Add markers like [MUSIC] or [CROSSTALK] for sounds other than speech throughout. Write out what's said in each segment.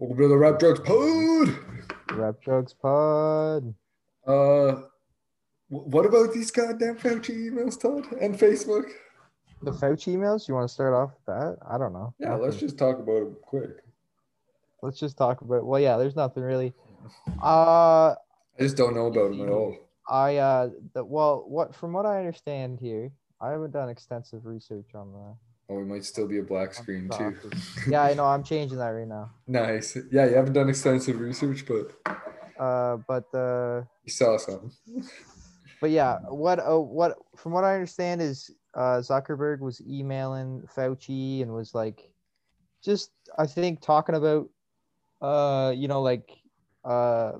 Welcome to the Rap Drugs Pod. Rap Drugs Pod. Uh, what about these goddamn Fauci emails, Todd, and Facebook? The Fauci emails. You want to start off with that? I don't know. Yeah, let's just talk about them quick. let's just talk about. Well, yeah. There's nothing really. Uh, I just don't know about them at all. I uh, the, well, what from what I understand here, I haven't done extensive research on the. Oh, it might still be a black screen too. [LAUGHS] yeah, I know. I'm changing that right now. nice. Yeah, you haven't done extensive research, but Uh, but uh, you saw something. but yeah, what uh, what from what I understand is uh, Zuckerberg was emailing Fauci and was like, just I think talking about, uh, you know, like, uh,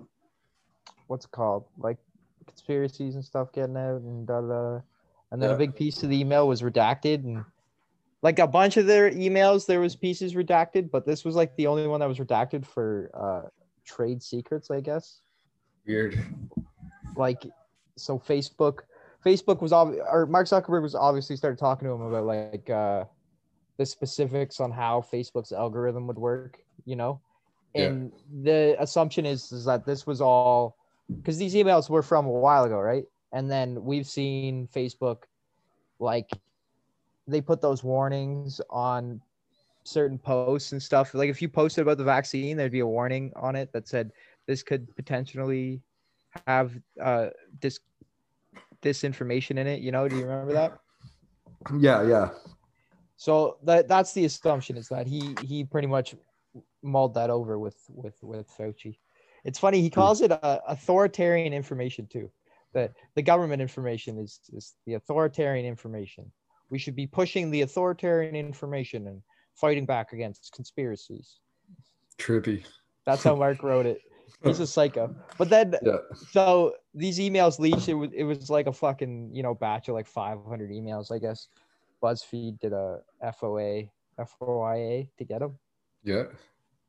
what's it called, like conspiracies and stuff getting out and da da. da. And then Yeah. a big piece of the email was redacted and. Like a bunch of their emails, there was pieces redacted, but this was like the only one that was redacted for uh, trade secrets, I guess Weird. like so facebook facebook was ob- or mark zuckerberg was obviously started talking to him about like uh the specifics on how facebook's algorithm would work you know Yeah. and the assumption is, is that this was all because these emails were from a while ago right and then we've seen facebook like they put those warnings on certain posts and stuff like if you posted about the vaccine there'd be a warning on it that said this could potentially have uh this disinformation in it you know do you remember that Yeah, yeah. so that that's the assumption is that he he pretty much mulled that over with with with Fauci. It's funny he calls it uh, authoritarian information too. That the government information is is the authoritarian information. We should be pushing the authoritarian information and fighting back against conspiracies. Trippy. That's how Mark wrote it. He's a psycho. But then [LAUGHS] Yeah. so these emails leaked. It was it was like a fucking you know batch of like 500 emails. I guess BuzzFeed did a FOA FOIA to get them. Yeah.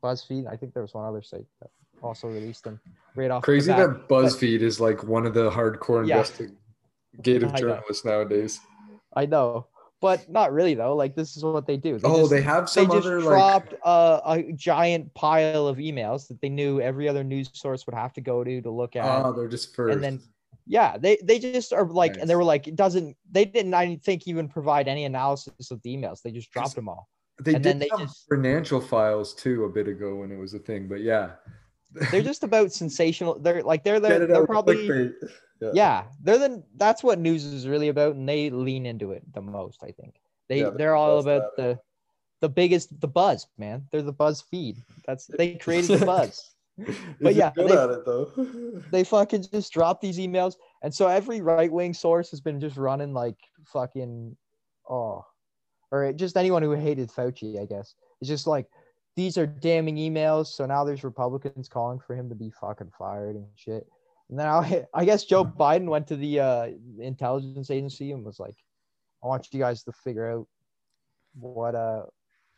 BuzzFeed. I think there was one other site that also released them right off. Crazy that BuzzFeed is like one of the hardcore Yeah. investigative journalists nowadays. I know, but not really though. Like this is what they do. They oh, just, they have some they just other dropped uh, a giant pile of emails that they knew every other news source would have to go to to look at. oh, they're just first. and then yeah they they just are like and they were like it doesn't they didn't i think even provide any analysis of the emails they just dropped them all they and did they just- financial files too a bit ago when it was a thing, but yeah. They're just about sensational. They're like they're they're, they're probably clickbait. yeah. They're the that's what news is really about and they lean into it the most i think. They Yeah, they're all about the the biggest the buzz man. They're the buzz feed that's they created the [LAUGHS] buzz. But yeah, good they- at it though. [LAUGHS] they fucking just drop these emails. And so every right-wing source has been just running like fucking oh or just anyone who hated fauci i guess. It's just like these are damning emails so now there's republicans calling for him to be fucking fired and shit. And then i, [LAUGHS] I guess joe biden went to the uh, intelligence agency and was like i want you guys to figure out what uh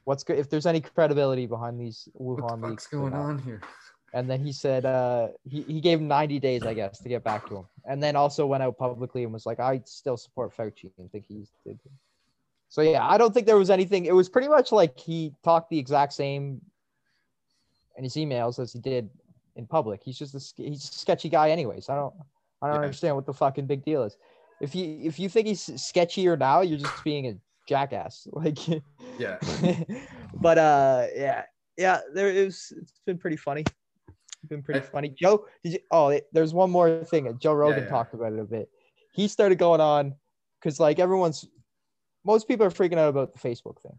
what's good if there's any credibility behind these what Wuhan the leaks going on here? and then he said uh he, he gave him 90 days i guess to get back to him. And then also went out publicly and was like i still support fauci and think he's so yeah i don't think there was anything. It was pretty much like he talked the exact same in his emails as he did in public. He's just a he's a sketchy guy anyways. I don't i don't Yeah. understand what the fucking big deal is. If you if you think he's sketchier now you're just being a jackass. [LAUGHS] Like Yeah. [LAUGHS] but uh yeah. Yeah there it was it's been pretty funny. It's been pretty I- funny. Joe did you oh there's one more thing joe rogan yeah. talked about it a bit. He started going on because like everyone's most people are freaking out about the facebook thing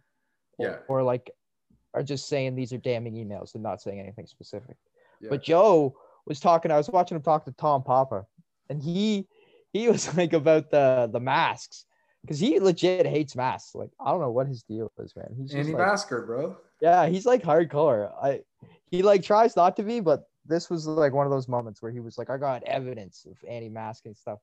or, Yeah. or like are just saying these are damning emails and not saying anything specific Yeah. but joe was talking i was watching him talk to tom papa and he he was [LAUGHS] like about the the masks because he legit hates masks like i don't know what his deal is man he's just like, Anti-masker, bro. yeah, he's like hardcore. I he like tries not to be, but this was like one of those moments where he was like, I got evidence of anti-masking stuff.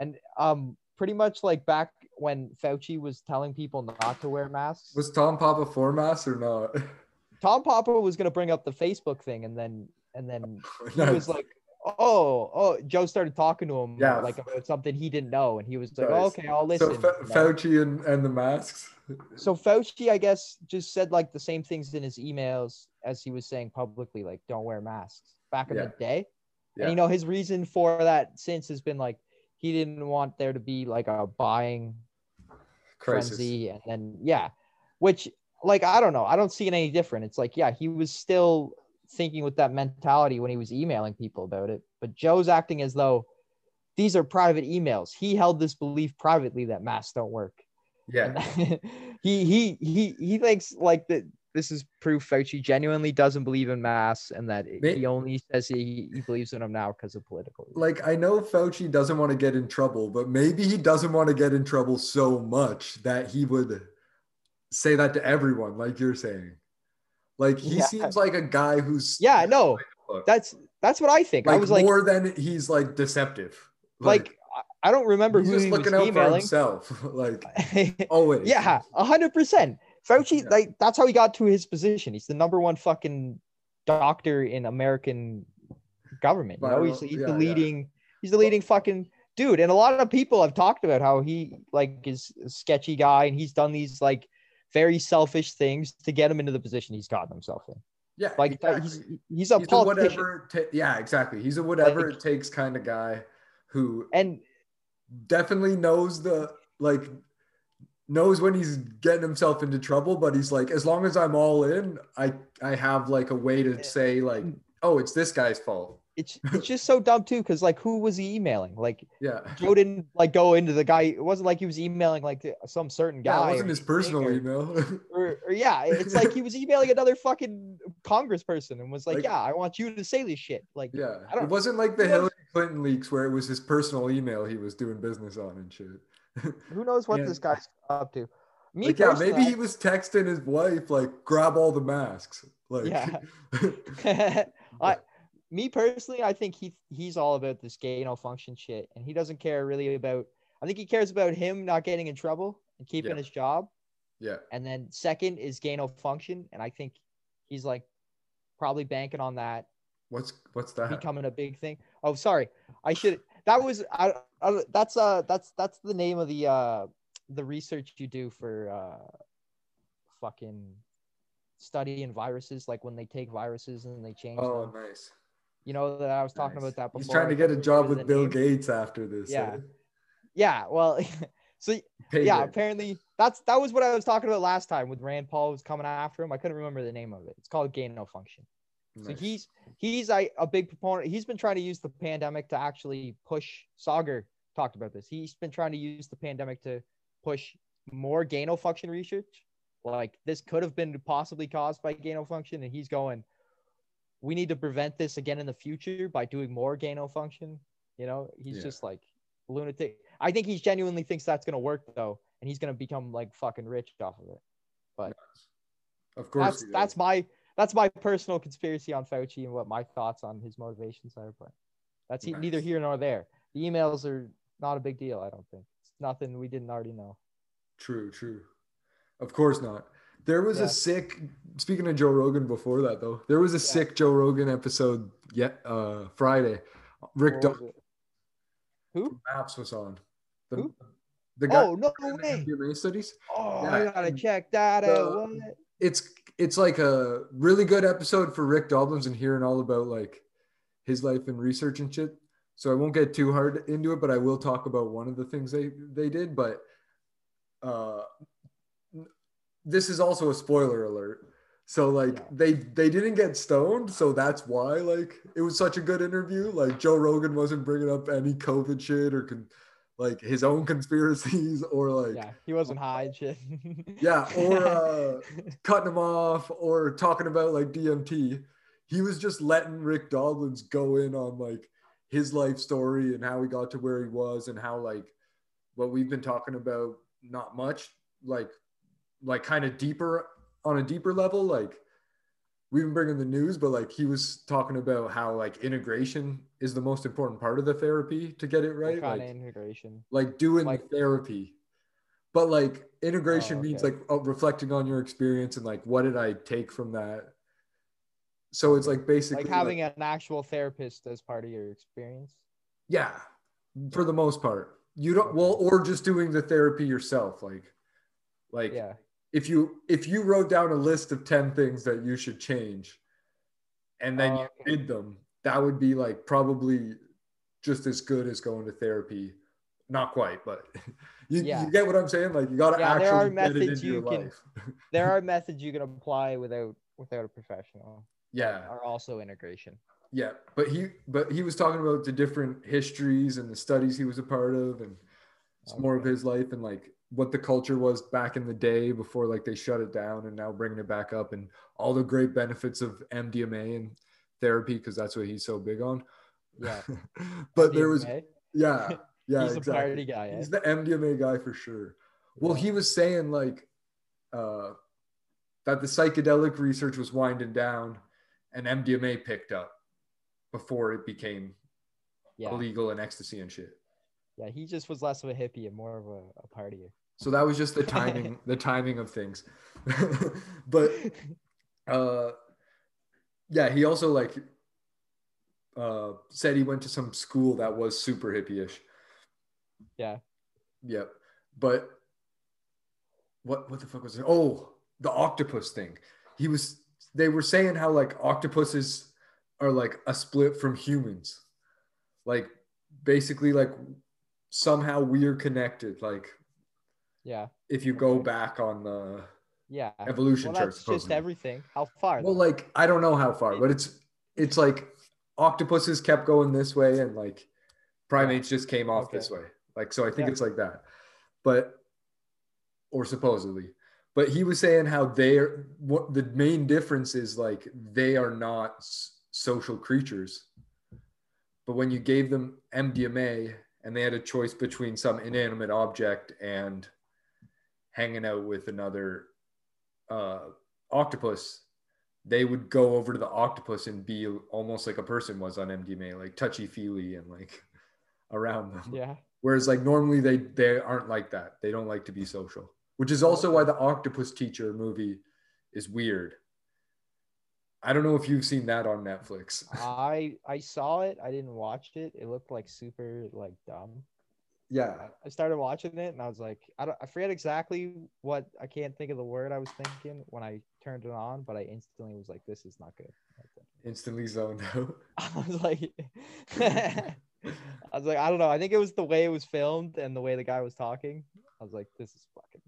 And um pretty much like back when Fauci was telling people not to wear masks, Was Tom Papa for masks or not? [LAUGHS] Tom Papa was gonna bring up the Facebook thing and then and then [LAUGHS] he was like, oh, oh, Joe started talking to him Yeah. like about something he didn't know, and he was like, Nice. oh, okay, I'll listen. So know? Fauci and, and the masks. so Fauci, I guess, just said like the same things in his emails as he was saying publicly, like don't wear masks back in Yeah. the day. Yeah. And you know, his reason for that since has been like he didn't want there to be like a buying Crisis. frenzy, and then yeah, which like I don't know, I don't see it any different. It's like yeah, he was still thinking with that mentality when he was emailing people about it, but Joe's acting as though these are private emails. He held this belief privately that masks don't work. Yeah. [LAUGHS] He he he he thinks like that this is proof Fauci genuinely doesn't believe in masks and that May- he only says he, he believes in them now because of political reasons. Like I know Fauci doesn't want to get in trouble, but maybe he doesn't want to get in trouble so much that he would say that to everyone, like you're saying. Like he Yeah. seems like a guy who's Yeah, no, Look, that's that's what I think. like I was like more than he's like deceptive. like I I don't remember who's who just he was looking out for himself. [LAUGHS] like [LAUGHS] always. yeah, a hundred percent. Fauci, Yeah. like that's how he got to his position. He's the number one fucking doctor in American government. You know, he's, he's yeah, the yeah. leading, he's the leading fucking dude. And a lot of people have talked about how he like is a sketchy guy and he's done these like very selfish things to get him into the position he's gotten himself in. Yeah. Like that, he's he's a He's a whatever. ta- yeah, exactly. He's a whatever Like- it takes kind of guy who and definitely knows the like knows when he's getting himself into trouble but he's like as long as i'm all in i i have like a way to say like oh it's this guy's fault it's it's just so dumb too, because like who was he emailing? Like yeah Joe didn't like go into the guy. It wasn't like he was emailing like some certain guy. yeah it wasn't his personal or- email or, or yeah, it's like he was emailing [LAUGHS] another fucking congressperson and was like, Like- "Yeah, I want you to say this shit." Like, yeah I don't- it wasn't like the hillary clinton leaks where it was his personal email he was doing business on and shit who knows what Yeah. this guy's up to? Me, like yeah maybe he was texting his wife like grab all the masks like Yeah. [LAUGHS] I, me personally, I think he he's all about this gain of function shit, and he doesn't care really about. I think he cares about him not getting in trouble and keeping Yeah. his job. yeah And then second is gain of function, and I think he's like probably banking on that what's what's that becoming a big thing. Oh, sorry, I should. That was I, That's uh. That's that's the name of the uh the research you do for uh fucking studying viruses, like when they take viruses and they change oh them. nice You know that I was talking Nice. about that before. he's trying to get a job with bill name. gates after this Yeah. eh? Yeah, well, [LAUGHS] so Pay yeah, grade. apparently that's that was what I was talking about last time with Rand Paul was coming after him. I couldn't remember the name of it. It's called gain of function. So he's he's a, a big proponent. He's been trying to use the pandemic to actually push. Saagar talked about this. He's been trying to use the pandemic to push more gain of function research. Like this could have been possibly caused by gain of function, and he's going. We need to prevent this again in the future by doing more gain of function. You know, he's Yeah. just like lunatic. I think he genuinely thinks that's gonna work though, and he's gonna become like fucking rich off of it. But of course, That's that's my that's my personal conspiracy on Fauci and what my thoughts on his motivations are. But that's he- neither here nor there. The emails are not a big deal. I don't think it's nothing we didn't already know. true, true. Of course not. There was Yeah. a sick. Speaking of Joe Rogan, before that though, there was a sick Joe Rogan episode yet uh Friday. Rick was? Who? Maps was on. The, Who? the guy Oh no way! MDMA studies. Oh, Yeah, I gotta check that the- out. What? It's it's like a really good episode for Rick Doblins and hearing all about like his life and research and shit. So I won't get too hard into it, but I will talk about one of the things they they did. But uh, this is also a spoiler alert. So like Yeah. they they didn't get stoned, so that's why like it was such a good interview. Like Joe Rogan wasn't bringing up any COVID shit or con- like his own conspiracies [LAUGHS] or like Yeah, he wasn't high and shit. [LAUGHS] Yeah, or, uh, [LAUGHS] cutting him off or talking about like DMT. He was just letting Rick Doblins go in on like his life story and how he got to where he was and how like what we've been talking about not much like like kind of deeper on a deeper level like we've been bringing the news but like he was talking about how like integration is the most important part of the therapy to get it right like, integration. like doing Like- therapy. But like integration Oh, means like uh, reflecting on your experience and like what did i take from that so it's like basically like having an actual therapist as part of your experience. yeah, for the most part. You don't well, or just doing the therapy yourself, like like Yeah. if you if you wrote down a list of 10 things that you should change and then Oh, you okay. did them that would be like probably just as good as going to therapy not quite but [LAUGHS] you, Yeah. you get what i'm saying like you got to Yeah, there are actually get it methods you can- life [LAUGHS] There are methods you can apply without without a professional. Yeah Are also integration. yeah but he but he was talking about the different histories and the studies he was a part of and it's more of his life and like what the culture was back in the day before like they shut it down and now bringing it back up and all the great benefits of MDMA and therapy because that's what he's so big on. Yeah. [LAUGHS] but there was MDMA. yeah [LAUGHS] yeah He's a exactly. party guy. Eh? He's the MDMA guy for sure. Well, he was saying like uh, that the psychedelic research was winding down and MDMA picked up before it became yeah. illegal and ecstasy and shit. Yeah. He just was less of a hippie and more of a, a partier. So that was just the timing, [LAUGHS] the timing of things. [LAUGHS] but uh yeah, he also like uh said he went to some school that was super hippie-ish. Yeah. Yep. But what what the fuck was it? Oh, the octopus thing. He was they were saying how like octopuses are like a split from humans. Like basically like somehow we're connected. Like Yeah. if you go back on the Yeah. evolution Well, chart. just everything. How far? Well, though? like I don't know how far, but it's it's like octopuses kept going this way, and like primates just came off Okay. this way. Like so, I think Yeah. it's like that. But or supposedly, but he was saying how they're what the main difference is like they are not s- social creatures. But when you gave them MDMA and they had a choice between some inanimate object and hanging out with another uh, octopus, they would go over to the octopus and be almost like a person was on MDMA, like touchy feely and like [LAUGHS] around them. yeah. Whereas like normally they they aren't like that. They don't like to be social, which is also why the Octopus Teacher movie is weird. I don't know if you've seen that on Netflix. [LAUGHS] I I saw it. I didn't watch it. It looked like super like dumb. yeah, I started watching it and I was like, I don't, I forget exactly what I can't think of the word I was thinking when I turned it on, but I instantly was like, this is not good. instantly zoned out. [LAUGHS] I was like, [LAUGHS] I was like, I don't know. I think it was the way it was filmed and the way the guy was talking. I was like, this is fucking.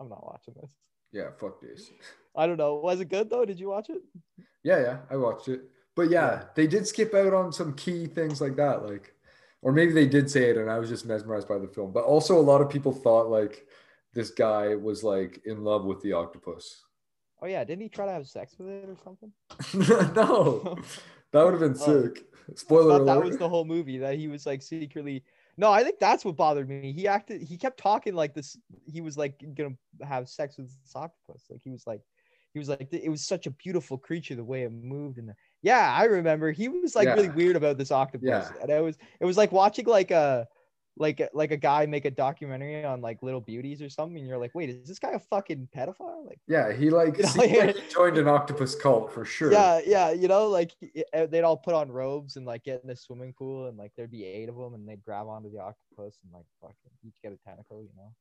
I'm not watching this. Yeah, fuck this. I don't know. Was it good though? Did you watch it? Yeah, yeah, I watched it. But yeah, Yeah. they did skip out on some key things like that. Like, or maybe they did say it and I was just mesmerized by the film. But also, a lot of people thought like this guy was like in love with the octopus. Oh yeah, didn't he try to have sex with it or something? [LAUGHS] no, [LAUGHS] that would have been Oh. sick. Spoiler alert. that was the whole movie that he was like secretly. No, I think that's what bothered me. He acted. He kept talking like this. He was like gonna have sex with this octopus. Like he was like, he was like, it was such a beautiful creature the way it moved and. The, yeah, I remember. He was like really weird about this octopus, Yeah. and I was it was like watching like a. Like a- like a guy make a documentary on like little beauties or something, and you're like, wait, is this guy a fucking pedophile? Like, yeah, he like [LAUGHS] You know, like he joined an octopus cult for sure. Yeah, yeah, you know, like uh, they'd all put on robes and like get in the swimming pool, and like there'd be eight of them, and they'd grab onto the octopus and like fucking each get a tentacle, you know.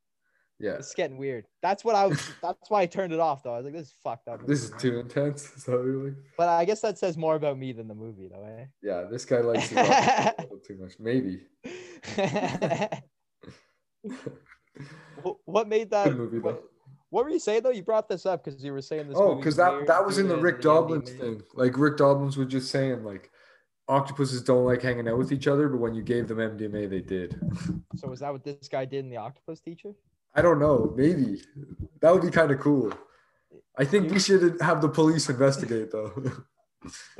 yeah. It's getting weird. That's what I was. [LAUGHS] that's why I turned it off though. I was like, this is fucked up. This is too intense. [LAUGHS] So you're But I guess that says more about me than the movie, though, yeah, this guy likes his octopus a little too much. Maybe. [LAUGHS] Wh- what made that? Good movie though. what, what were you saying though? You brought this up because you were saying this. Oh, because that that was in the Rick Doblins thing. Like Rick Doblins was just saying, like octopuses don't like hanging out with each other, but when you gave them MDMA, they did. [LAUGHS] So was that what this guy did in the Octopus Teacher? I don't know. Maybe that would be kind of cool. I think we should have the police investigate though, [LAUGHS]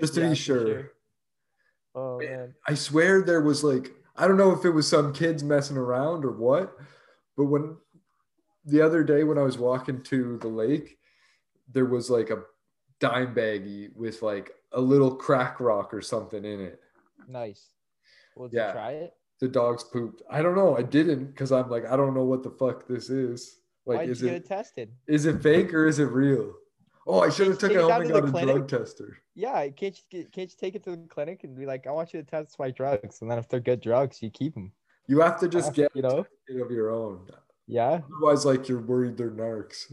just to Yeah, be for sure. Oh man. I swear there was like I don't know if it was some kids messing around or what, but when the other day when I was walking to the lake, there was like a dime baggie with like a little crack rock or something in it. Nice. Well, did Yeah. you try it? The dogs pooped. I don't know. I didn't because I'm like I don't know what the fuck this is. Like Why is you get it it tested? is it fake or is it real? Oh, I should have took it home and to the got a clinic. drug tester. Yeah, can't you can't you take it to the clinic and be like, I want you to test my drugs, and then if they're good drugs, you keep them. You have to just get you know. of your own. Yeah. Otherwise, like you're worried they're narcs.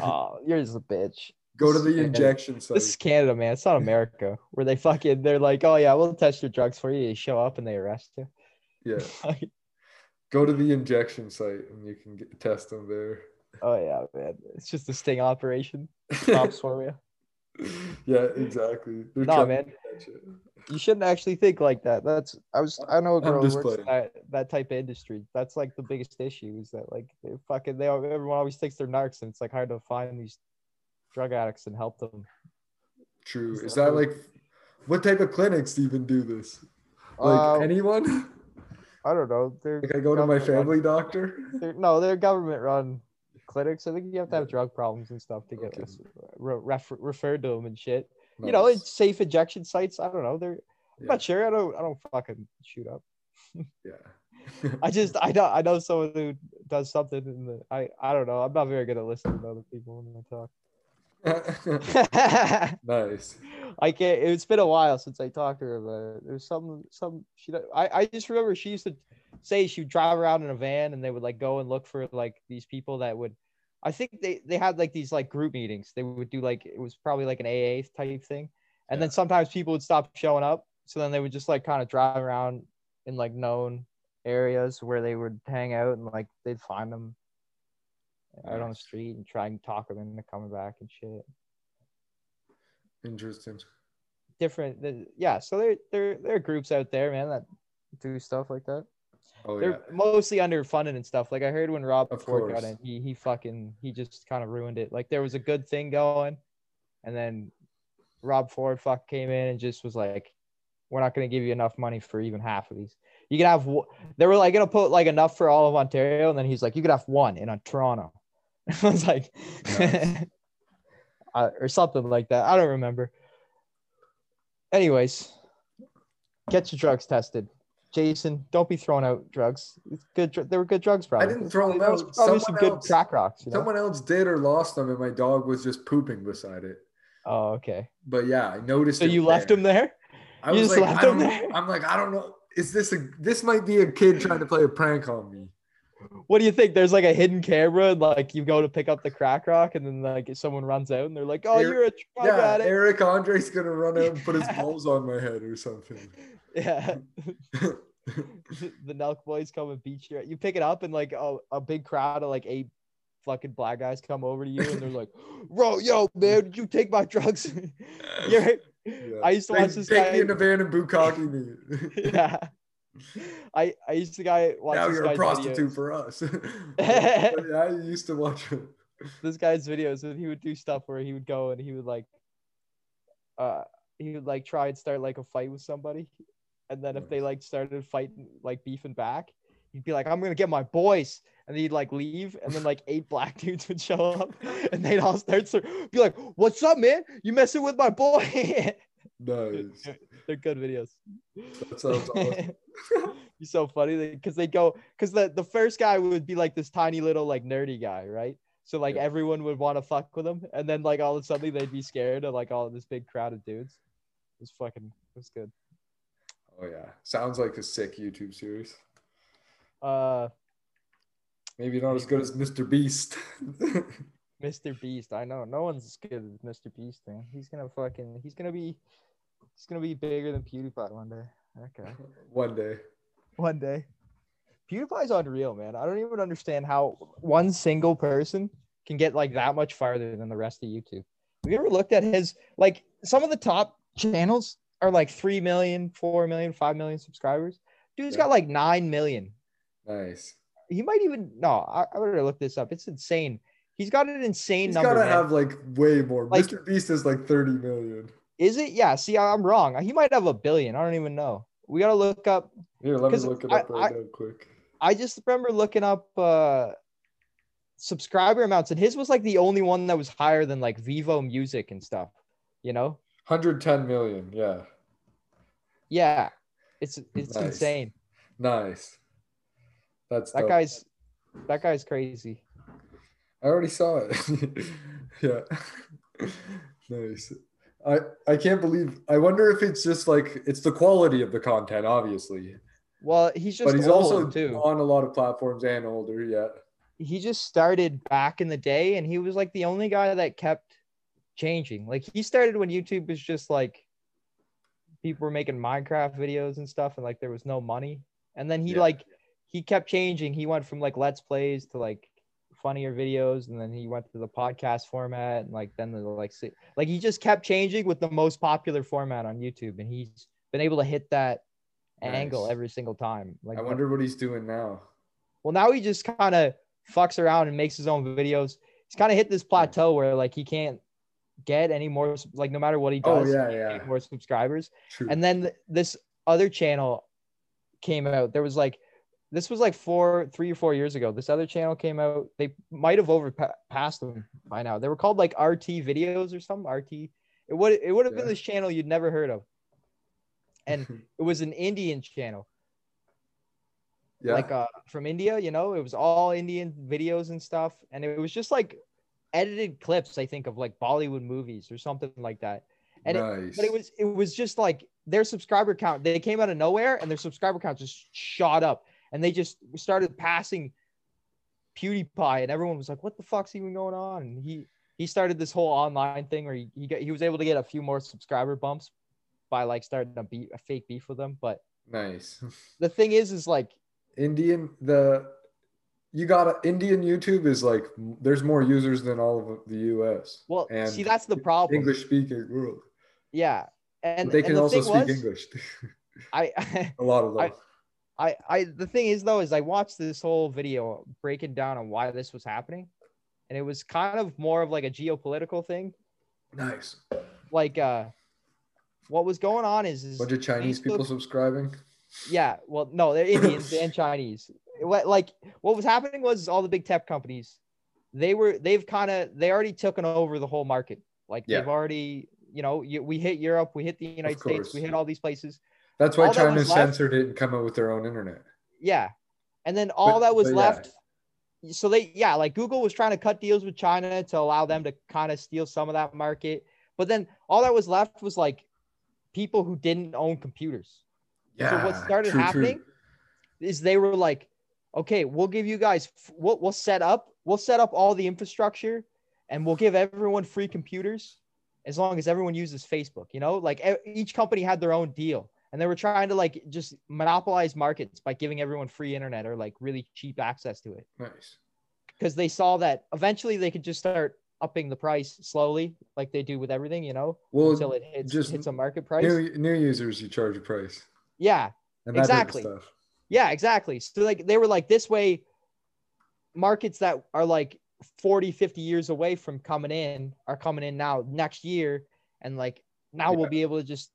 Oh, you're just a bitch. Go to the injection site. This is Canada, man. It's not [LAUGHS] America where they fucking they're like, oh yeah, we'll test your drugs for you. You show up and they arrest you. Yeah. [LAUGHS] Go to the injection site and you can get, test them there. Oh yeah, man. It's just a sting operation. Cops for you. [LAUGHS] yeah, exactly. They're Nah, man. You shouldn't actually think like that. That's I was I know a girl works in that, that type of industry. That's like the biggest issue is that like they fucking they everyone always thinks they're narcs and it's like hard to find these drug addicts and help them. True. Is Is that that like what type of clinics even do this? Like Uh, anyone? I don't know. They're Like I go to my government run- family doctor. They're, no, they're government run clinics. I think you have to have drug problems and stuff to get Okay. us re- ref- referred to them and shit. You know, it's safe injection sites. I don't know. They're I'm not sure. I don't. I don't fucking shoot up. [LAUGHS] yeah. I just I know I know someone who does something in the I I don't know. I'm not very good at listening to other people when they talk. [LAUGHS] [LAUGHS] nice. I can't. It's been a while since I talked to her, but there's some some she. I I just remember she used to say she would drive around in a van and they would like go and look for like these people that would. I think they they had like these like group meetings. They would do like it was probably like an AA type thing, and then sometimes people would stop showing up. So then they would just like kind of drive around in like known areas where they would hang out and like they'd find them out on the street and try and talk them into coming back and shit. Interesting. different yeah so there there there are groups out there man that do stuff like that Oh they're yeah. mostly underfunded and stuff. Like i heard when rob Of ford got in he he fucking he just kind of ruined it. Like there was a good thing going and then rob ford fuck came in and just was like we're not going to give you enough money for even half of these. You can have they were like going to put like enough for all of ontario and then he's like you could have one in toronto. [LAUGHS] I was like Nice. [LAUGHS] uh, or something like that. I don't remember. Anyways get your drugs tested jason don't be throwing out drugs it's good they were good drugs probably I didn't throw 'em probably- out. probably some Someone good else- crack rocks you know? Someone else did or lost them, and my dog was just pooping beside it. oh okay But yeah, I noticed. so you left there. him there I you was just like, left I don't, there? I'm like, I don't know. Is this a? This might be a kid trying to play a prank on me. What do you think there's like a hidden camera and like you go to pick up the crack rock and then like someone runs out and they're like oh Eric- you're a drug Yeah, addict Eric Andre's gonna run out and put his [LAUGHS] balls on my head or something. [LAUGHS] yeah [LAUGHS] the Nelk boys come and beat you. You pick it up and like a, a big crowd of like eight fucking black guys come over to you and they're like, "Bro, yo, man, did you take my drugs?" Yeah. I used to Take- watch this take guy. me in the van and bukkake me. yeah, [LAUGHS] I I used to guy watch now this you're a guy's prostitute videos. for us. [LAUGHS] [LAUGHS] I used to watch him. This guy's videos and he would do stuff where he would go and he would like, uh, he would like try and start like a fight with somebody, and then if they like started fighting like beefing back, he'd be like, "I'm gonna get my boys." And he'd like leave, and then like eight black dudes would show up, and they'd all start to be like, "What's up, man? You messing with my boy?" Nice. They're good videos. That sounds [LAUGHS] awesome. You're so funny because they go because the the first guy would be like this tiny little like nerdy guy, right? So like Yeah. everyone would want to fuck with him, and then like all of a sudden they'd be scared of like all this big crowd of dudes. It was fucking it was good. Oh yeah, sounds like a sick YouTube series. Uh, Maybe not as good as Mr. Beast. [LAUGHS] Mr. Beast. I know no one's as good as Mr. Beast, man. He's gonna fucking he's gonna be he's gonna be bigger than PewDiePie one day. Okay. [LAUGHS] One day. One day. PewDiePie's unreal, man. I don't even understand how one single person can get like that much farther than the rest of YouTube. Have you ever looked at his like some of the top channels are like 3 million, 4 million, 5 million subscribers? Dude's Yeah. got like 9 million. Nice. He might even no, I, I better look this up. It's insane. He's got an insane He's number. gotta man. have like way more. Like- Mr. Beast is like 30 million. Is it? Yeah. See, I- I'm wrong. He might have a billion. I don't even know. We gotta look up. Here, let me look it I- up right I- now quick. I just remember looking up uh subscriber amounts, and his was like the only one that was higher than like Vevo Music and stuff. You know? 110 million. Yeah. Yeah. It's it's Nice. insane. Nice. That's That dope. guy's that guy's crazy. I already saw it. [LAUGHS] yeah. [LAUGHS] nice. I I can't believe. I wonder if it's just like it's the quality of the content, obviously, Well, he's just but he's also too. on a lot of platforms and older. Yeah. he just started back in the day and he was like the only guy that kept changing. Like he started when YouTube was just like people were making Minecraft videos and stuff and like there was no money. And then he Yeah. like he kept changing. He went from like let's plays to like funnier videos and then he went to the podcast format and like then the like like he just kept changing with the most popular format on YouTube and he's been able to hit that angle every single time. Like I wonder what he's doing now. well, now he just kind of fucks around and makes his own videos. He's kind of hit this plateau where like he can't get any more like no matter what he Oh does, yeah, any yeah. more subscribers. True. And then th- this other channel came out. There was like this was like four, three or four years ago. This other channel came out. They might have overpassed them by now. They were called like RT videos or something. RT. It would it would have Yeah. been this channel you'd never heard of. And [LAUGHS] it was an Indian channel yeah. like uh from India, you know, it was all Indian videos and stuff, and it was just like edited clips, I think, of like Bollywood movies or something like that. And it, but it was it was just like their subscriber count. They came out of nowhere, and their subscriber count just shot up, and they just started passing PewDiePie, and everyone was like, "What the fuck's even going on?" And he he started this whole online thing where he he, got, he was able to get a few more subscriber bumps by like starting a beat a fake beef with them. But nice. [LAUGHS] the thing is, is like Indian the you got a, Indian YouTube is like there's more users than all of the US. Well, and see, that's the problem. English speaking world. Yeah, and But they can the also speak was, English. [LAUGHS] I, [LAUGHS] a lot of them. I- I, I, the thing is though, is I watched this whole video breaking down on why this was happening, and it was kind of more of like a geopolitical thing. nice. Like, uh, what was going on is, is Bunch of Chinese Facebook- people subscribing. yeah, well, no, they're Indians [LAUGHS] and Chinese. What, like, what was happening was all the big tech companies, they were, they've kind of, they already taken over the whole market. Like, Yeah. they've already, you know, you, we hit Europe, we hit the United States, we hit all these places. That's why all that China left- censored it and come up with their own internet. Yeah. And then all But- that was but yeah. left. So they, yeah, like Google was trying to cut deals with China to allow them to kind of steal some of that market. But then all that was left was like people who didn't own computers. Yeah. so what started true, true. happening is they were like, okay, we'll give you guys, we'll, we'll set up, we'll set up all the infrastructure and we'll give everyone free computers as long as everyone uses Facebook, you know, like each company had their own deal and they were trying to like just monopolize markets by giving everyone free internet or like really cheap access to it Nice. because they saw that eventually they could just start upping the price slowly like they do with everything, you know, Well, until it hits, just hits a market price. new, new users, you charge a price. yeah. And that type of Exactly. stuff. Yeah, exactly. So like they were like this way markets that are like 40, 50 years away from coming in are coming in now next year and like now Yeah. we'll be able to just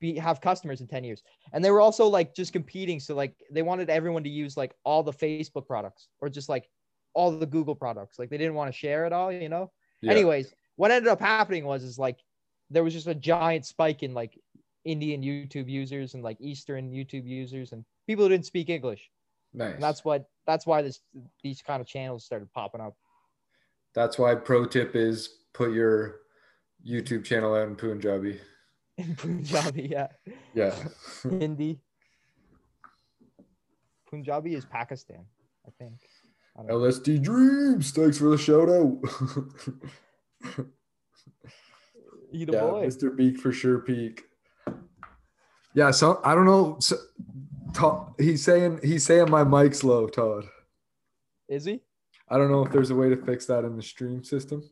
be have customers in 10 years. And they were also like just competing so like they wanted everyone to use like all the Facebook products or just like all the Google products. Like they didn't want to share it all, you know? Yeah. Anyways, what ended up happening was is like there was just a giant spike in like Indian YouTube users and like Eastern YouTube users and people who didn't speak English. nice. And that's what that's why this these kind of channels started popping up. That's why pro tip is put your YouTube channel out in Punjabi. In Punjabi, yeah. Yeah. [LAUGHS] Hindi. Punjabi is Pakistan, I think. I don't know. LSD Dreams. Thanks for the shout out. You the yeah, boy. Mr. Beak for sure peak. Yeah, so I don't know. So, Todd, he's saying he's saying my mic's low, Todd. Is he? I don't know if there's a way to fix that in the stream system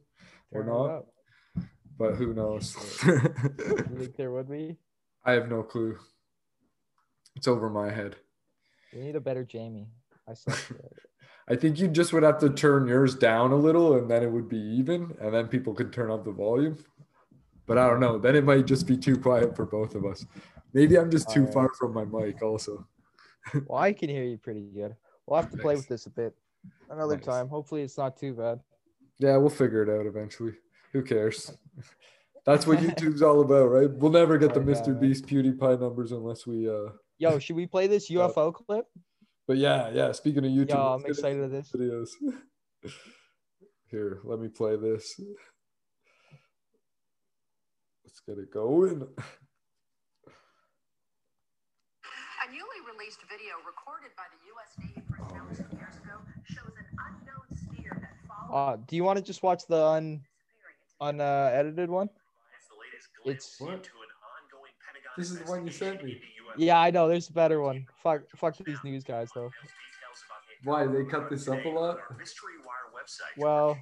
or Turn not. But who knows? [LAUGHS] You think there would be? I have no clue. It's over my head. We need a better Jamie. I. [LAUGHS] I think you just would have to turn yours down a little and then it would be even and then people could turn up the volume. But I don't know. Then it might just be too quiet for both of us. Maybe I'm just too Alright. far from my mic also. [LAUGHS] well, I can hear you pretty good. We'll have to play with this a bit another Nice. time. Hopefully, it's not too bad. Yeah, we'll figure it out eventually. Who cares? That's what YouTube's all about, right? We'll never get the I know, Mr. right? Beast PewDiePie numbers unless we uh Yo, should we play this [LAUGHS] UFO clip? but yeah, yeah. Speaking of YouTube, Yo, I'm excited of this. videos. [LAUGHS] Here, let me play this. Let's get it going. A newly released video recorded by the U.S. Navy personnel some years ago shows an unknown steer that followed Uh, do you want to just watch the un un uh, edited one? It's What? This is the one you sent me. yeah, I know. There's a better one. Fuck, fuck these news guys though. Why they cut this up a lot? Well,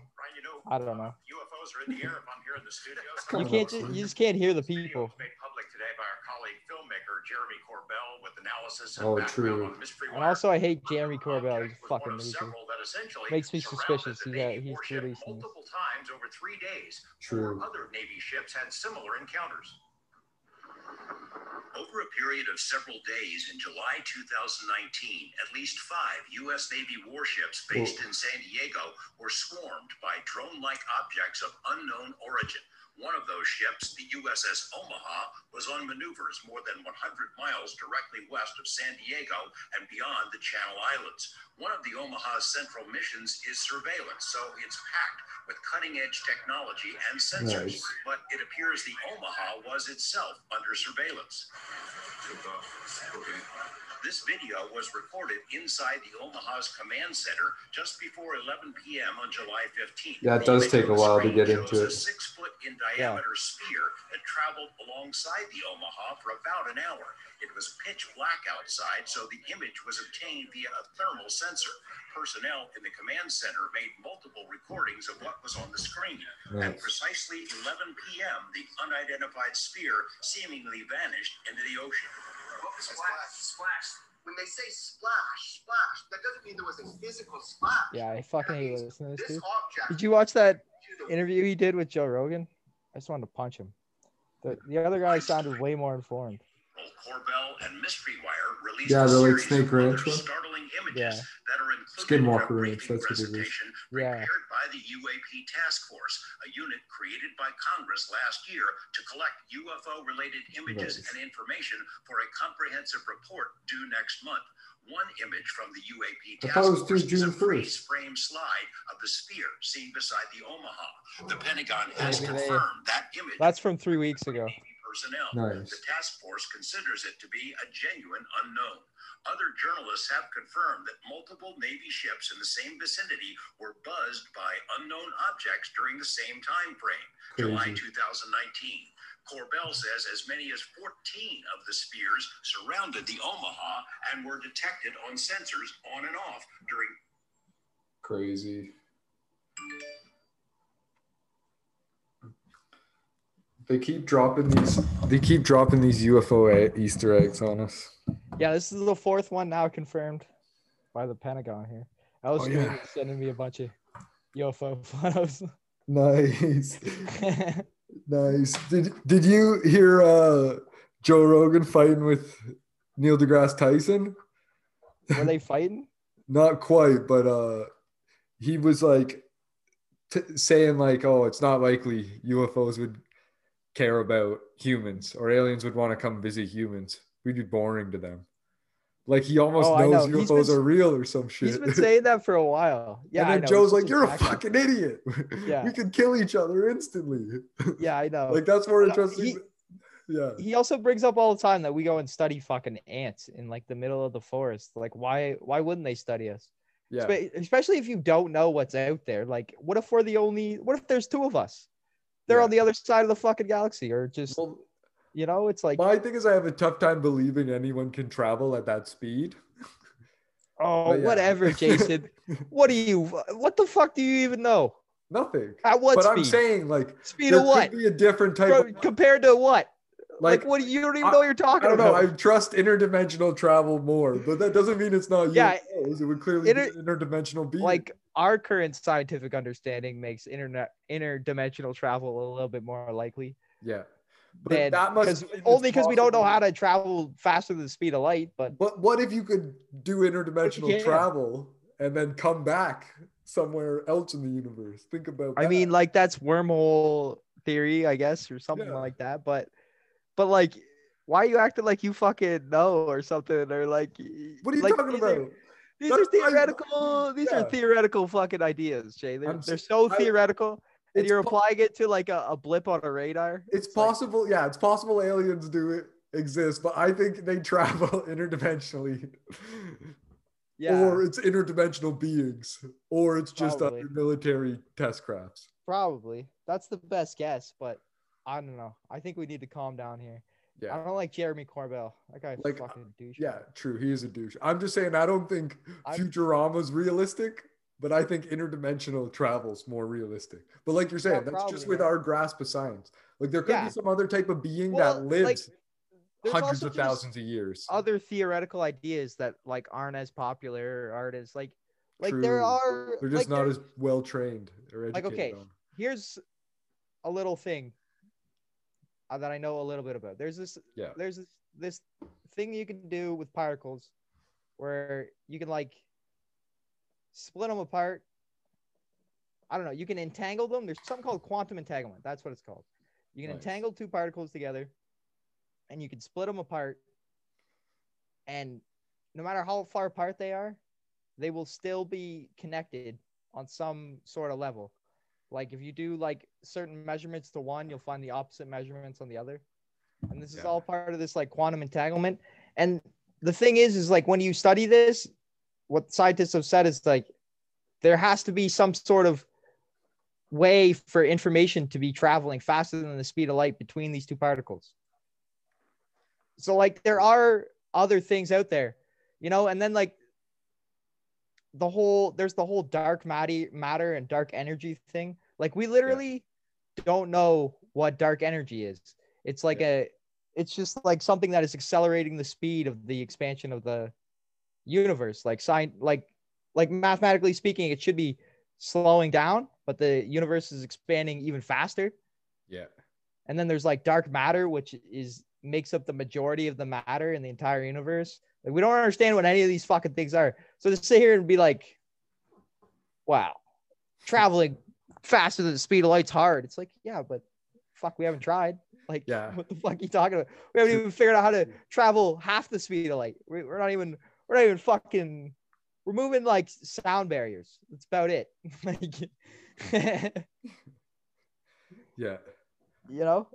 I don't know. UFOs are in the air if I'm here in the studio. You can't. Ju- you just can't hear the people. was made public today by our colleague filmmaker Jeremy Corbell with analysis and Oh, background true. on Mystery And also, I hate Jeremy Corbell. He's a object was fucking loser. Several that essentially Makes me suspicious. the He's, uh, Navy he's releasing multiple times over three days. True. Four other Navy ships had similar encounters. Over a period of several days in July 2019, at least five U.S. Navy warships based in San Diego were swarmed by drone like objects of unknown origin. One of those ships, the USS Omaha, was on maneuvers more than 100 miles directly west of San Diego and beyond the Channel Islands. One of the Omaha's central missions is surveillance, so it's packed with cutting edge technology and sensors. Nice. But it appears the Omaha was itself under surveillance. This video was recorded inside the Omaha's command center just before 11 p.m. on July 15th. Yeah, it does take a while to get shows into A it. six foot in diameter sphere that traveled alongside the Omaha for about an hour. It was pitch black outside, so the image was obtained via a thermal sensor. Personnel in the command center made multiple recordings of what was on the screen. At precisely 11 p.m., the unidentified sphere seemingly vanished into the ocean. Splash, splash. When they say splash, splash, that doesn't mean there was a physical splash. Yeah, I fucking hate listening to this This dude. object. Did you watch that interview he did with Joe Rogan? I just wanted to punch him. The, the other guy sounded way more informed. Corbell and Mystery Wire released Yeah, the, like, Snake Ranch one? startling images Yeah. that are included in a Ranch, briefing that's what it is. presentation Yeah. prepared by the UAP Task Force, a unit created by Congress last year to collect UFO-related images Nice. and information for a comprehensive report due next month. One image from the UAP Task thought it was Force is a June 1st. freeze-frame slide of the sphere seen beside the Omaha. The Pentagon has Maybe they- confirmed that image That's from three weeks ago. Navy personnel. Nice. The task force considers it to be a genuine unknown. Other journalists have confirmed that multiple Navy ships in the same vicinity were buzzed by unknown objects during the same time frame, July 2019. Corbell says as many as 14 of the spheres surrounded the Omaha and were detected on sensors on and off during Crazy. They keep dropping these. They keep dropping these UFO Easter eggs on us. Yeah, this is the fourth one now confirmed by the Pentagon here. I was Oh, yeah. sending me a bunch of UFO [LAUGHS] photos. Nice, [LAUGHS] nice. Did Did you hear uh, Joe Rogan fighting with Neil deGrasse Tyson? Were they [LAUGHS] fighting? Not quite, but uh, he was like t- saying like, "Oh, it's not likely UFOs would care about humans or aliens would want to come visit humans. We'd be boring to them." Like he almost Oh, knows know. UFOs been- are real or some shit. He's been saying that for a while. [LAUGHS] Yeah, and I then. Joe's It's like, "You're a fucking idiot. [LAUGHS] Yeah. we could kill each other instantly." [LAUGHS] Yeah, I know. like that's more uh, interesting. he- yeah. he also brings up all the time that we go and study fucking ants in like the middle of the forest. Like, why? Why wouldn't they study us? Yeah. Especially if you don't know what's out there. Like, what if we're the only? What if there's two of us? They're Yeah. on the other side of the fucking galaxy, or just Well, you know, it's like, my thing is, I have a tough time believing anyone can travel at that speed. [LAUGHS] oh, yeah. whatever, Jason. [LAUGHS] what do you? What the fuck do you even know? Nothing. At what but speed? I'm saying, like, speed of what? could be a different type Bro, of compared to what? Like, like. what? do You don't even I- know what you're talking I don't know. about. I trust interdimensional travel more, but that doesn't mean it's not Yeah, UFOs. It would clearly inter- be interdimensional being. like our current scientific understanding makes internet interdimensional travel a little bit more likely yeah, than that must only because we don't know how to travel faster than the speed of light but But what if you could do interdimensional travel and then come back somewhere else in the universe? Think about. i mean like that's wormhole theory i guess or something Yeah. like that but but like why are you acting like you fucking know or something or like what are you like, talking are- about? these That's are theoretical these Yeah. are theoretical fucking ideas jay they're, they're so I- theoretical and you're po- applying it to like a, a blip on a radar. It's like- possible, yeah, it's possible aliens do it exist, but I think they travel [LAUGHS] interdimensionally. Yeah, Or it's interdimensional beings, or it's just military test crafts. probably. That's the best guess, but I don't know. I think we need to calm down here. Yeah. I don't like Jeremy Corbell. That guy's Like, fucking douche. Yeah, true. He is a douche. I'm just saying I don't think I'm- Futurama's realistic, but I think interdimensional travel's more realistic. But like you're saying, Yeah, that's just with man. our grasp of science. Like there could Yeah. be some other type of being Well, that lives there's hundreds of thousands of years. Other theoretical ideas that like aren't as popular or aren't as like like there are They're just like, not as well trained or Like, educated okay, on. here's a little thing Uh, that I know a little bit about. There's this Yeah. there's this, this thing you can do with particles where you can like split them apart. I don't know. You can entangle them. There's something called quantum entanglement. That's what it's called. You can Nice. entangle two particles together and you can split them apart. And no matter how far apart they are, they will still be connected on some sort of level. Like if you do like certain measurements to one, you'll find the opposite measurements on the other. And this is all part of this like quantum entanglement. And the thing is, is like when you study this, what scientists have said is like there has to be some sort of way for information to be traveling faster than the speed of light between these two particles. So like there are other things out there, you know, and then like the whole there's the whole dark matter matter and dark energy thing. Like we literally don't know what dark energy is. It's like a it's just like something that is accelerating the speed of the expansion of the universe. Like sign like like mathematically speaking, it should be slowing down, but the universe is expanding even faster. Yeah. And then there's like dark matter, which is makes up the majority of the matter in the entire universe. Like we don't understand what any of these fucking things are. So to sit here and be like, wow, traveling faster than the speed of light's hard. It's like, yeah, but fuck, we haven't tried. Like, Yeah. what the fuck are you talking about? We haven't even figured out how to travel half the speed of light. We- We're not even, we're not even fucking, we're moving like sound barriers. That's about it. [LAUGHS] like, [LAUGHS] Yeah. you know?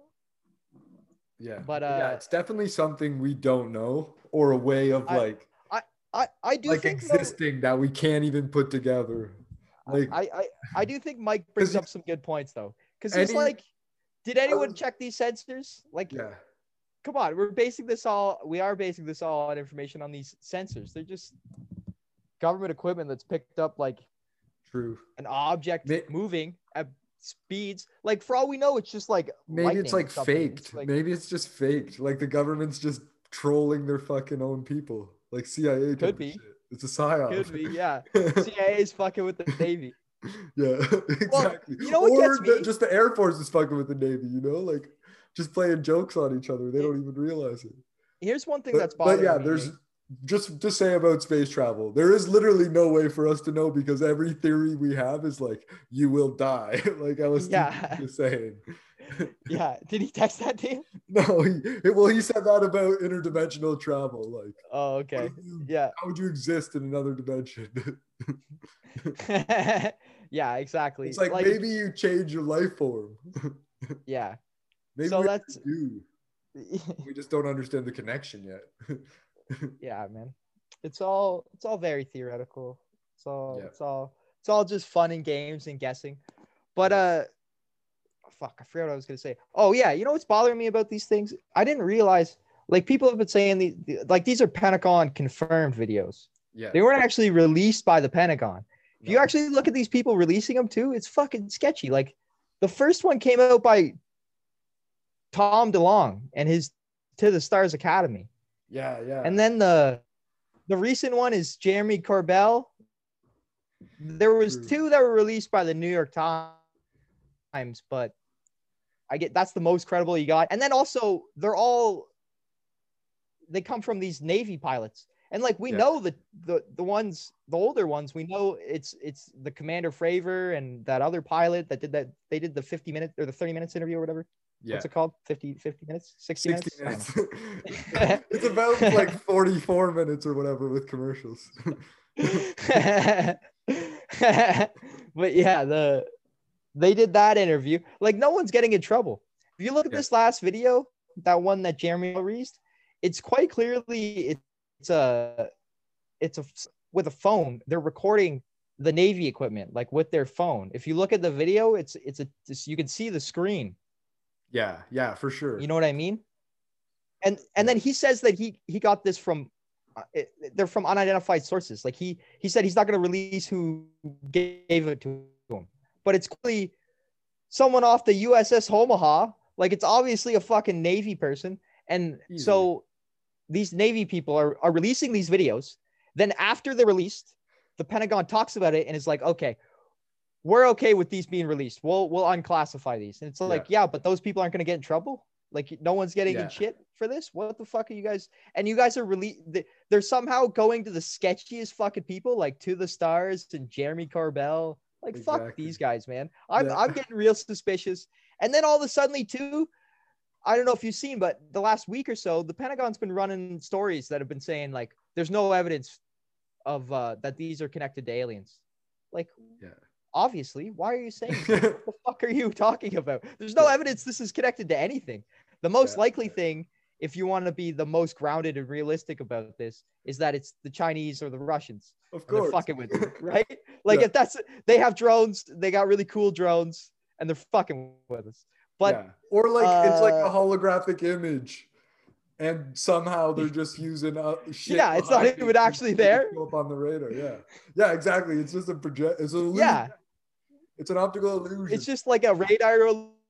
Yeah. But, uh, yeah, it's definitely something we don't know or a way of I- like I, I I do like though- existing that we can't even put together. Like I, I I do think Mike [LAUGHS] brings up some good points though, because he's like, did anyone check these sensors? Like, yeah. come on, we're basing this all. We are basing this all on information on these sensors. They're just government equipment that's picked up like True. an object May- moving at speeds. Like for all we know, it's just like Maybe it's like faked. It's like- Maybe it's just faked. Like the government's just trolling their fucking own people. Like CIA Could be. shit. It's a psyop. could be, yeah. [LAUGHS] CIA is fucking with the Navy. [LAUGHS] yeah, [LAUGHS] exactly. you know what or gets the- just the Air Force is fucking with the Navy, you know, like just playing jokes on each other. They don't even realize it. Here's one thing But, that's but yeah, me. there's just to say about space travel. There is literally no way for us to know because every theory we have is like you will die. like I was Yeah. just saying. [LAUGHS] yeah. Did he text that to you? [LAUGHS] No, he, well, he said that about interdimensional travel. Like, Oh, okay. you- Yeah. how would you exist in another dimension? [LAUGHS] yeah, exactly. it's like, maybe you change your life form. yeah. maybe So we that's- do. We just don't understand the connection yet. yeah, man. It's all it's all very theoretical. It's all Yeah. it's all it's all just fun and games and guessing. But uh fuck, I forgot what I was gonna say. Oh yeah, you know what's bothering me about these things? I didn't realize like people have been saying the, the- like these are Pentagon confirmed videos. yeah. They weren't actually released by the Pentagon. If you actually look at these people releasing them too, it's fucking sketchy. Like the first one came out by Tom DeLonge and his To the Stars Academy. yeah, yeah. And then the the recent one is Jeremy Corbell. There was True. two that were released by the New York Times, but I get that's the most credible you got. And then also they're all they come from these Navy pilots. And like we Yeah. know the the the ones the older ones, we know it's it's the Commander Fravor and that other pilot that did that they did the 50 minute or the 30 minutes interview or whatever. yeah. What's it called? 50 50 minutes? 60, 60 minutes? minutes. I don't know. [LAUGHS] it's about [LAUGHS] like 44 minutes or whatever with commercials. [LAUGHS] but yeah, the they did that interview. Like no one's getting in trouble. If you look at Yeah. this last video, that one that Jeremy released, it's quite clearly it's a it's a with a phone. They're recording the Navy equipment like with their phone. If you look at the video, it's it's a it's, you can see the screen. Yeah, yeah, for sure. You know what I mean? And and then he says that he he got this from uh, it, they're from unidentified sources. Like he he said he's not going to release who gave it to but it's clearly someone off the USS Omaha. Like it's obviously a fucking Navy person, and so these Navy people are are releasing these videos. Then after they're released, the Pentagon talks about it and is like, okay, we're okay with these being released. We'll we'll unclassify these. And it's like, yeah, but those people aren't going to get in trouble. Like no one's getting Yeah. in shit for this. What the fuck are you guys? And you guys are really they're somehow going to the sketchiest fucking people, like to the stars and Jeremy Corbell. Like fuck these guys, man. I'm Yeah. I'm getting real suspicious. And then all of a sudden, too, I don't know if you've seen, but the last week or so, the Pentagon's been running stories that have been saying like there's no evidence of uh, that these are connected to aliens. Like, Yeah. obviously, why are you saying? [LAUGHS] what the fuck are you talking about? There's no evidence this is connected to anything. The most Yeah. likely thing, if you want to be the most grounded and realistic about this, is that it's the Chinese or the Russians. of course. fucking with you, [LAUGHS] right? Like Yeah. if that's they have drones, they got really cool drones, and they're fucking with us. But yeah. or like it's like a uh, holographic image, and somehow they're [LAUGHS] just using uh, shit. Yeah, it's not even actually there. Up on the radar, yeah, yeah, exactly. It's just a project. It's a illusion. yeah, it's an optical illusion. it's just like a radar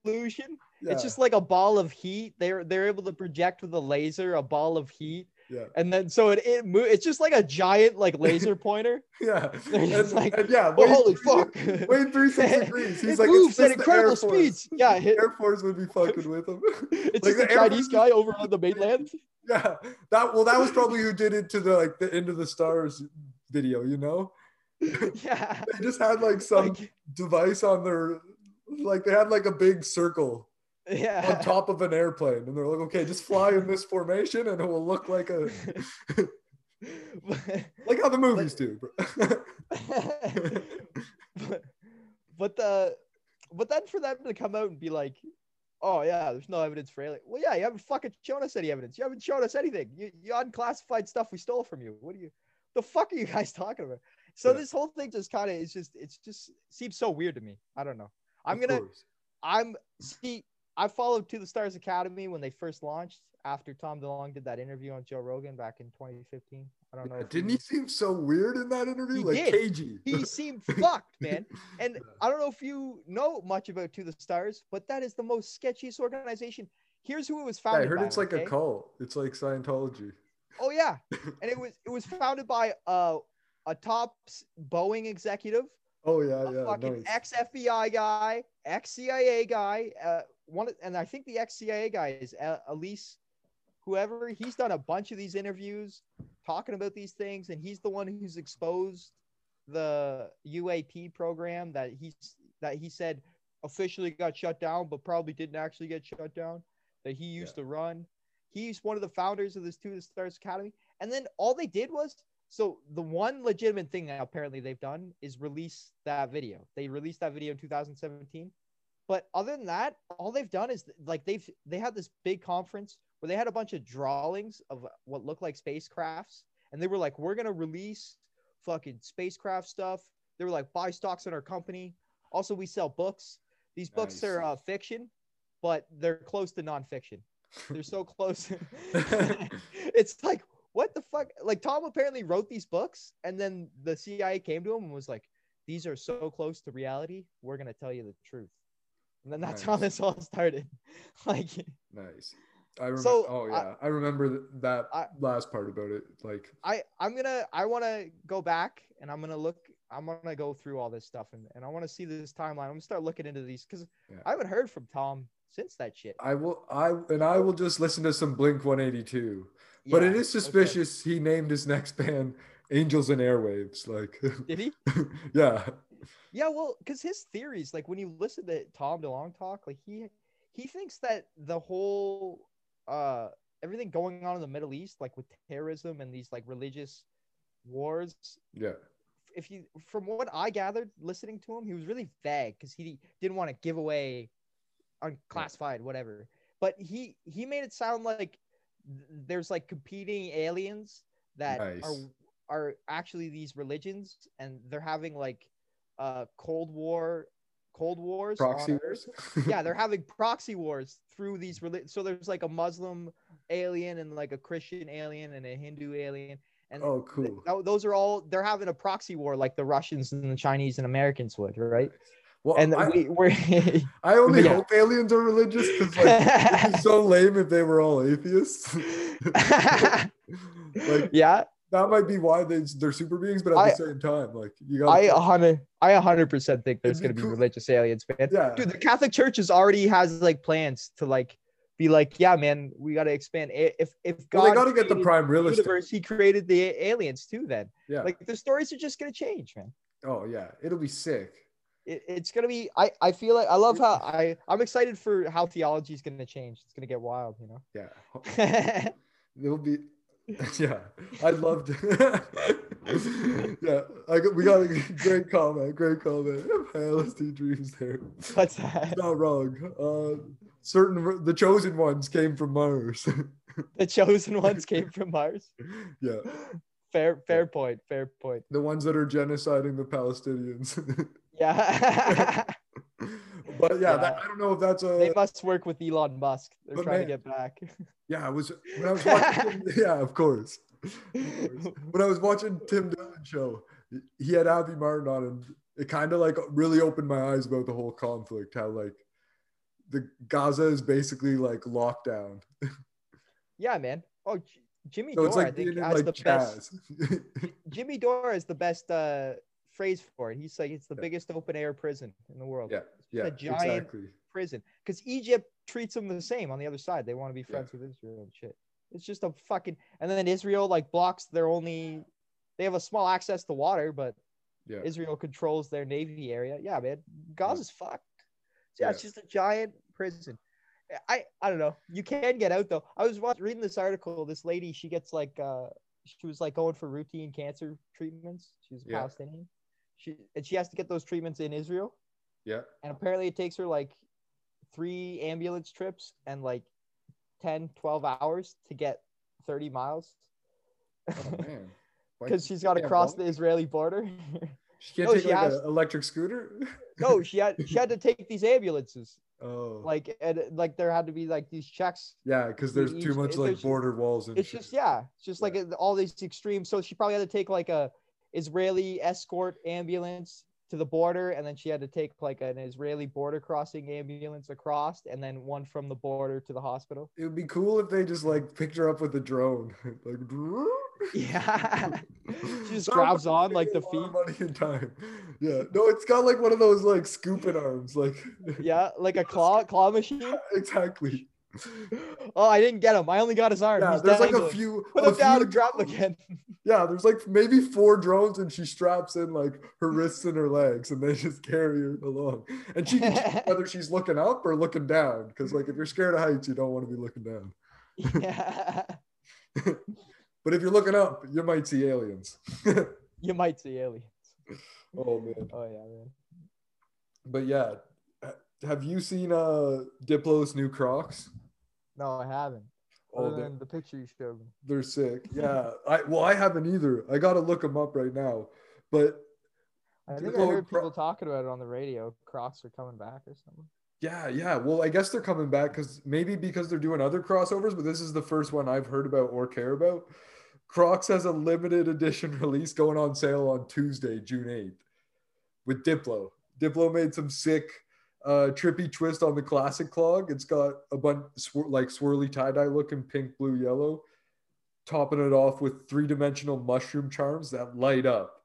illusion. Yeah, It's just like a ball of heat. They're they're able to project with a laser a ball of heat, yeah, and then so it it mo- It's just like a giant like laser [LAUGHS] pointer. yeah, [LAUGHS] and, like, and yeah. Wayne holy fuck! Wayne three six degrees. He's it like moves it's at just the Air incredible speeds. Yeah, Air Force would be fucking with him. [LAUGHS] it's like just the a Air Chinese Force- guy over on the mainland. Yeah, that well, that was probably who did it to the like the end of the stars video. You know, yeah, they just had like some like, device on their like they had like a big circle yeah. on top of an airplane and they're like okay just fly in this formation and it will look like a [LAUGHS] like how the movies do [LAUGHS] but, but the but then for them to come out and be like, oh yeah, there's no evidence for alien. Well, yeah, you haven't fucking shown us any evidence. You haven't shown us anything. You you unclassified stuff we stole from you. What do you? The fuck are you guys [LAUGHS] talking about? So Yeah. this whole thing just kind of is just it's just seems so weird to me. I don't know. I'm Of gonna course. I'm see. I followed To the Stars Academy when they first launched after Tom DeLonge did that interview on Joe Rogan back in 2015. I don't know. Yeah, didn't he seem so weird in that interview He like did. cagey he [LAUGHS] seemed fucked, man. And Yeah. I don't know if you know much about To the Stars, but that is the most sketchiest organization. Here's who it was Yeah, founded i heard by, it's like okay? a cult it's like scientology Oh yeah, and it was it was founded by uh, a top Boeing executive, oh yeah a yeah fucking nice. ex FBI guy, ex CIA guy, uh, one, of- and I think the ex CIA guy is Elise, whoever. He's done a bunch of these interviews talking about these things, and he's the one who's exposed the UAP program that he's that he said officially got shut down, but probably didn't actually get shut down. That he used to run. He's one of the founders of this To the Stars Academy, and then all they did was so the one legitimate thing that apparently they've done is release that video. They released that video in 2017. But other than that, all they've done is like they've they had this big conference where they had a bunch of drawings of what looked like spacecrafts, and they were like, "We're gonna release fucking spacecraft stuff." They were like, "Buy stocks in our company." Also, we sell books. These books Nice. are uh, fiction, but they're close to nonfiction. They're so [LAUGHS] close. [LAUGHS] [LAUGHS] it's like what the fuck? Like Tom apparently wrote these books, and then the CIA came to him and was like, "These are so close to reality. We're gonna tell you the truth." And then that's how this all started. [LAUGHS] like, nice i remember So, oh yeah i, remember th- that I- last part about it like I I'm gonna I want to go back and I'm gonna look. I'm gonna go through all this stuff and, and I want to see this timeline. I'm gonna start looking into these because Yeah. I haven't heard from Tom since that shit. I will I and I will just listen to some Blink 182. but it is Yeah, is okay. suspicious he named his next [LAUGHS] band Angels and Airwaves. Like Did he? [LAUGHS] yeah. Yeah, well, because his theories, like when you listen to Tom DeLonge talk, like he he thinks that the whole uh everything going on in the Middle East, like with terrorism and these like religious wars, Yeah. if you from what I gathered listening to him, he was really vague because he didn't want to give away unclassified whatever. But he he made it sound like there's like competing aliens that Nice. are are actually these religions and they're having like uh cold war cold wars Proxy wars. yeah, they're [LAUGHS] having proxy wars through these reli- so there's like a Muslim alien and like a Christian alien and a Hindu alien and Oh, th- cool. tho- those are all they're having a proxy war like the Russians and the Chinese and Americans would, right? Well, And I, we, we're [LAUGHS] I only [LAUGHS] yeah. hope aliens are religious because like it'd be so lame if they were all atheists. like yeah, that might be why they they're super beings, but at I- the same time, like you got I a hundred I a hundred percent think there's gonna be cool. religious aliens, man. Yeah. Dude, the Catholic Church is already has like plans to like be like, yeah, man, we gotta expand. If if God well, they got to get the prime the realistic. universe, he created the aliens too. Then Yeah. like the stories are just gonna change, man. oh yeah, it'll be sick. It, it's gonna be. I I feel like I love how I I'm excited for how theology is gonna change. It's gonna get wild, you know. Yeah. [LAUGHS] It'll be. [LAUGHS] Yeah, I'd love to. [LAUGHS] yeah, I got, we got a great comment. Great comment. LSD [LAUGHS] dreams there. What's that? Not wrong. Uh, certain the chosen ones came from Mars. The chosen ones came from Mars. yeah, Fair fair point. Fair point. the ones that are genociding the Palestinians. Yeah. But yeah, That, I don't know if that's a. they must work with Elon Musk. They're trying man- to get back. Yeah, I was when I was [LAUGHS] watching. yeah, of course. Of course. When I was watching Tim Dillon show, he had Abby Martin on, and it kind of like really opened my eyes about the whole conflict. How like the Gaza is basically like lockdown. yeah, man. Oh, J- Jimmy So Dore, like being think, has like the best. Jimmy Dore is the best uh, phrase for it. He's like, it's the Yeah. biggest open air prison in the world. yeah, yeah, a giant- exactly. prison because Egypt treats them the same on the other side. They want to be friends with Israel and shit. It's just a fucking and then Israel like blocks their only. They have a small access to water, but Yeah, Israel controls their navy area. Yeah, man, Gaza's fucked. Yeah, it's just a giant prison. I I don't know. You can get out though. I was watching, reading this article. This lady, she gets like uh, she was like going for routine cancer treatments. She's Yeah. Palestinian. She and she has to get those treatments in Israel yeah. and apparently it takes her like three ambulance trips and like 10 12 hours to get 30 miles Oh man, [LAUGHS] because she's got to cross the israeli border [LAUGHS] She can't No, take she like has- an electric scooter. no [LAUGHS] she had she had to take these ambulances Oh, like and like there had to be like these checks yeah, because there's each- too much like border walls and it's shit. just yeah it's just like all these extremes. so she probably had to take like a israeli escort ambulance to the border and then she had to take like an israeli border crossing ambulance across and then one from the border to the hospital It would be cool if they just like picked her up with a drone, [LAUGHS] like. Yeah. [LAUGHS] She just grabs on, like, the feet. Money and time. Yeah. No, it's got like one of those like scooping arms, like. Yeah, like a [LAUGHS] claw claw machine. exactly. Oh, I didn't get him. I only got his arm. Yeah, He's there's like a few. Put a him down few and drop him again. [LAUGHS] Yeah, there's like maybe four drones, and she straps in like her wrists and her legs, and they just carry her along. And she [LAUGHS] whether she's looking up or looking down, because like if you're scared of heights, you don't want to be looking down. yeah. [LAUGHS] But if you're looking up, you might see aliens. You might see aliens. oh man. Oh yeah, man. But yeah, have you seen uh Diplo's new Crocs? No, I haven't. Oh, Other than the picture you showed me. they're sick. Yeah, I well I haven't either. I gotta look them up right now. But I think I heard Cro- people talking about it on the radio. Crocs are coming back or something. yeah, yeah. Well, I guess they're coming back because maybe because they're doing other crossovers, but this is the first one I've heard about or care about. Crocs has a limited edition [LAUGHS] release going on sale on Tuesday, June 8th, with Diplo. Diplo made some sick uh trippy twist on the classic clog. It's got a bunch swir- like swirly tie-dye looking pink, blue, yellow, topping it off with three-dimensional mushroom charms that light up.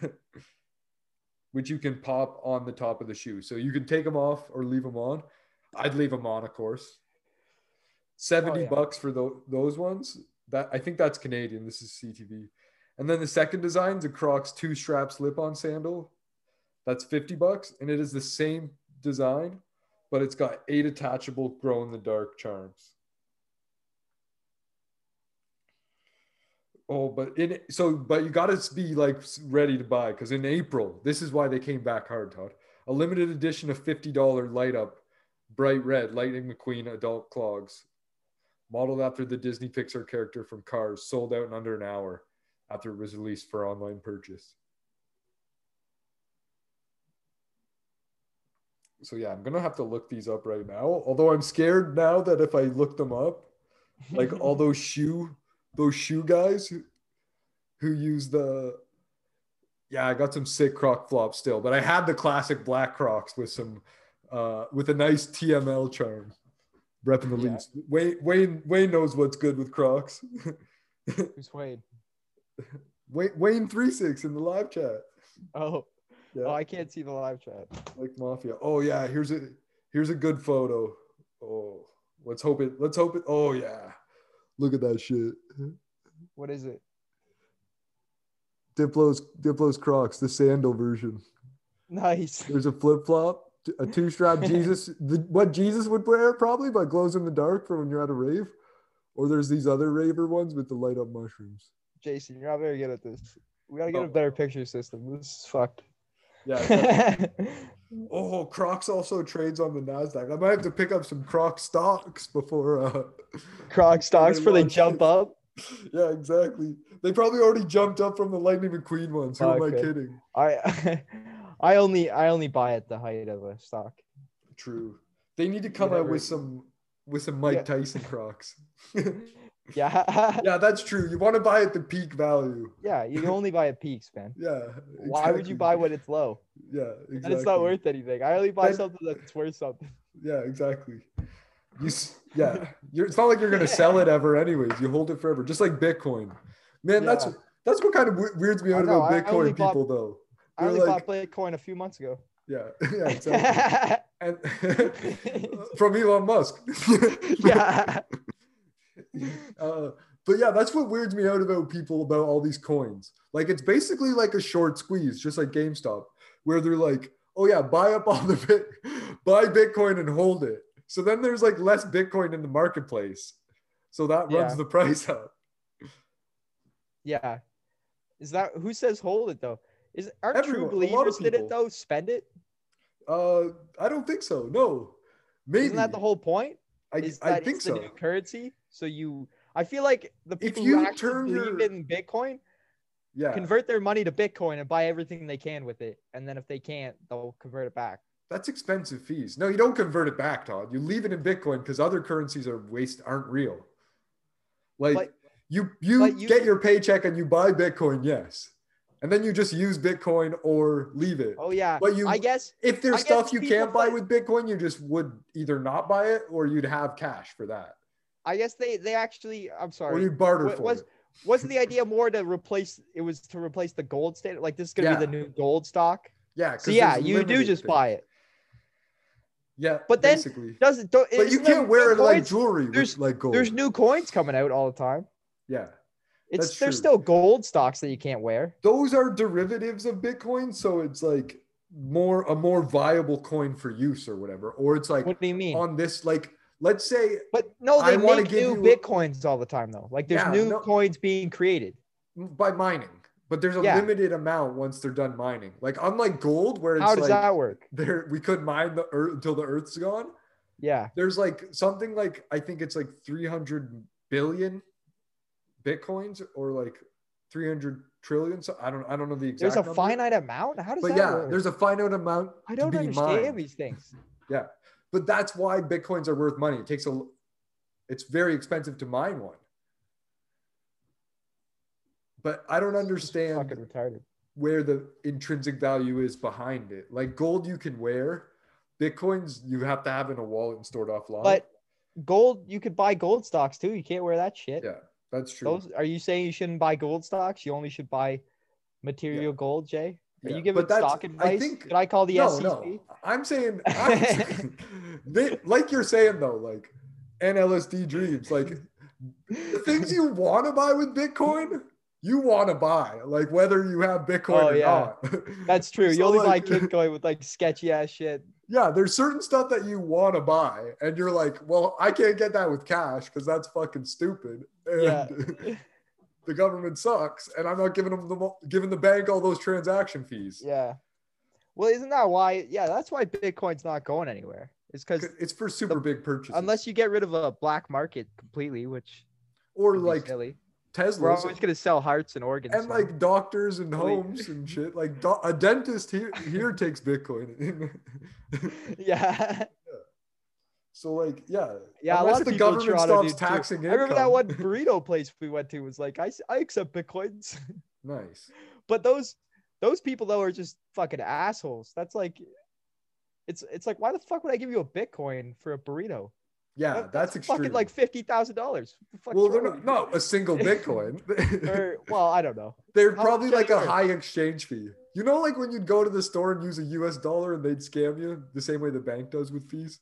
[LAUGHS] Which you can pop on the top of the shoe. So you can take them off or leave them on. I'd leave them on, of course. 70 Oh, yeah. bucks for tho- those ones. That I think that's Canadian. This is CTV. And then the second design is a Crocs two strap slip on sandal. That's 50 bucks. And it is the same design, but it's got eight attachable grow in the dark charms. Oh, but in so, but you got to be like ready to buy because in April, this is why they came back hard, Todd. A limited edition of fifty dollar light up, bright red Lightning McQueen adult clogs, modeled after the Disney Pixar character from Cars, sold out in under an hour after it was released for online purchase. So yeah, I'm gonna have to look these up right now. Although I'm scared now that if I look them up, like [LAUGHS] all those shoe those shoe guys who, who use the yeah i got some sick croc flops still but i had the classic black crocs with some uh with a nice tml charm repping the Yeah. leaves wayne wayne wayne knows what's good with crocs Who's Wade? [LAUGHS] wayne wayne three six in the live chat Oh, Oh, yeah oh, I can't see the live chat. like mafia oh yeah here's a here's a good photo oh let's hope it let's hope it oh yeah look at that shit What is it? diplo's diplo's crocs the sandal version Nice. There's a flip flop, a two strap [LAUGHS] Jesus, the, what Jesus would wear probably, but glows in the dark for when you're at a rave. Or there's these other raver ones with the light up mushrooms. Jason, you're not very good at this. We gotta get Oh. a better picture system. This is fucked. Yeah. [LAUGHS] oh, Crocs also trades on the Nasdaq. I might have to pick up some Croc stocks before. Uh, Croc stocks before they jump it. up. [LAUGHS] yeah, exactly. They probably already jumped up from the Lightning McQueen ones. Who am I kidding? I [LAUGHS] I only I only buy at the height of a stock. True. They need to come out with some with some Mike Yeah. Tyson Crocs. [LAUGHS] Yeah. [LAUGHS] yeah, that's true. You want to buy at the peak value. yeah, you only buy at peaks, man. [LAUGHS] Yeah. Why would you buy when it's low? Yeah, And exactly. it's not worth anything. I only buy something that's worth something. Yeah, exactly. You, yeah, you're, it's not like you're gonna sell it ever, anyways. You hold it forever, just like Bitcoin. Man, that's Yeah. that's what kind of weirds me out know, about I Bitcoin bought- people, though. I They're only like- bought Bitcoin a few months ago. Yeah, yeah, exactly. and from Elon Musk. yeah. [LAUGHS] uh, but yeah, that's what weirds me out about people about all these coins. Like it's basically like a short squeeze, just like GameStop, where they're like, "Oh yeah, buy up all the bit, [LAUGHS] buy Bitcoin and hold it." So then there's like less Bitcoin in the marketplace, so that runs Yeah. the price [LAUGHS] up. Yeah. Is that who says hold it though? Is aren't Everyone- true a lot of believers did it though? Spend it? Uh, I don't think so. No, maybe Isn't that the whole point? I, I think so. new currency? So you I feel like the If people you who actually turn believe your- in Bitcoin Yeah, convert their money to Bitcoin and buy everything they can with it. And then if they can't, they'll convert it back. that's expensive fees. No, you don't convert it back, Todd. You leave it in Bitcoin because other currencies are waste aren't real. Like But- you you you get your paycheck and you buy Bitcoin, yes. And then you just use Bitcoin or leave it. Oh yeah. But you I guess if there's I guess stuff you can't buy with Bitcoin, you just would either not buy it or you'd have cash for that. I guess they they actually I'm Or sorry. you'd barter Wa- for was it. wasn't the idea more to replace it was to replace the gold standard? Like this is gonna be the new gold stock. Yeah. So yeah, you do just things. buy it. Yeah. But then- basically. Doesn't don't, But you can't wear it like jewelry There's- like gold. There's new coins coming out all the time. yeah. It's there's true. still gold stocks that you can't wear. those are derivatives of Bitcoin, so it's like more a more viable coin for use or whatever. Or it's like What do you mean? on this, like let's say But no, they wanna make give new you- bitcoins all the time though. Like there's Yeah, new no- coins being created. by mining, but there's a Yeah. limited amount once they're done mining. Like unlike gold, where it's How does like that work? there we could mine the earth until the earth's gone. Yeah. There's like something like I think it's like 300 billion bitcoins or like 300 trillion. So I don't I don't know the exact. There's a number. finite amount. How does But that yeah, work? there's a finite amount. I don't understand mined. these things. Yeah, but that's why bitcoins are worth money. It takes a, it's very expensive to mine one. But I don't understand where the intrinsic value is behind it. Like gold, you can wear. Bitcoins, you have to have in a wallet and stored offline. But gold, you could buy gold stocks too. You can't wear that shit. yeah, that's true. Those are you saying you shouldn't buy gold stocks? You only should buy material gold, Jay? Are Yeah, you giving stock I advice? think- Could I call the no, SEC? no. I'm saying, I'm saying [LAUGHS] they, like you're saying though, like NLSD dreams, like the things you want to buy with Bitcoin, you want to buy, like whether you have Bitcoin Oh, or yeah. not. That's true. [LAUGHS] you only like- buy Bitcoin with like sketchy ass shit. yeah, there's certain stuff that you want to buy, and you're like, well, I can't get that with cash because that's fucking stupid. And, Yeah. [LAUGHS] the government sucks, and I'm not giving them the giving the bank all those transaction fees. Yeah. Well, isn't that why? Yeah, that's why Bitcoin's not going anywhere. It's because It's for super big purchases. unless you get rid of a black market completely, which or like silly, Tesla. we're always gonna sell hearts and organs. and so- like doctors and homes and shit. Like do- a dentist here here [LAUGHS] takes Bitcoin. [LAUGHS] yeah, so like yeah, yeah. Unless the government stops taxing I remember that one [LAUGHS] burrito place we went to was like, I, I accept bitcoins, [LAUGHS] nice. but those those people though are just fucking assholes. That's like, it's it's like, why the fuck would I give you a bitcoin for a burrito? Yeah, That- that's, extreme. fucking like fifty thousand dollars. well, they're not, not a single [LAUGHS] Bitcoin. or well, I don't know. They're How probably like a high exchange fee. You know, like when you'd go to the store and use a US dollar and they'd scam you the same way the bank does with fees.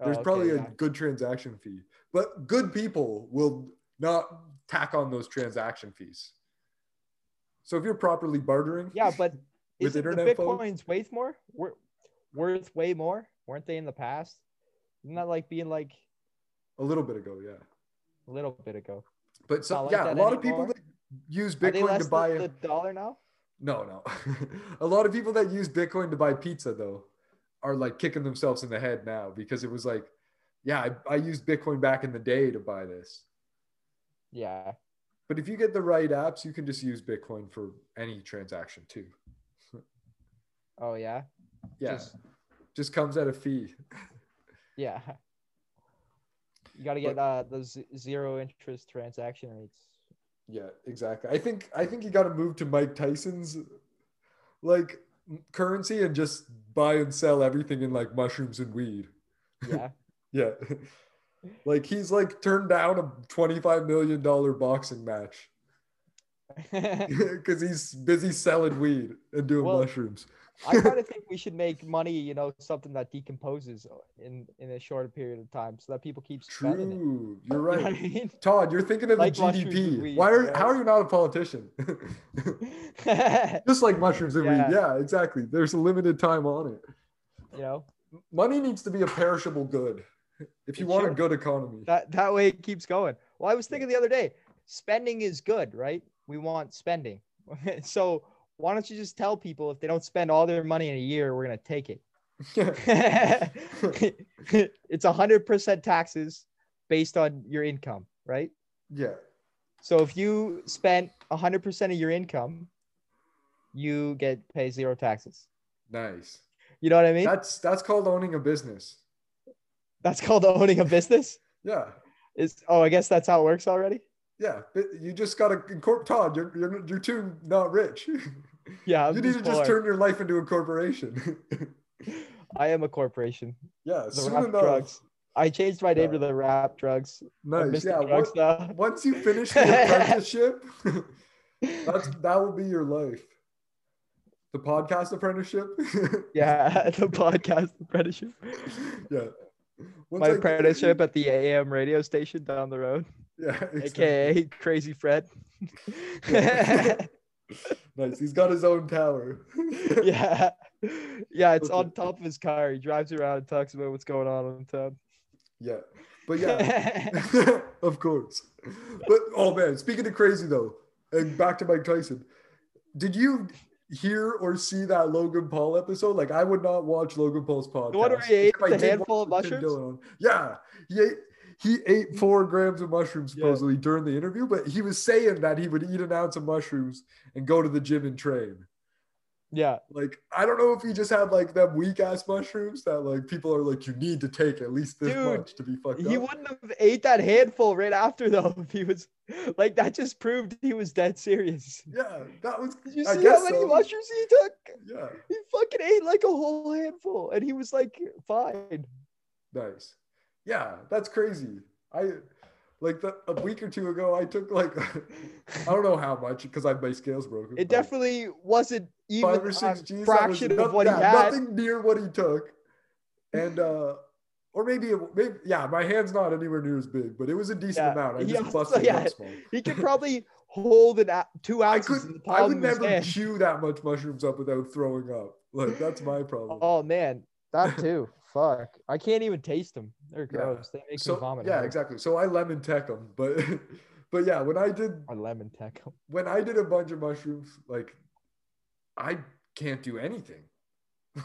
There's Oh, okay, probably a yeah. good transaction fee, but good people will not tack on those transaction fees. So if you're properly bartering, Yeah, but [LAUGHS] With isn't the bitcoins worth more? Wor- worth way more? Weren't they in the past? Isn't that like being like a little bit ago, yeah. a little bit ago? But so, like yeah, a lot of people that use Bitcoin to buy than the dollar now? No, no. [LAUGHS] a lot of people that use Bitcoin to buy pizza though are like kicking themselves in the head now because it was like, yeah, I, I used Bitcoin back in the day to buy this. Yeah. But if you get the right apps, you can just use Bitcoin for any transaction too. Oh yeah. Yeah. Just- Just, comes at a fee. [LAUGHS] Yeah. You got to get uh those zero interest transaction rates. Yeah, exactly. I think I think you got to move to Mike Tyson's like currency and just buy and sell everything in like mushrooms and weed. Yeah. [LAUGHS] Yeah. like he's like turned down a $25 million boxing match [LAUGHS] [LAUGHS] because he's busy selling weed and doing Well, mushrooms. I kind of think we should make money, you know, something that decomposes in in a shorter period of time, so that people keep spending it. True. You're [LAUGHS] You know right. I mean? Todd, you're thinking of Like the GDP. weed, Why are right? how are you not a politician? [LAUGHS] [LAUGHS] Just like mushrooms and Yeah. weed. Yeah, exactly. There's a limited time on it. you know, Money needs to be a perishable good. If you It want a good economy. that that way it keeps going. Well, I was thinking the other day, spending is good, right? We want spending. so why don't you just tell people if they don't spend all their money in a year, we're gonna take it. [LAUGHS] [LAUGHS] it's a hundred percent taxes based on your income, right? yeah. So if you spent a hundred percent of your income, you get pay zero taxes. Nice. You know what I mean? That's that's called owning a business. That's called [LAUGHS] owning a business. Yeah. Is oh, I guess that's how it works already. Yeah, you just gotta incorporate. Todd, you're, you're you're too not rich. [LAUGHS] Yeah, I'm you need to poor. just turn your life into a corporation. [LAUGHS] I am a corporation. yeah, The soon rap enough. drugs. I changed my name to the rap drugs. Nice. Yeah. Drugs Once, once you finish [LAUGHS] the apprenticeship, that's that will be your life. The podcast apprenticeship. Yeah, the podcast apprenticeship. yeah. Once My apprenticeship at the AM radio station down the road, Yeah. [LAUGHS] exactly. aka Crazy Fred. [LAUGHS] [LAUGHS] Nice. He's got his own tower. yeah. Yeah, it's Okay. on top of his car. He drives around and talks about what's going on in town. Yeah. But yeah. of course. But oh man, speaking of crazy though, and back to Mike Tyson, did you hear or see that Logan Paul episode? Like, I would not watch Logan Paul's podcast. The one where he ate except I the did handful of mushrooms? Yeah, he ate. He ate mm-hmm. four grams of mushrooms Yeah. supposedly during the interview, but he was saying that he would eat an ounce of mushrooms and go to the gym and train. Yeah. Like, I don't know if he just had like them weak ass mushrooms that like people are like, you need to take at least this Dude, much to be fucked He up. wouldn't have ate that handful right after though if he was like that just proved he was dead serious. Yeah, that was. Did you I see how many so. mushrooms he took? Yeah, He fucking ate like a whole handful and he was like fine. nice. Yeah, that's crazy. I like the, a week or two ago. I took like [LAUGHS] I don't know how much because I my scales broken. It definitely wasn't even five or six G's. fraction no- of what he had. Nothing near what he took, and uh, or maybe it- maybe yeah. My hand's not anywhere near as big, but it was a decent Yeah, amount. I he just [LAUGHS] busted yeah, it. He could probably hold an, two I ounces the I would never hand. chew that much mushrooms up without throwing up. Like that's my problem. [LAUGHS] Oh man, that [LAUGHS] too. Fuck, I can't even taste them. They're Yeah. gross. They make so me vomit. yeah hard. exactly so i lemon tek them but but yeah, when I did Or lemon taco. when I did a bunch of mushrooms, like I can't do anything. [LAUGHS]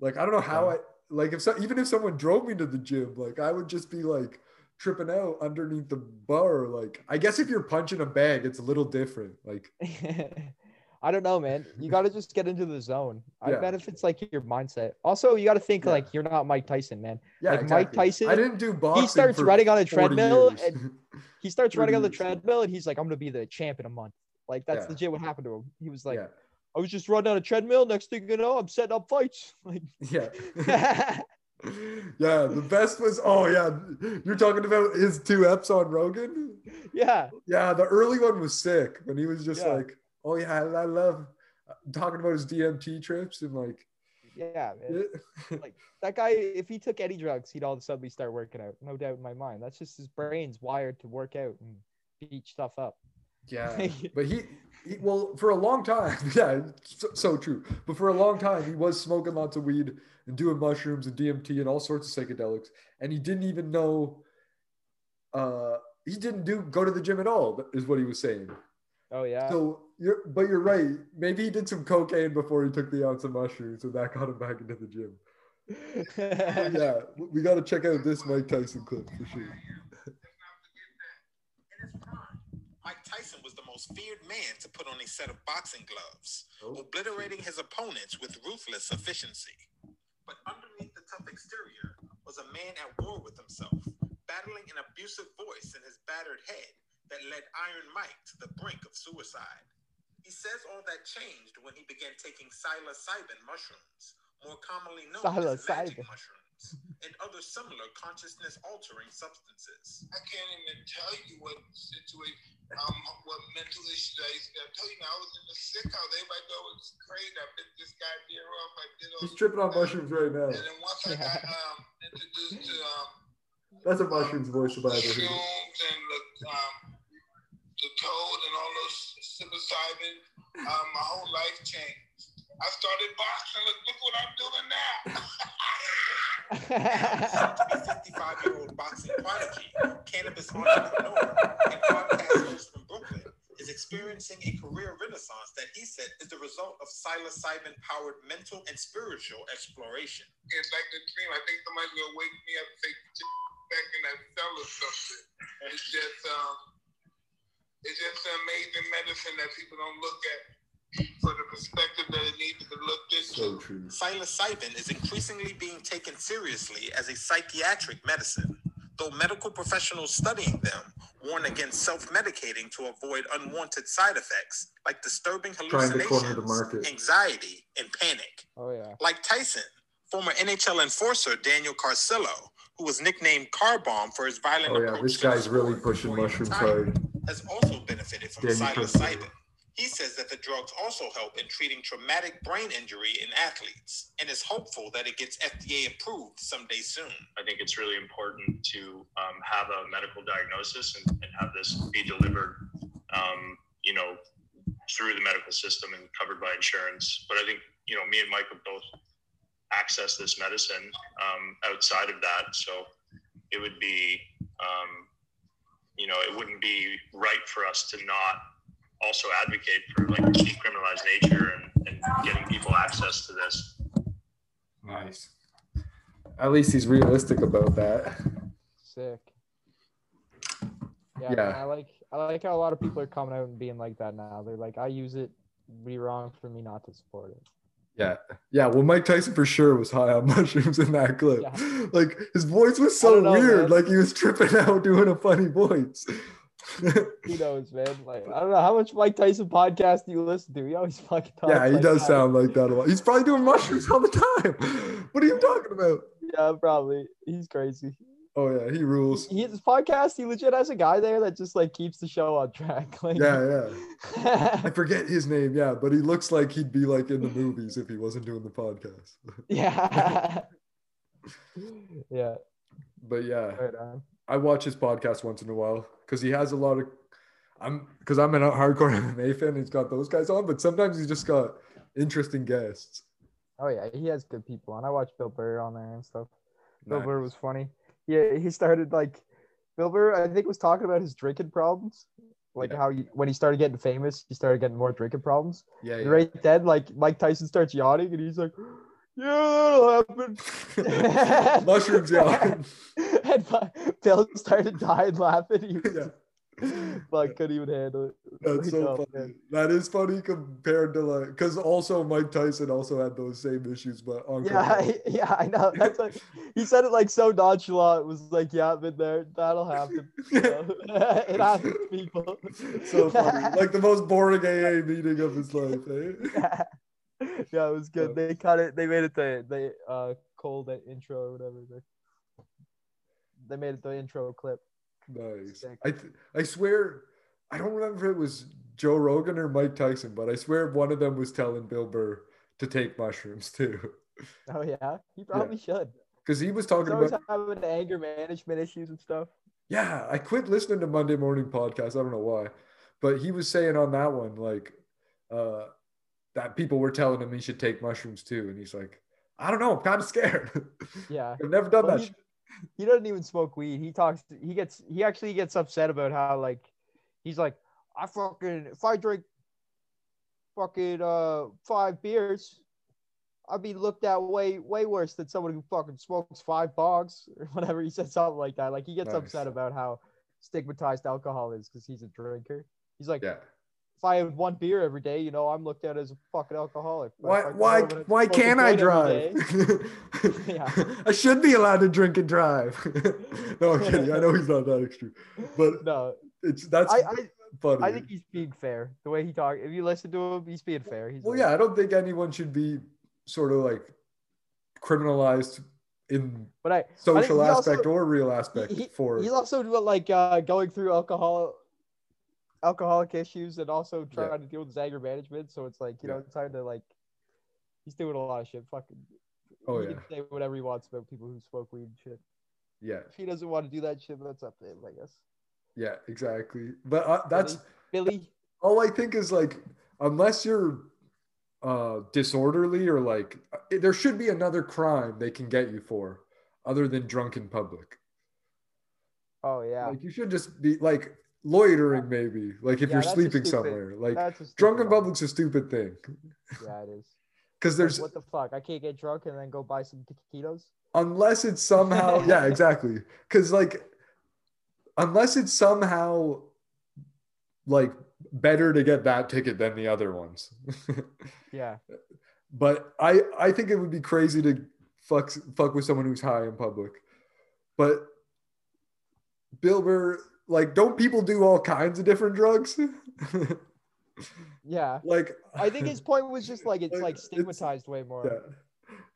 like I don't know how I like if so, even if someone drove me to the gym, like I would just be like tripping out underneath the bar. Like I guess if you're punching a bag, it's a little different. Like [LAUGHS] I don't know, man. You got to just get into the zone. I bet if it's like your mindset. Also, you got to think Yeah. like you're not Mike Tyson, man. yeah, Like Mike. Tyson, I didn't do boxing. He starts running on a treadmill and He starts [LAUGHS] running on the treadmill and he's like, I'm gonna be the champ in a month. Like that's Yeah. legit what happened to him. He was like, yeah, I was just running on a treadmill. Next thing you know, I'm setting up fights. [LAUGHS] Like, yeah. [LAUGHS] yeah, the best was oh yeah, you're talking about his two eps on Rogan. yeah, Yeah, the early one was sick when he was just Yeah. like, oh yeah, I love uh, talking about his DMT trips and like, yeah, man. That guy, if he took any drugs, he'd all of a sudden start working out. No doubt in my mind. That's just his brain's wired to work out and beat stuff up. Yeah, [LAUGHS] but he, he well for a long time, [LAUGHS] yeah, so, so true. But for a long time, he was smoking lots of weed and doing mushrooms and DMT and all sorts of psychedelics, and he didn't even know. Uh, he didn't do go to the gym at all. Is what he was saying. Oh yeah. So you're, but you're right. Maybe he did some cocaine before he took the ounce of mushrooms, and that got him back into the gym. [LAUGHS] Yeah, we got to check out this Mike Tyson clip for sure. In his prime, Mike Tyson was the most feared man to put on a set of boxing gloves, oh, obliterating his opponents with ruthless efficiency. But underneath the tough exterior was a man at war with himself, battling an abusive voice in his battered head that led Iron Mike to the brink of suicide. He says all that changed when he began taking psilocybin mushrooms, more commonly known as magic Psilocybin. mushrooms, and other similar consciousness-altering substances. I can't even tell you what situation, um, what mental issues I used to tell you now, I was in the sick house. Everybody thought it was crazy. I bit this guy beer off. I did all He's tripping on mushrooms right now. And then once I got um, introduced to um, That's a mushrooms voice if I ever it. and the, um, the toad and all those psilocybin, um, my whole life changed. I started boxing. Look, look what I'm doing now. [LAUGHS] to be 55 year old boxing prodigy, cannabis entrepreneur, and podcast host from Brooklyn, is experiencing a career renaissance that he said is the result of psilocybin powered mental and spiritual exploration. it's like a dream. I think somebody's gonna wake me up and "Get back in that cell or something. It's just um, it's just an amazing medicine that people don't look at for the perspective that it needs to be looked So into. true. Psilocybin is increasingly being taken seriously as a psychiatric medicine, though medical professionals studying them warn against self medicating to avoid unwanted side effects like disturbing Trying hallucinations, the anxiety, and panic. oh yeah. Like Tyson, former NHL enforcer Daniel Carcillo, who was nicknamed Car Bomb for his violent Oh yeah, approach this to guy's really pushing before he mushrooms retired, hard. has also benefited from Daniel psilocybin. He says that the drugs also help in treating traumatic brain injury in athletes and is hopeful that it gets FDA approved someday soon. I think it's really important to um, have a medical diagnosis and, and have this be delivered, um, you know, through the medical system and covered by insurance. But I think, you know, me and Mike have both accessed this medicine um, outside of that. So it would be, um, you know, it wouldn't be right for us to not also advocate for like decriminalized nature and, and getting people access to this. Nice. At least he's realistic about that. Sick. Yeah, Yeah. man, I like I like how a lot of people are coming out and being like that now. They're like, I use it. Be wrong for me not to support it. Yeah. Yeah. Well, Mike Tyson for sure was high on [LAUGHS] mushrooms in that clip. Yeah. Like his voice was so know, weird. man. Like he was tripping [LAUGHS] out doing a funny voice. [LAUGHS] Who knows, man? Like I don't know how much Mike Tyson podcast do you listen to. He always fucking talks. yeah, he like does that. sound like that a lot. He's probably doing mushrooms all the time. [LAUGHS] What are you talking about? Yeah, probably. He's crazy. Oh yeah, he rules. He, his podcast, he legit has a guy there that just like keeps the show on track. [LAUGHS] Like, Yeah, yeah. I forget his name, yeah, but he looks like he'd be like in the movies if he wasn't doing the podcast. yeah, yeah. But yeah, Right on. I watch his podcast once in a while because he has a lot of. I'm because I'm [LAUGHS] a hardcore MMA fan. He's got those guys on, but sometimes he's just got interesting guests. Oh yeah, he has good people on. I watch Bill Burr on there and stuff. Bill Nice. Burr was funny. Yeah, he started like Bill Burr, I think, was talking about his drinking problems, like Yeah. how he, when he started getting famous, he started getting more drinking problems. Yeah, yeah. right then, like Mike Tyson starts yawning, and he's like, "Yeah, that'll happen." [LAUGHS] Mushrooms, [LAUGHS] yeah. and Bill started dying laughing. He was yeah. [LAUGHS] like, couldn't even handle it. That's so Oh, funny. man. That is funny compared to like, because also Mike Tyson also had those same issues, but on Yeah, I- yeah, I know. That's like he said it like so nonchalant. It was like, "Yeah, I've been there. That'll happen." You know? it happens, people. so funny. Like the most boring AA meeting of his life. Eh? yeah. [LAUGHS] yeah, it was good. They cut it. They made it the the uh cold intro or whatever. They, they made it the intro clip. Nice. Sick. I th- I swear, I don't remember if it was Joe Rogan or Mike Tyson, but I swear one of them was telling Bill Burr to take mushrooms too, [LAUGHS] Oh yeah, he probably should. because he was talking always about. having anger management issues and stuff. Yeah, I quit listening to Monday morning podcast. I don't know why, but he was saying on that one like uh, that people were telling him he should take mushrooms too, and he's like, I don't know, I'm kind of scared. [LAUGHS] Yeah. I've never done Well, that. he- shit. he doesn't even smoke weed. He talks. He gets. He actually gets upset about how like he's like I fucking if I drink fucking uh five beers, I'd be looked at way way worse than someone who fucking smokes five bogs [LAUGHS] or whatever. He said something like that. Like he gets Nice. upset about how stigmatized alcohol is because he's a drinker. He's like, Yeah. If I had one beer every day, you know, I'm looked at as a fucking alcoholic. Why why why can't I drive? [LAUGHS] Yeah. I should be allowed to drink and drive. [LAUGHS] no, I'm [LAUGHS] kidding. I know he's not that extreme, but No, it's that's I, I funny. I think he's being fair. The way he talk, if you listen to him, he's being fair. He's well, like, yeah, I don't think anyone should be sort of like criminalized in But I, I social also- aspect or real aspect he- for he's also like uh, going through alcohol, alcoholic issues, and also trying Yeah. to deal with his anger management. So it's like you know, Yeah. it's hard to like. He's doing a lot of shit. Fucking. Oh, he yeah. can say whatever he wants about people who smoke weed and shit. yeah, If he doesn't want to do that shit, that's up to him, I guess. yeah, exactly. But uh, that's Billy. all I think is like unless you're uh disorderly or like there should be another crime they can get you for other than drunk in public. Oh yeah. Like you should just be like loitering maybe. Like if Yeah, you're sleeping stupid- somewhere. Like that's a drunk in public's a stupid thing. Yeah, it is. [LAUGHS] Because Like, there's what the fuck? I can't get drunk and then go buy some taquitos. unless it's somehow [LAUGHS] yeah, exactly. Cause like unless it's somehow like better to get that ticket than the other ones. [LAUGHS] Yeah. but I I think it would be crazy to fuck fuck with someone who's high in public. But Bill Burr, like, don't people do all kinds of different drugs? [LAUGHS] Yeah. like, I think his point was just like it's Like, like [LAUGHS] it's- stigmatized way more.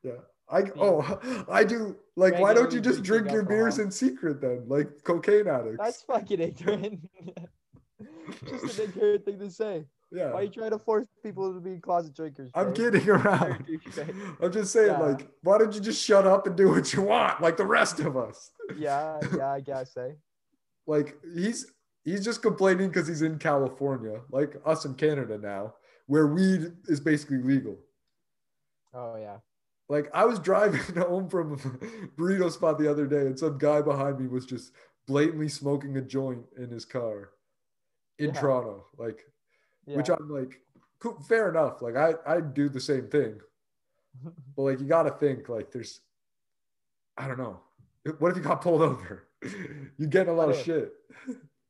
yeah, yeah. I oh I do like. Why don't you just drink your beers in secret then, like cocaine addicts? That's fucking ignorant. [LAUGHS] just an ignorant thing to say. yeah. Why are you trying to force people to be closet drinkers? I'm kidding around. You're a douchebag. I'm just saying, Yeah. like, why don't you just shut up and do what you want, like the rest of us? Yeah, yeah, I guess. Eh? Like he's he's just complaining because he's in California, like us in Canada now, where weed is basically legal. Oh yeah. Like I was driving [LAUGHS] home from a burrito spot the other day, and some guy behind me was just blatantly smoking a joint in his car in Yeah. Toronto. Like, Yeah. which I'm like, cool, fair enough. Like I I do the same thing, [LAUGHS] but like you got to think like there's, I don't know, what if you got pulled over? [LAUGHS] you get a lot of shit.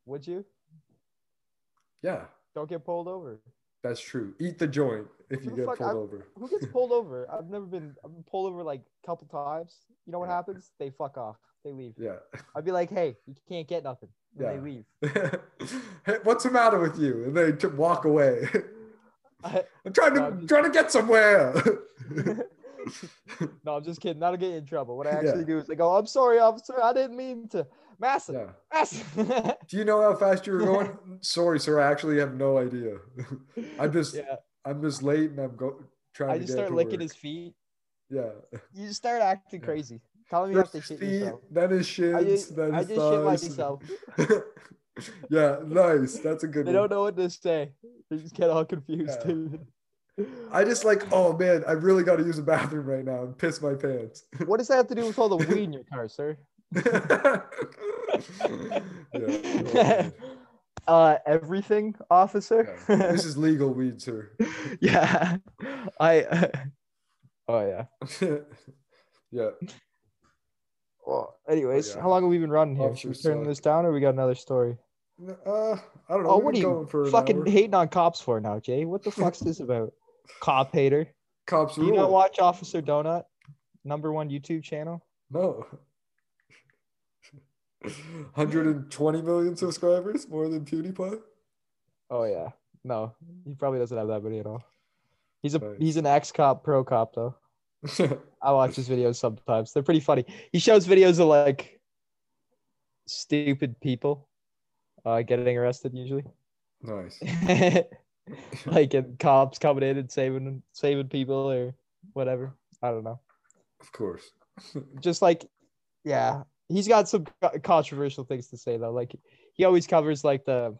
Would you? Yeah. Don't get pulled over. That's true. Eat the joint if you get fuck- pulled I'm- over. Who gets pulled over? I've never been. I've been pulled over like a couple times. You know what Yeah. happens? They fuck off. They leave. Yeah. I'd be like, hey, you can't get nothing. And Yeah. They leave. [LAUGHS] hey, what's the matter with you? And they t- walk away. [LAUGHS] I- I'm trying to trying to get somewhere. [LAUGHS] no, I'm just kidding. That'll get you in trouble. What I Yeah. actually do is I go, I'm sorry, officer. I didn't mean to. Massive. yeah. Massive. Do you know how fast you were going? [LAUGHS] Sorry, sir. I actually have no idea. [LAUGHS] I'm just yeah. I'm just late and I'm go trying I just start to king work. his feet. Yeah. You just start acting Yeah. crazy. Telling me you have to shit feet, yourself. then his I shins, just, then I his just shit myself. yeah, nice. That's a good They one. don't know what to say. They just get all confused. Yeah. dude. I just like, oh man, I really got to use the bathroom right now and piss my pants. What does that have to do with all the weed in your [LAUGHS] car, sir? yeah. [LAUGHS] uh, everything, officer. Yeah. This is legal weed, sir. [LAUGHS] yeah, I. oh yeah. yeah. Well, anyways, yeah. how long have we been running here? Officer Should we turn suck. this down, or we got another story? Uh, I don't know. Oh, We've what are you going for fucking hating on cops for now, Jay? What the fuck's this about? Cop hater. Cops Do you not watch Officer Donut? Number one YouTube channel. No. 120 million subscribers, more than PewDiePie. Oh yeah. No, he probably doesn't have that many at all. He's a he's an ex cop, pro cop though. [LAUGHS] I watch his videos sometimes. They're pretty funny. He shows videos of like stupid people uh, getting arrested usually. nice. [LAUGHS] [LAUGHS] like and cops coming in and saving saving people or whatever. I don't know. Of course. [LAUGHS] Just like yeah, he's got some controversial things to say though. Like he always covers like the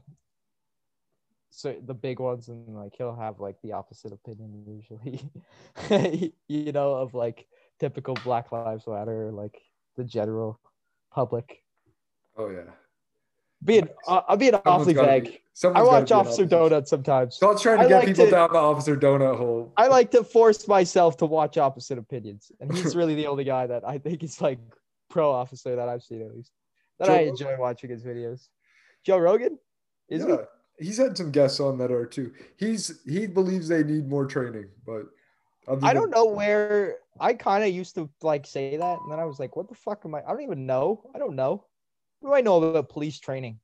so the big ones and like he'll have like the opposite opinion usually. [LAUGHS] you know, of like typical Black Lives Matter, like the general public. Oh yeah. Being uh, I'm being awfully gotta vague. be- I someone's gotta watch be an Officer. Donut sometimes. Stop trying to I get like people to- down the Officer Donut hole. I like to force myself to watch opposite opinions, and he's [LAUGHS] really the only guy that I think is like pro officer that I've seen at least. That Joe I enjoy watching his videos. Joe Rogan, is yeah. He's had some guests on that are too. He's he believes they need more training, but other he? I don't know where. I kind of used to like say that, and then I was like, "What the fuck am I? I don't even know. I don't know. What do I know about police training?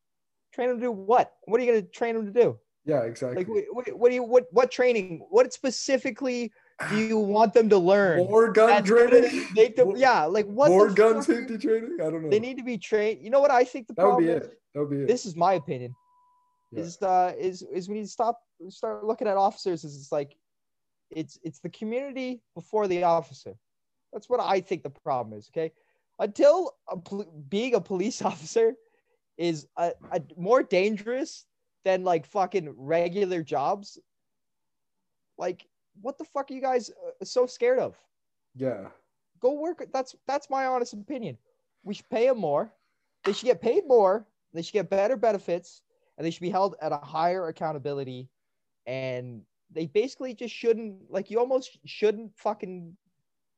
Train them to do what? What are you gonna train them to do? Yeah, exactly. Like, what, what, what do you what what training? What specifically do you [SIGHS] want them to learn? more gun training. Make them, More- yeah, like what? more gun fuck? safety training. I don't know. They need to be trained. You know what I think the that would problem be is? it. That would be it. This is my opinion. Yeah. Is uh is is we need to stop start looking at officers as it's like it's it's the community before the officer. That's what I think the problem is. Okay, until a pol- being a police [LAUGHS] officer is a, a more dangerous than like fucking regular jobs. Like, what the fuck are you guys uh, so scared of? yeah. go work. That's that's my honest opinion. We should pay them more. They should get paid more. They should get better benefits, and they should be held at a higher accountability. And they basically just shouldn't like you almost shouldn't fucking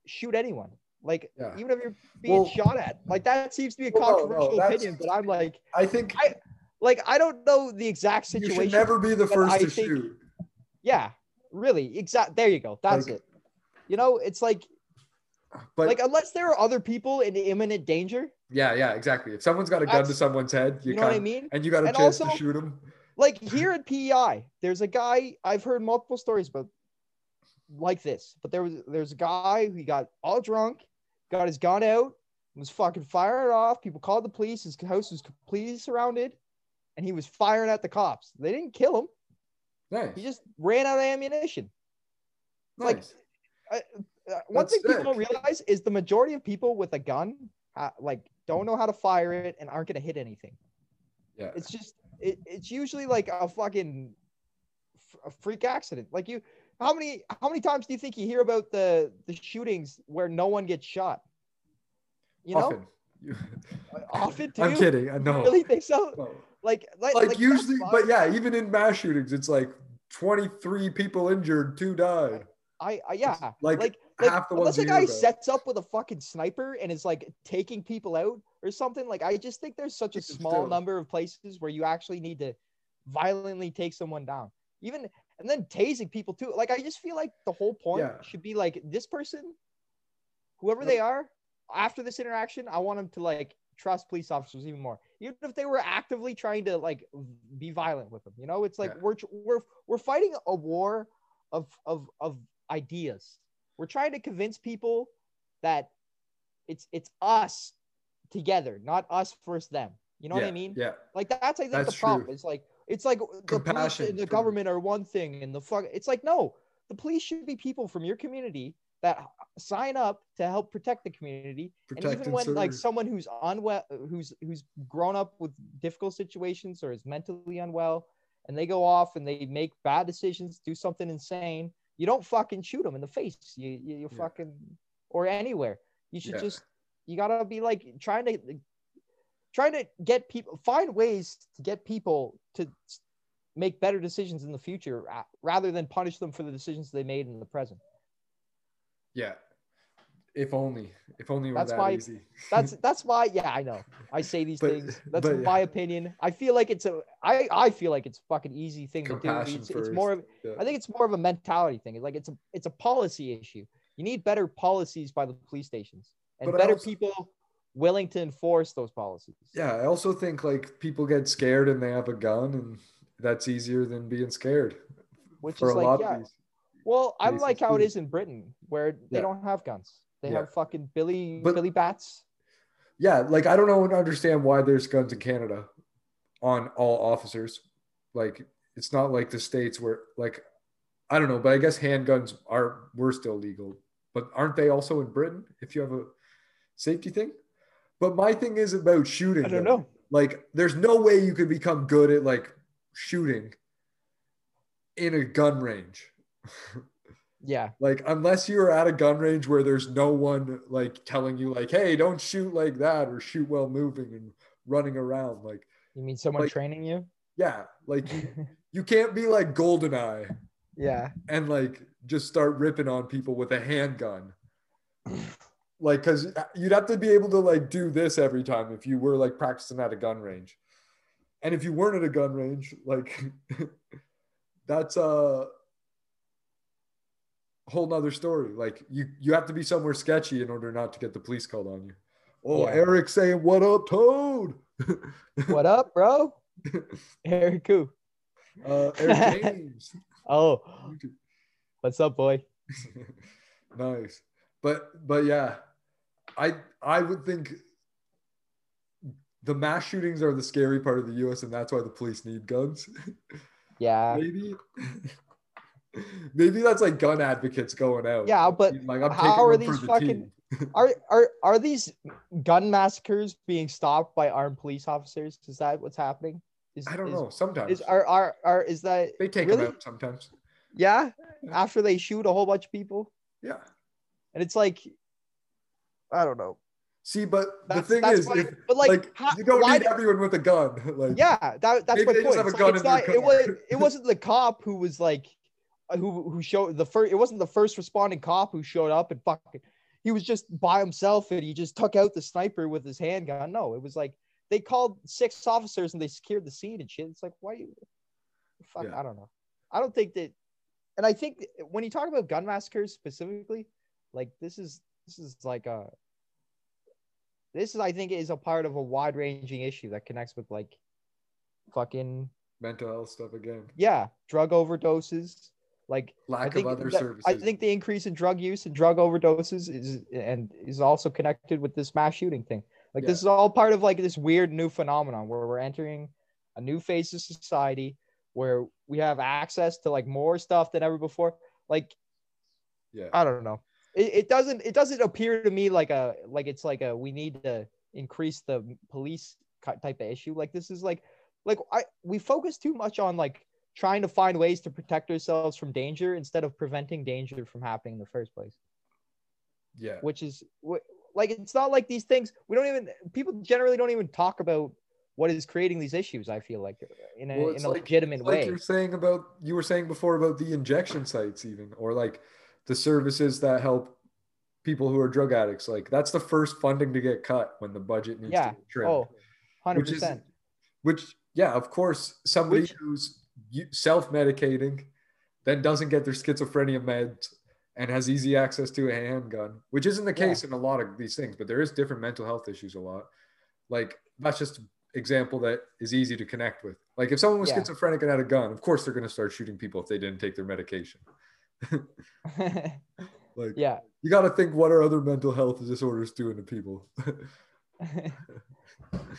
shoot anyone. Like Yeah. even if you're being Well- shot at, like that seems to be a Well, no, no, controversial opinion. But I'm like, I think I- like I don't know the exact you situation. should never be the first I to think- shoot. Yeah, really. Exact. There you go. That's Like- it. You know, it's like But like unless there are other people in imminent danger, yeah, yeah, exactly. If someone's got a gun to someone's head, you, you know what I mean? and you got a And chance also- to shoot him. like here at PEI, there's a guy I've heard multiple stories about like this, but there was there's a guy who got all drunk, got his gun out, was fucking firing off. People called the police. His house was completely surrounded, and he was firing at the cops. They didn't kill him. Nice. He just ran out of ammunition. like- nice. Uh, one That's thing people don't realize is the majority of people with a gun, uh, like, don't know how to fire it and aren't gonna hit anything. yeah. It's just it, it's usually like a fucking a freak accident. Like you, how many how many times do you think you hear about the the shootings where no one gets shot? You know, Often. [LAUGHS] Do I'm kidding. I know. really think so? No. Like like, Like, usually, but yeah, even in mass shootings, it's like 23 people injured, two died. I, I yeah, like like like half the unless a guy sets up with a fucking sniper and is like taking people out or something. Like I just think there's such a small still. number of places where you actually need to violently take someone down. Even and then tasing people too. Like I just feel like the whole point Yeah. should be like this person, whoever they are, after this interaction, I want them to like trust police officers even more. Even if they were actively trying to like be violent with them. You know, it's like Yeah. we're we're we're fighting a war of of of ideas. We're trying to convince people that it's it's us together, not us versus them. You know what I mean? Yeah. Like that's I think That's the problem. true. It's like it's like uh, the police and the government are one thing, and the fuck. It's like no, the police should be people from your community that sign up to help protect the community. Protect and even when like someone who's unwell, who's who's grown up with difficult situations or is mentally unwell, and they go off and they make bad decisions, do something insane, you don't fucking shoot them in the face. You you, you Yeah. fucking or anywhere. You should Yeah. just you gotta be like trying to trying to get people find ways to get people to make better decisions in the future rather than punish them for the decisions they made in the present. Yeah. If only. If only That's that why- easy. [LAUGHS] That's [LAUGHS] that's why yeah I know I say these But- things. That's but- my opinion. I feel like it's a I I feel like it's a fucking easy thing to do. Compassion It's, it's more of Yeah. I think it's more of a mentality thing. It's like it's a it's a policy issue. You need better policies by the police stations and But better also- people willing to enforce those policies. Yeah, I also think like people get scared and they have a gun, and that's easier than being scared. Which is a like lot yeah. of these. Well, I like how it is in Britain where they Yeah. don't have guns. They Yeah. have fucking Billy But- Billy bats. Yeah, like I don't know and understand why there's guns in Canada on all officers. Like it's not like the states where like I don't know, but I guess handguns are were still legal. But aren't they also in Britain if you have a safety thing? But my thing is about shooting. I don't though. know. Like there's no way you could become good at like shooting in a gun range. [LAUGHS] Yeah. like unless you're at a gun range where there's no one like telling you like hey don't shoot like that or shoot while moving and running around like You mean someone Like- training you? yeah like you, [LAUGHS] you can't be like goldeneye yeah. and like just start ripping on people with a handgun [LAUGHS] like because you'd have to be able to like do this every time if you were like practicing at a gun range. And if you weren't at a gun range like [LAUGHS] that's a whole nother story. Like you you have to be somewhere sketchy in order not to get the police called on you. Oh Yeah. eric saying what up toad? [LAUGHS] What up, bro? Eric who? uh eric [LAUGHS] james. Oh, what's up, boy? nice. But but yeah i i would think the mass shootings are the scary part of the us and that's why the police need guns [LAUGHS] Yeah. maybe maybe that's like gun advocates going out Yeah, but like i'm how are these the fucking- team. [LAUGHS] Are are are these gun massacres being stopped by armed police officers? Is that what's happening? Is, i don't is, know sometimes Is are are are is that they take really? them out sometimes yeah? After they shoot a whole bunch of people, yeah and it's like, I don't know. see but That's, the thing is if but like, like, how- you don't need do- everyone with a gun [LAUGHS] like yeah, that, that's my point. have a It's gun like, it's not, it was it wasn't the cop who was like, uh, who who showed the first. It wasn't the first responding cop who showed up and fucking. He was just by himself and he just took out the sniper with his handgun. No, it was like they called six officers and they secured the scene and shit. It's like why you? Fuck, Yeah. I don't know. I don't think that, and I think when you talk about gun massacres specifically, like this is this is like a. This is, I think, is a part of a wide-ranging issue that connects with like, fucking mental health stuff again yeah, drug overdoses. Like I lack think of other that- services I think the increase in drug use and drug overdoses is and is also connected with this mass shooting thing. Like Yeah. this is all part of like this weird new phenomenon where we're entering a new phase of society where we have access to like more stuff than ever before. Like yeah I don't know. It, it doesn't it doesn't appear to me like a like it's like a we need to increase the police type of issue. Like this is like like I we focus too much on like trying to find ways to protect ourselves from danger instead of preventing danger from happening in the first place. yeah Which is like it's not like these things we don't even people generally don't even talk about what is creating these issues. I feel like in a Well, in a like- legitimate like way. you're saying about you were saying before about the injection sites even or like the services that help people who are drug addicts like that's the first funding to get cut when the budget needs Yeah. to get trimmed Oh, 100 which is which yeah of course somebody Which- who's self-medicating then doesn't get their schizophrenia meds and has easy access to a handgun which isn't the Yeah. case in a lot of these things but there is different mental health issues a lot like that's just example that is easy to connect with like if someone was Yeah. schizophrenic and had a gun of course they're going to start shooting people if they didn't take their medication [LAUGHS] like yeah. you got to think what are other mental health disorders doing to people [LAUGHS]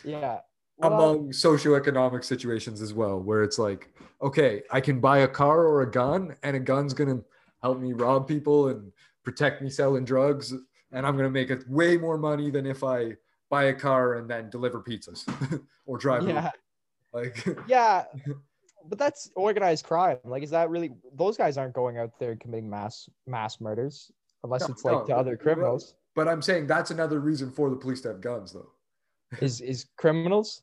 yeah. Well, among socioeconomic situations as well where it's like okay i can buy a car or a gun and a gun's going to help me rob people and protect me selling drugs and i'm going to make it way more money than if i buy a car and then deliver pizzas [LAUGHS] or drive yeah. Like Yeah. But that's organized crime. Like, is that really those guys aren't going out there committing mass mass murders unless No, it's like no, to other criminals. But I'm saying that's another reason for the police to have guns, though. [LAUGHS] Is is criminals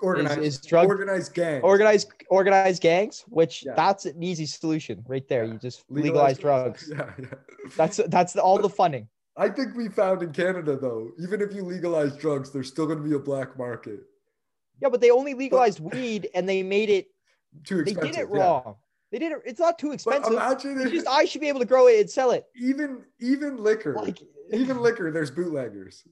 Organized, is drug- organized gangs. organized organized gangs? Which Yeah. that's an easy solution right there. Yeah. You just legalize, drugs. [LAUGHS] Yeah, yeah. That's that's all the funding. I think we found in Canada though, even if you legalize drugs, there's still going to be a black market. Yeah, but they only legalized weed and they made it. Too They did it yeah. wrong. They did it. It's not too But expensive. imagine It's if just I should be able to grow it and sell it. even even liquor, Like even liquor, there's bootleggers.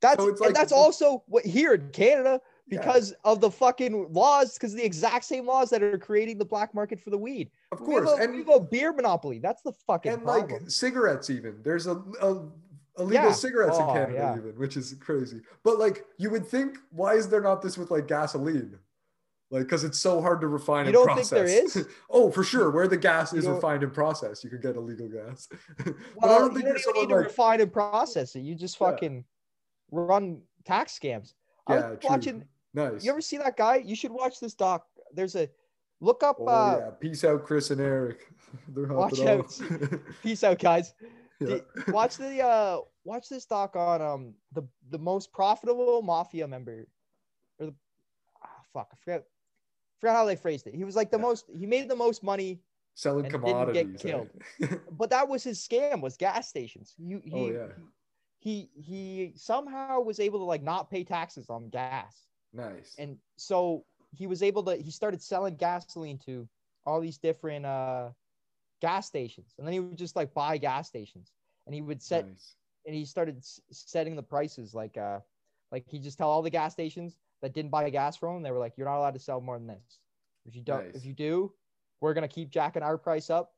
that's so like- that's also what here in Canada Yeah. because of the fucking laws, because the exact same laws that are creating the black market for the weed. Of We course, a, we and have a beer monopoly. That's the fucking and problem. like cigarettes even there's a, a illegal Yeah. cigarettes in Oh, canada yeah. even which is crazy but like you would think why is there not this with like gasoline like because it's so hard to refine You and don't process think there is? [LAUGHS] oh for sure where the gas You is refined and processed you can get illegal gas [LAUGHS] but i well, don't you don't even need to like refine and process it. You just Yeah. fucking run tax scams. I yeah was true. watching. nice You ever see that guy? You should watch this doc. There's a look up. oh uh, yeah peace out chris and eric [LAUGHS] they're Watch out. Peace out, guys. yeah. Watch the uh watch this doc on um the the most profitable mafia member or the ah, fuck I forget forgot how they phrased it. He was like the Yeah. most he made the most money, selling and didn't commodities get eh? [LAUGHS] but that was his scam was gas stations. He he Oh, yeah. he he somehow was able to like not pay taxes on gas. nice And so he was able to he started selling gasoline to all these different uh gas stations. And then he would just like buy gas stations and he would set nice. and he started s- setting the prices like uh like he just tell all the gas stations that didn't buy gas from them, they were like you're not allowed to sell more than this if you don't Nice. if you do we're gonna keep jacking our price up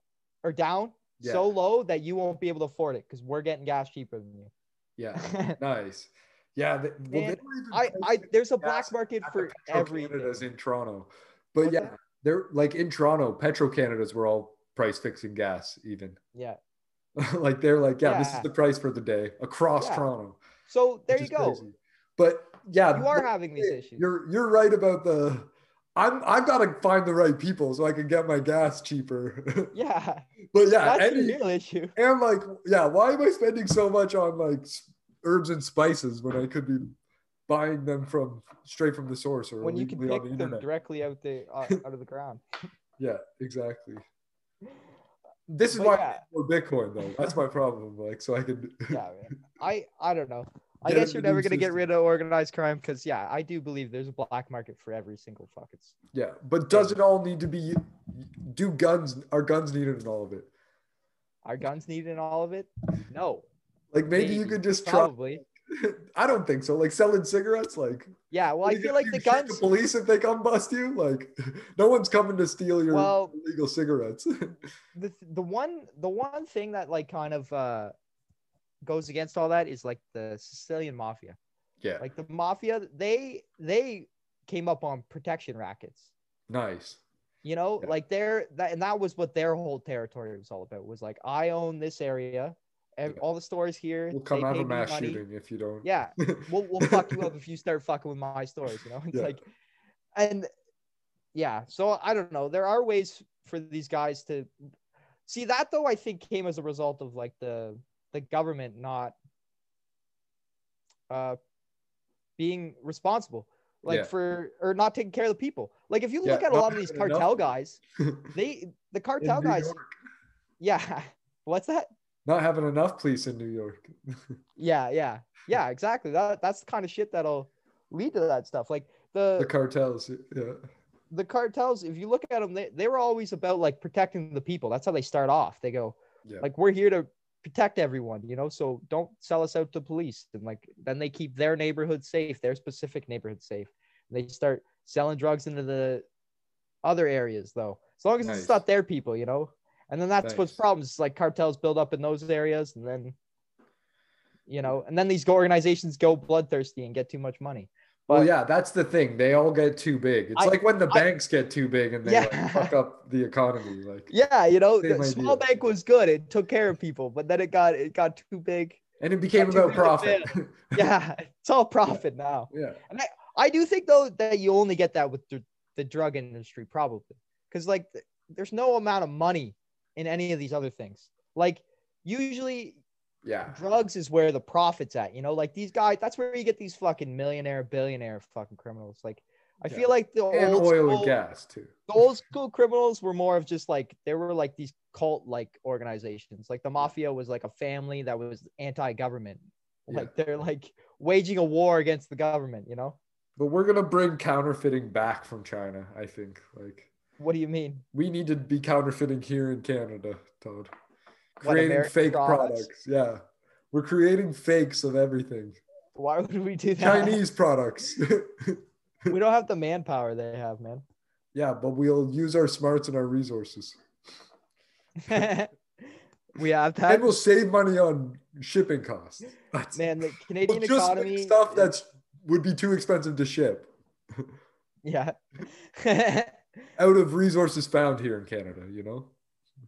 or down Yeah. so low that you won't be able to afford it because we're getting gas cheaper than you yeah [LAUGHS] nice yeah they, well, they Man, were even I, I there's a black market for everything Canada's in Toronto. But What's yeah, that? they're like in Toronto, Petro Canada's were all price fixing gas, even. yeah [LAUGHS] like they're like, yeah, this is the price for the day across Yeah. Toronto. so there you go crazy. But yeah, you are having these issues You're you're right about the I'm I've got to find the right people so I can get my gas cheaper. [LAUGHS] yeah but yeah, that's any, the real issue and like yeah, why am I spending so much on like herbs and spices when I could be buying them from straight from the source or when you can pick the them internet? directly out the uh, [LAUGHS] out of the ground Yeah, exactly. This is But why yeah. Bitcoin though. That's my problem. Like, so I can. yeah, man. I I don't know. I guess you're never gonna get rid of organized crime because yeah, I do believe there's a black market for every single fucking. yeah, but does it all need to be? Do guns are guns needed in all of it? Are guns needed in all of it? No. Like maybe, you could just try. probably. [LAUGHS] I don't think so. Like selling cigarettes, like. Yeah. Well, I feel like the guns. police if they come bust you. Like, [LAUGHS] no one's coming to steal your Well- illegal cigarettes. [LAUGHS] The the one the one thing that like kind of uh goes against all that is like the Sicilian mafia. yeah, Like the mafia, they they came up on protection rackets. nice. You know, Yeah. like they're that, and that was what their whole territory was all about. Was like, I own this area, and Yeah. all the stores here. We'll come have pay mass money. shooting if you don't. Yeah, [LAUGHS] we'll we'll fuck you up if you start fucking with my stores. You know, it's Yeah. like, and yeah. So I don't know. There are ways for these guys to see that though. I think came as a result of like the the government not uh being responsible like Yeah. for or not taking care of the people like if you Yeah, look at a lot of these having enough cartel guys [LAUGHS] they the cartel guys York. yeah [LAUGHS] what's that Not having enough police in New York. [LAUGHS] yeah yeah yeah exactly that that's the kind of shit that'll lead to that stuff like the the cartels. Yeah. the cartels if you look at them they, they were always about like protecting the people that's how they start off they go Yeah. like we're here to protect everyone you know? So don't sell us out to police. And like then they keep their neighborhood safe their specific neighborhood safe. And they start selling drugs into the other areas though. As long as Nice. it's not their people you know? And then that's what's problems it's like cartels build up in those areas and then you know? And then these organizations go bloodthirsty and get too much money Well, yeah, that's the thing. They all get too big. It's I- like when the I- banks get too big and they Yeah. like, fuck up the economy. Like, yeah you know the small idea. bank was good it took care of people but then it got it got too big and it became too about profit. [LAUGHS] yeah it's all profit now yeah. and I do think though that you only get that with the, the drug industry, probably, because like there's no amount of money in any of these other things. Like usually, Yeah. drugs is where the profits at. You know, like these guys. That's where you get these fucking millionaire, billionaire fucking criminals. Like, I Yeah. feel like the And old oil school, and gas too. the old school criminals were more of just like they were like these cult like organizations. Like the mafia was like a family that was anti-government. Yeah. Like they're like waging a war against the government. You know. But we're gonna bring counterfeiting back from China. I think. Like What do you mean? we need to be counterfeiting here in Canada, Todd. Creating fake products? products. Yeah. We're creating fakes of everything. Why would we do that? Chinese products. [LAUGHS] we don't have the manpower they have, man. yeah, but we'll use our smarts and our resources. [LAUGHS] we have And we'll save money on shipping costs. That's Man, the [LAUGHS] we'll Canadian make economy. stuff that's would be too expensive to ship yeah. out of resources found here in Canada, you know?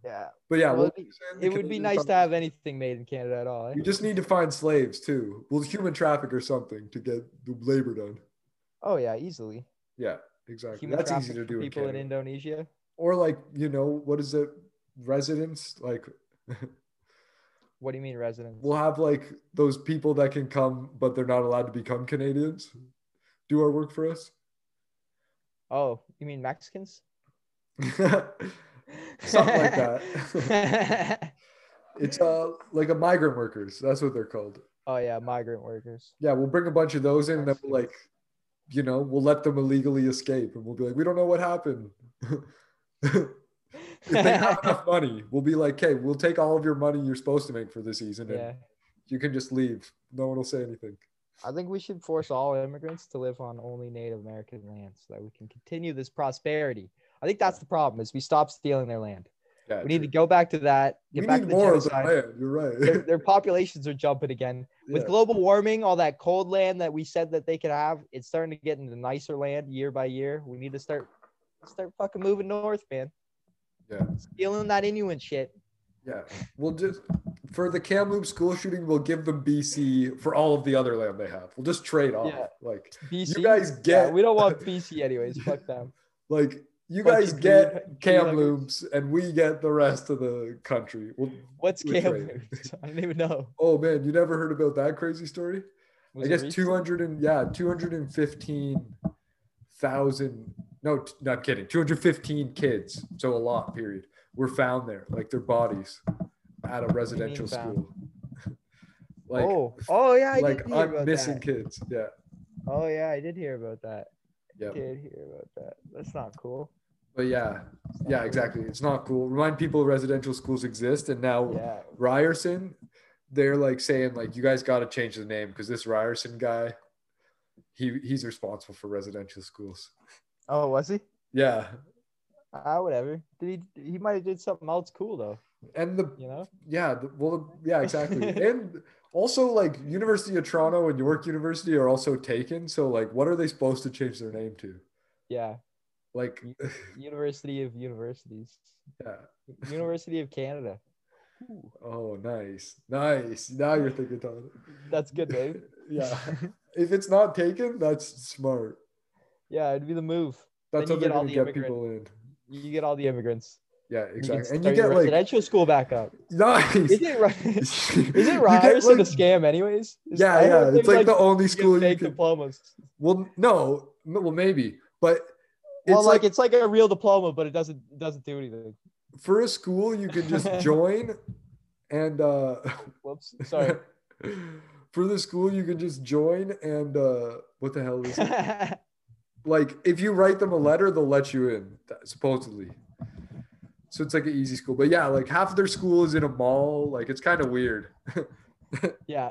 Yeah. But yeah, Well, what it'd were you saying? The It would be nice to have anything made in Canada at all. eh? We just need to find slaves too. We'll human traffic or something to get the labor done. Oh yeah, easily. Yeah, exactly. Human That's easy to do in people in Canada. Indonesia. or like, you know, what is it? Residents? Like [LAUGHS] What do you mean residents? we'll have like those people that can come, but they're not allowed to become Canadians. Do our work for us. oh, you mean Mexicans? [LAUGHS] Something like that. [LAUGHS] It's uh like a migrant workers. That's what they're called. oh yeah, migrant workers. Yeah, we'll bring a bunch of those in, and then we'll like, you know, we'll let them illegally escape, and we'll be like, we don't know what happened. [LAUGHS] if they have [LAUGHS] enough money, we'll be like, hey, we'll take all of your money you're supposed to make for the season, and yeah. you can just leave. No one will say anything. I think we should force all immigrants to live on only Native American land so that we can continue this prosperity. I think that's the problem is we stop stealing their land. Yeah, We need to go back to that. Get we back need to the more of the land. You're right. their, their [LAUGHS] populations are jumping again. With global warming, all that cold land that we said that they could have, it's starting to get into nicer land year by year. We need to start start fucking moving north, man. Yeah. Stealing that Inuit shit. Yeah, we'll just for the Kamloops school shooting, we'll give them BC for all of the other land they have. We'll just trade off. Yeah. Like, BC. You guys get. Yeah, get- we don't want [LAUGHS] BC anyways. Fuck them. [LAUGHS] like you Bunch guys of get green- green Kamloops, and we get the rest of the country. Well, What's we trade. Kamloops? I don't even know. [LAUGHS] oh man, you never heard about that crazy story? Was I guess recent? two hundred and yeah, two hundred and fifteen thousand. No, t- not kidding. Two hundred fifteen kids, so a lot. Period. Were found there, like their bodies, at a residential school. [LAUGHS] like, oh, oh yeah, I like I'm missing that. kids. Yeah, Oh yeah, I did hear about that. yeah. Did hear about that. That's not cool. But yeah, yeah, exactly. It's not cool. Remind people residential schools exist, and now Yeah, Ryerson, they're like saying like you guys got to change the name because this Ryerson guy, he he's responsible for residential schools. Oh, was he? Yeah, Ah, whatever. Did he? He might have did something else cool though. and the You know? yeah, the, well, yeah, exactly, [LAUGHS] and also like University of Toronto and York University are also taken. So like, what are they supposed to change their name to? Yeah. Like, [LAUGHS] University of Universities. yeah. University of Canada. Oh, nice, nice. Now you're thinking, Todd. That's good, babe. [LAUGHS] Yeah. [LAUGHS] If it's not taken, that's smart. yeah, it'd be the move. That's Then how you get all the get immigrant- people in. You get all the immigrants. Yeah, You exactly. And you get like residential school back up. nice. Is it right? Is it Ryerson a scam, anyways? Is- Yeah, yeah. It's they, like, the only school you can. diplomas. Well, no, well maybe, but Well, like, like, it's like a real diploma, but it doesn't it doesn't do anything. for a school you can just [LAUGHS] join, and uh, Whoops. Sorry. [LAUGHS] for the school you can just join and uh, what the hell is it? [LAUGHS] like if you write them a letter they'll let you in supposedly so it's like an easy school but yeah like half of their school is in a mall like it's kind of weird yeah.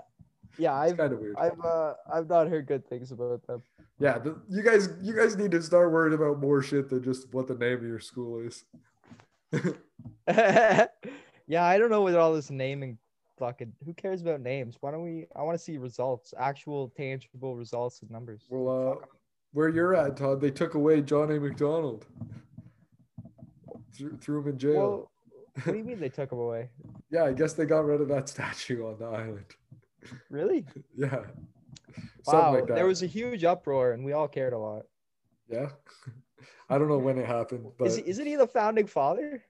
Yeah, I've kind of weird I've uh I've not heard good things about them. yeah the, you guys you guys need to start worrying about more shit than just what the name of your school is [LAUGHS] yeah, I don't know with all this naming fucking who cares about names? Why don't we I want to see results, actual tangible results and numbers. well uh where you're at todd they took away john a macdonald threw, threw him in jail Well, what do you [LAUGHS] mean they took him away? yeah i guess they got rid of that statue on the island Really? [LAUGHS] yeah Wow. Like. There was a huge uproar and we all cared a lot. Yeah. [LAUGHS] I don't know when it happened, but is, isn't he the founding father?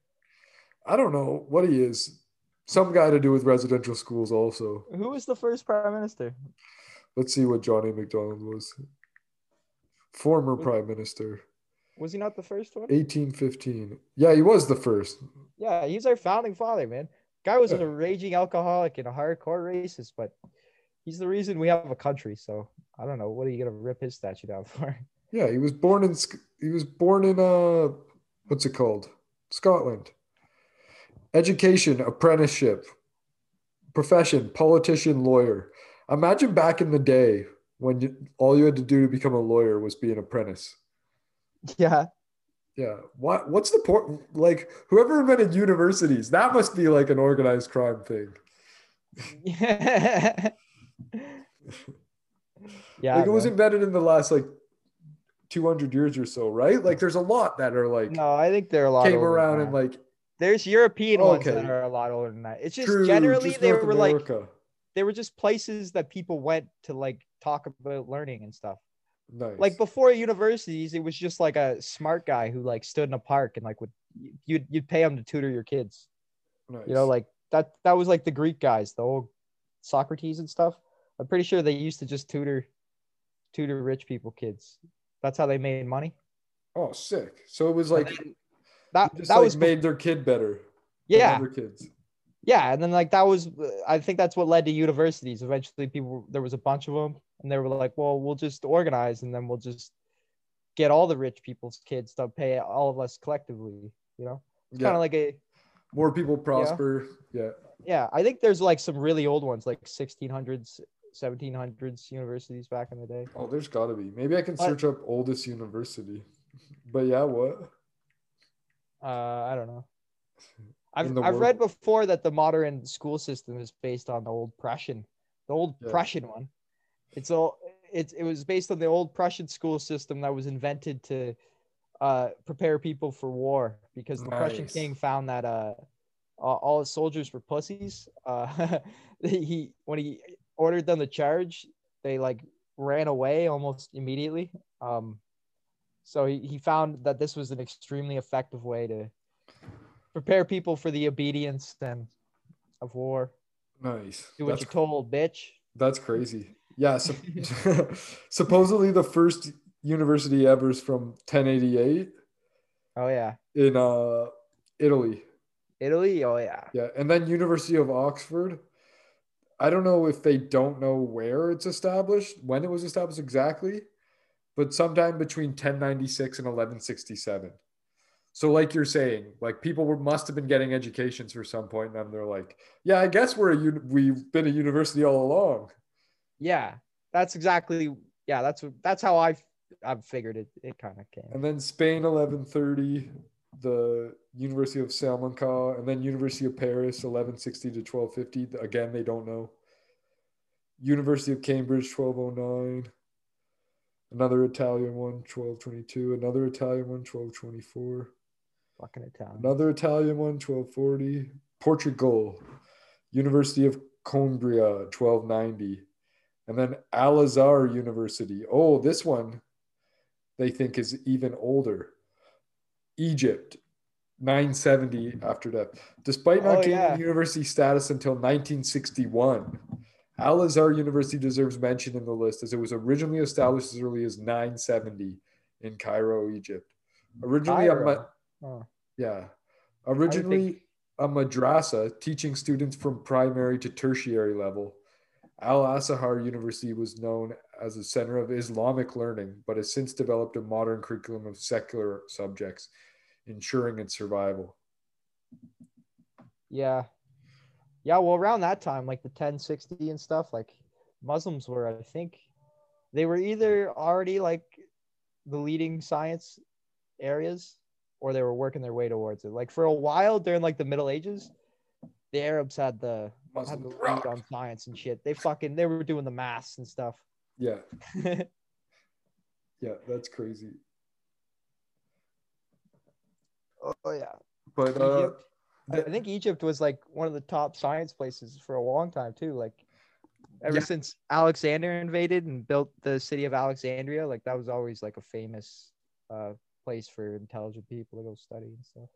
I don't know what he is. Some guy to do with residential schools also. Who was the first prime minister? Let's see what Johnny Macdonald was. Former Was- prime minister, Was he not the first one? 1815. Yeah, he was the first. Yeah, he's our founding father, man. Guy was a raging alcoholic and a hardcore racist, but he's the reason we have a country. So I don't know. What are you gonna rip his statue down for? [LAUGHS] Yeah, he was born in he was born in uh what's it called? Scotland. Education, apprenticeship, profession, politician, lawyer. Imagine back in the day when you, all you had to do to become a lawyer was be an apprentice. yeah. Yeah. What what's the point like whoever invented universities, that must be like an organized crime thing. yeah. [LAUGHS] yeah. like it was invented in the last like 200 years or so, right? Like there's a lot that are like no, I think they're a lot came around and like There's European ones that are a lot older than that. It's just true, generally just they North were like they were just places that people went to like talk about learning and stuff. Nice. Like before universities, it was just like a smart guy who like stood in a park and like would you'd you'd pay him to tutor your kids. nice. You know, like that that was like the Greek guys, the old Socrates and stuff. I'm pretty sure they used to just tutor tutor rich people kids. That's how they made money. oh, sick. So it was like that just that like was made their kid better. yeah other kids. yeah and then like that was i think that's what led to universities eventually people there was a bunch of them and they were like well we'll just organize and then we'll just get all the rich people's kids to pay all of us collectively you know it's Yeah. kind of like a More people prosper. Yeah. yeah i think there's like some really old ones like 1600s 1700s universities back in the day Oh, there's got to be. Maybe I can search up oldest university. [LAUGHS] But yeah, what? uh i don't know i've, I've read before that the modern school system is based on the old prussian the old Yeah. prussian one it's all it's it was based on the old prussian school system that was invented to uh prepare people for war because the prussian king found that uh all his soldiers were pussies. Uh [LAUGHS] he when he ordered them to charge they like ran away almost immediately. Um so he, he found that this was an extremely effective way to prepare people for the obedience and of war. Nice. do what That's, you're told bitch. That's crazy. Yeah. So, [LAUGHS] supposedly the first university ever is from 1088 oh yeah in uh Italy. italy oh yeah Yeah, and then University of Oxford. I don't know if they don't know where it's established, when it was established exactly, but sometime between 1096 and 1167. So, like you're saying, like people were, must have been getting educations for some point, and then they're like, "Yeah, I guess we're a we've been a university all along." Yeah that's exactly yeah that's that's how i've i've figured it it kind of came And then Spain 1130, the University of Salamanca, and then University of Paris 1160 to 1250. Again, they don't know. University of Cambridge 1209. Another Italian one 1222. Another Italian one 1224. fucking italian Another Italian one 1240. Portugal. University of Coimbra 1290. And then Al Azhar University. Oh, this one they think is even older. Egypt, 970 after death. Despite not Oh, gaining yeah. university status until 1961, Al Azhar University deserves mention in the list as it was originally established as early as 970 in Cairo, Egypt. Originally, a ma- Oh. yeah, originally a madrasa teaching students from primary to tertiary level. Al Azhar University was known as a center of Islamic learning, but has since developed a modern curriculum of secular subjects, ensuring its survival. Yeah. Yeah, well around that time, like the 1060 and stuff, like Muslims were, I think, they were either already like the leading science areas or they were working their way towards it. Like for a while during like the Middle Ages, the Arabs had the had the lead on science and shit. They fucking they were doing the maths and stuff. Yeah, [LAUGHS] yeah, that's crazy. oh yeah. But uh, Egypt. I I think Egypt was like one of the top science places for a long time too. Like ever Yeah. since Alexander invaded and built the city of Alexandria, like that was always like a famous uh, place for intelligent people to go study and stuff.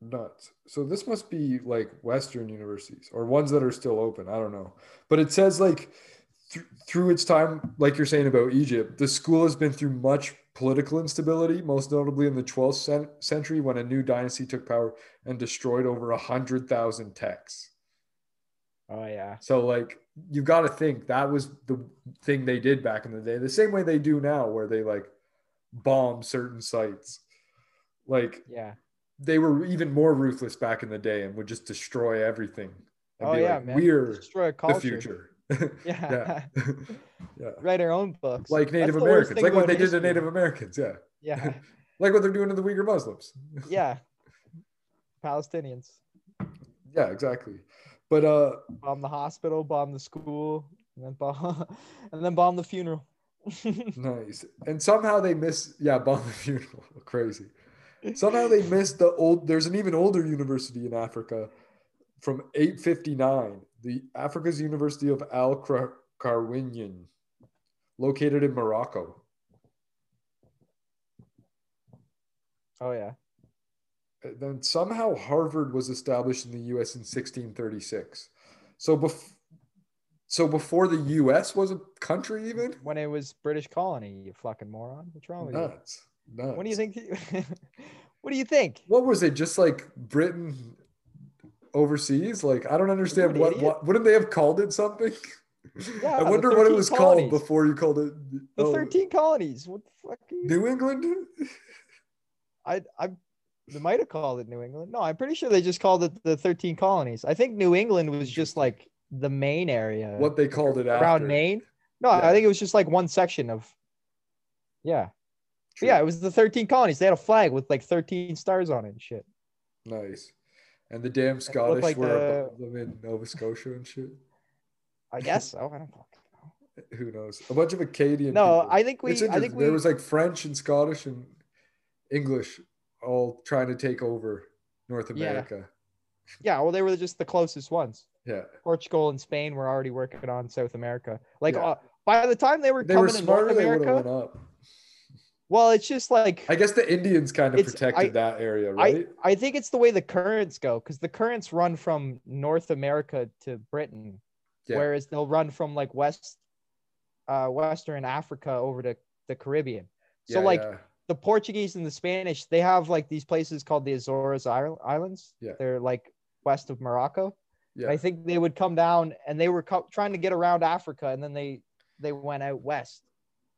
Nuts. So this must be like Western universities or ones that are still open. I don't know. But it says like th- through its time, like you're saying about Egypt, the school has been through much political instability, most notably in the 12th cen- century when a new dynasty took power and destroyed over a hundred thousand texts. Oh yeah. So like you've got to think that was the thing they did back in the day, the same way they do now, where they like bomb certain sites. Like Yeah. They were even more ruthless back in the day and would just destroy everything. Oh yeah, like, man. We're Destroy a the culture. future. [LAUGHS] Yeah. yeah. [LAUGHS] yeah. Write our own books. Like Native That's Americans, like what they did to. Native Americans. Yeah. Yeah. [LAUGHS] Like what they're doing to the Uyghur Muslims. Yeah. Palestinians. Yeah, exactly. But uh Bomb the hospital, bomb the school, and then bomb and then bomb the funeral. nice. And somehow they miss yeah, bomb the funeral. Crazy. Somehow they missed the old there's an even older university in Africa from 859, the Africa's University of Al Qarawiyyin, located in Morocco. oh yeah. And then somehow Harvard was established in the US in 1636. So bef- so before the US was a country even? When it was British colony, you fucking moron. What's wrong with you? Nuts. What do you think? [LAUGHS] what do you think? What was it? Just like Britain overseas? Like I don't understand an what, what wouldn't they have called it something? [LAUGHS] Yeah, I wonder what it was colonies. called before you called it The oh, 13 colonies. What the fuck? New England? I I they might have called it New England. No, I'm pretty sure they just called it the 13 colonies. I think New England was just like the main area What they called it around after. Maine. No, Yeah. I think it was just like one section of. Yeah, True. yeah, it was the 13 colonies. They had a flag with like 13 stars on it and shit. Nice. And the damn Scottish like were the- above them in Nova Scotia and shit. I guess so. I don't fucking know. [LAUGHS] Who knows? A bunch of Acadian. No, people. I think we. I think we. there was like French and Scottish and English all trying to take over North America. yeah, yeah well, they were just the closest ones. Yeah. Portugal and Spain were already working on South America. Like Yeah. uh, by the time they were They were coming to North smarter. They would have America, went up. Well, it's just like I guess the Indians kind of protected I- that area, right? I think it's the way the currents go because the currents run from North America to Britain, Yeah. whereas they'll run from like West, uh, Western Africa over to the Caribbean. So Yeah, like yeah. the Portuguese and the Spanish, they have like these places called the Azores Islands. Yeah. They're like west of Morocco. yeah. I think they would come down and they were co- trying to get around Africa, and then they they went out west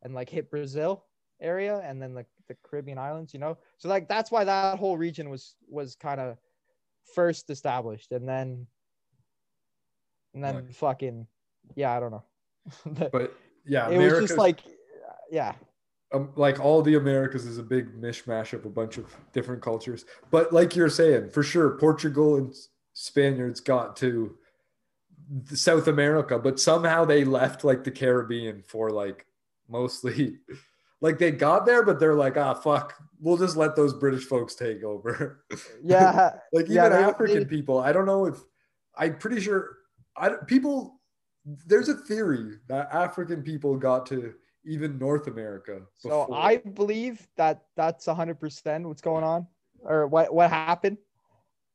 and like hit Brazil area, and then the, the Caribbean islands. You know, so like that's why that whole region was was kind of first established, and then and then fucking yeah, I don't know. [LAUGHS] But yeah, it was just like yeah, um, like all the Americas is a big mishmash of a bunch of different cultures. But like you're saying, for sure, Portugal and Spaniards got to South America, but somehow they left like the Caribbean for like mostly [LAUGHS] like they got there, but they're like, ah, fuck, we'll just let those British folks take over. [LAUGHS] yeah. like even Yeah, they- African they- people, I don't know if I'm pretty sure I people. There's a theory that African people got to even North America. So. I believe that that's hundred percent what's going on, or what what happened.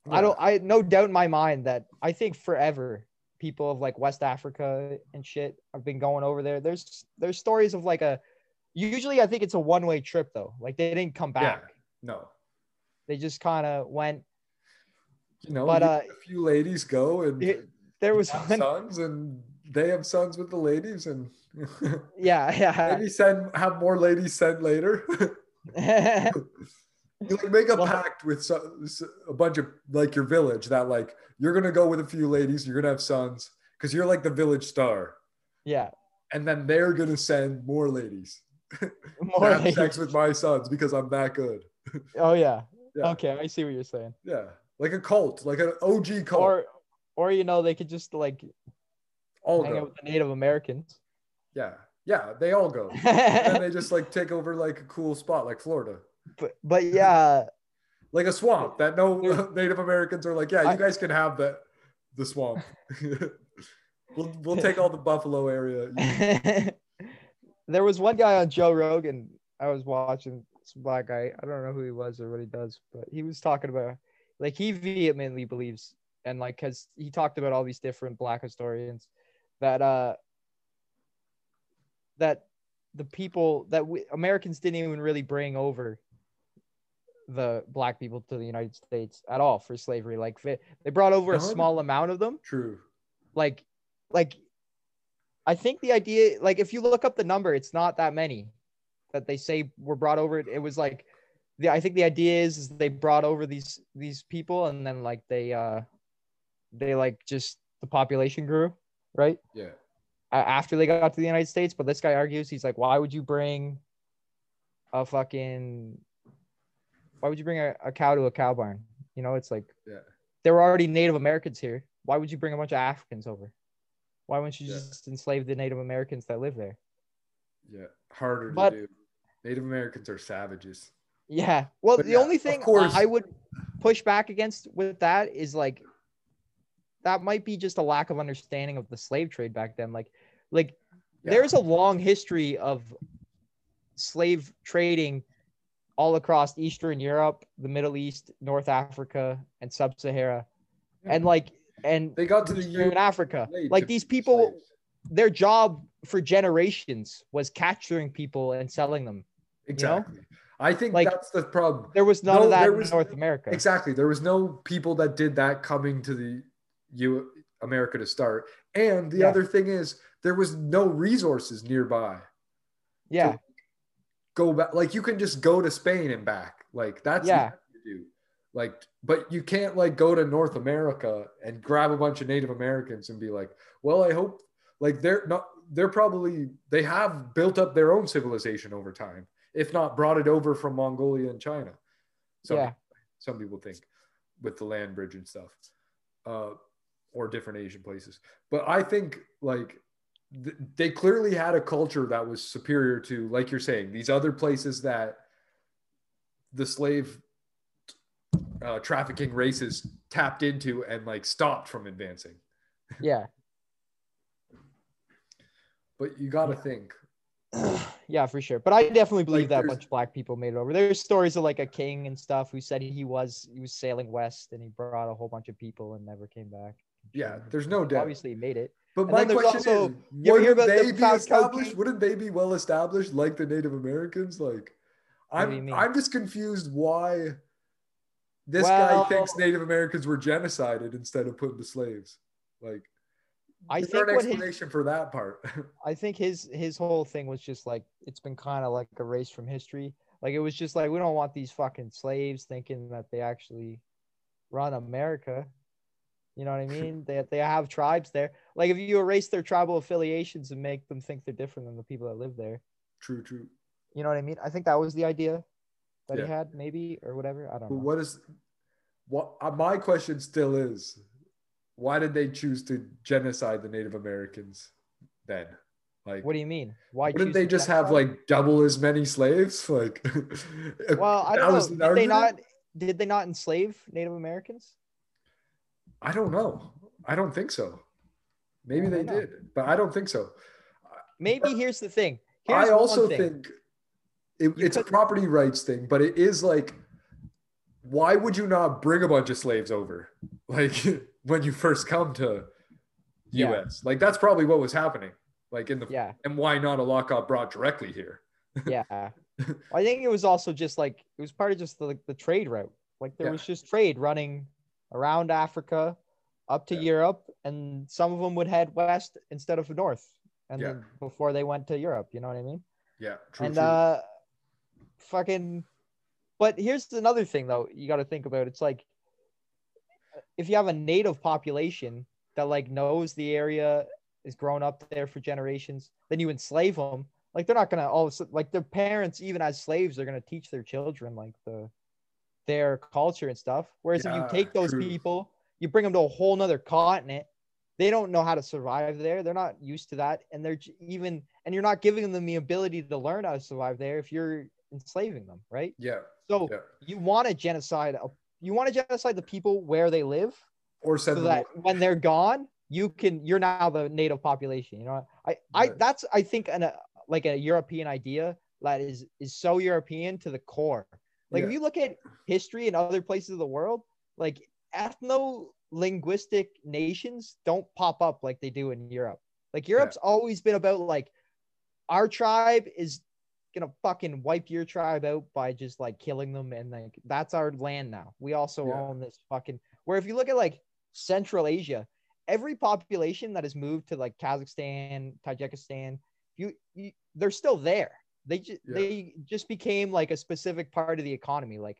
I don't. I no doubt in my mind that I think forever people of like West Africa and shit have been going over there. There's there's stories of like a. Usually, I think it's a one way trip though. Like they didn't come back. Yeah. No, They just kind of went. you know, But, uh, a few ladies go and It- there was one. sons, and they have sons with the ladies, and [LAUGHS] Yeah, yeah. maybe send have more ladies sent later. [LAUGHS] you like make a Well- pact with so, a bunch of like your village that like you're gonna go with a few ladies, you're gonna have sons because you're like the village star, yeah. and then they're gonna send more ladies [LAUGHS] More have sex with my sons because I'm that good. [LAUGHS] Oh yeah. Yeah, Okay, I see what you're saying. yeah, like a cult, like an OG cult. Or, or you know, they could just like all hang go. out with the Native Americans. Yeah, yeah, they all go. [LAUGHS] and they just like take over like a cool spot like Florida. but but yeah, Like a swamp that no Native Americans are like, yeah, you I- guys can have that the swamp. we'll we'll take all the buffalo area. There was one guy on Joe Rogan I was watching, some black guy. I don't know who he was or what he does, but he was talking about like he vehemently believes and like because he talked about all these different black historians that uh that the people that we, Americans didn't even really bring over the black people to the United States at all for slavery. Like they, they brought over a small amount of them. True. Like, like I think the idea, like if you look up the number, it's not that many that they say were brought over. It was like the I think the idea is, is they brought over these these people and then like they uh they like just the population grew, right? Yeah. after they got to the United States. But this guy argues he's like, why would you bring a fucking why would you bring a, a cow to a cow barn? You know, it's like Yeah. there were already Native Americans here. Why would you bring a bunch of Africans over? Why wouldn't you Yeah. just enslave the Native Americans that live there? Yeah. Harder But- to do. Native Americans are savages. Yeah. Well, But the yeah, only thing. I would push back against with that is like that might be just a lack of understanding of the slave trade back then. Like, like Yeah. there's a long history of slave trading all across Eastern Europe, the Middle East, North Africa, and Sub-Sahara, Yeah. and like and They got to the Eastern U- Africa. Like these people, their job for generations was capturing people and selling them. Exactly. I think Like- that's the problem. There was none No, of that there in was- North America. Exactly. There was no people that did that coming to the U America to start. And the Yeah. other thing is there was no resources nearby. Yeah. Go back like you can just go to Spain and back. Like that's Yeah. Easy to do. Like, but you can't like go to North America and grab a bunch of Native Americans and be like, well, I hope like they're not they're probably they have built up their own civilization over time, if not brought it over from Mongolia and China. Some, Yeah. some people think with the land bridge and stuff, uh, or different Asian places. But I think like th- they clearly had a culture that was superior to, like you're saying, these other places that the slave uh, trafficking races tapped into and like stopped from advancing. Yeah. [LAUGHS] But you got to think, [SIGHS] yeah, for sure. But I definitely believe Like, that a bunch of black people made it over. There's stories of like a king and stuff who said he was he was sailing west and he brought a whole bunch of people and never came back. yeah, there's no doubt. Obviously, he made it. But And my question also- is, you wouldn't about the they be established? Wouldn't they be well established like the Native Americans? Like, What do you I'm? I'm just confused why this Well- guy thinks Native Americans were genocided instead of put into slaves. Like, I think an what his, explanation for that part? [LAUGHS] I think his his whole thing was just like it's been kind of like erased from history. Like it was just like we don't want these fucking slaves thinking that they actually run America. You know what I mean? [LAUGHS] they they have tribes there. Like if you erase their tribal affiliations and make them think they're different than the people that live there. true, true. You know what I mean? I think that was the idea that Yeah. he had, maybe or whatever. I don't But know. what is what? Uh, my question still is, why did they choose to genocide the Native Americans then? Like, What do you mean? Why wouldn't they just have like double as many slaves? [LAUGHS] Like, Well, I don't know. was Did they not? Did they not enslave Native Americans? I don't know. I don't think so. Maybe they know. did, but I don't think so. Maybe here's the thing. Here's I also thing. think it, it's a property rights thing, but it is like, why would you not bring a bunch of slaves over? [LAUGHS] Like [LAUGHS] when you first come to Yeah. US, like that's probably what was happening. Like in the Yeah. and why not a lockup brought directly here? [LAUGHS] Yeah. I think it was also just like it was part of just the the trade route. Like there Yeah. was just trade running around Africa up to Yeah. Europe and some of them would head west instead of north. And Yeah. then before they went to Europe, you know what I mean? Yeah, true. and true. uh fucking but here's another thing though you got to think about. It's like if you have a native population that like knows the area is grown up there for generations then you enslave them. Like they're not gonna all of a sudden like their parents even as slaves they're gonna teach their children like the their culture and stuff. Whereas if you take those true. people you bring them to a whole nother continent they don't know how to survive there. They're not used to that. And they're even and you're not giving them the ability to learn how to survive there. If you're enslaving them right? Yeah, so yeah. you want to genocide a- you want to genocide the people where they live? Or send so them that when they're gone you can you're now the native population you know? I i that's i think an, a, like a european idea that is is so european to the core. Like if you look at history in other places of the world like ethno linguistic nations don't pop up like they do in Europe. Like Europe's always been about like our tribe is gonna fucking wipe your tribe out by just like killing them and like that's our land now. We also Yeah. own this fucking where if you look at like Central Asia, every population that has moved to like Kazakhstan, Tajikistan, you, you they're still there. They just Yeah. they just became like a specific part of the economy. Like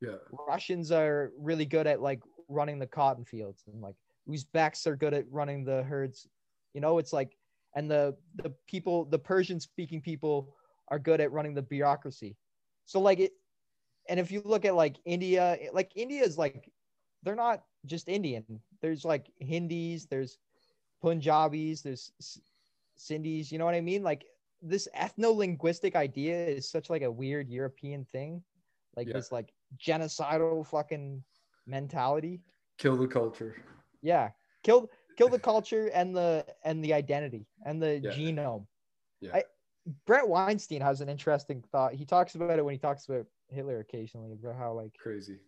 Yeah. Russians are really good at like running the cotton fields and like Uzbeks are good at running the herds. You know, it's like and the the people the Persian speaking people are good at running the bureaucracy. So like it and if you look at like India, like India is like they're not just Indian. There's like Hindis, there's Punjabis, there's Sindhis, you know what I mean? Like this ethno-linguistic idea is such like a weird European thing. Like Yeah. this like genocidal fucking mentality. Kill the culture. Yeah. Kill kill the culture and the and the identity and the Yeah. genome. Yeah. I, Bret Weinstein has an interesting thought. He talks about it when he talks about Hitler occasionally about how like Crazy.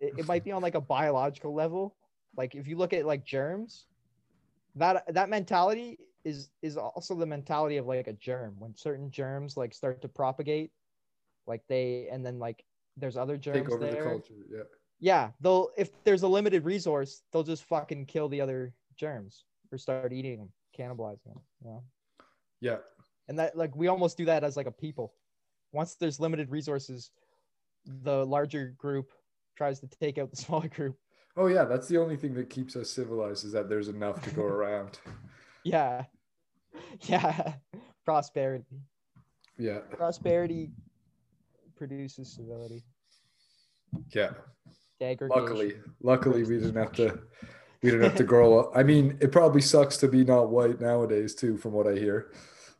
it, it might be on like a biological level. Like if you look at like germs, that that mentality is is also the mentality of like a germ. When certain germs like start to propagate, like they and then like there's other germs Take over there. the culture. Yeah. Yeah, they'll if there's a limited resource, they'll just fucking kill the other germs or start eating them, cannibalizing them. You know? Yeah. And that like we almost do that as like a people. Once there's limited resources, the larger group tries to take out the [LAUGHS] smaller group. Oh yeah, that's the only thing that keeps us civilized is that there's enough to go [LAUGHS] around. Yeah. Yeah. Prosperity. Yeah. Prosperity produces civility. Yeah. Luckily, luckily we didn't have to we didn't have to [LAUGHS] grow up. I mean, it probably sucks to be not white nowadays too, from what I hear.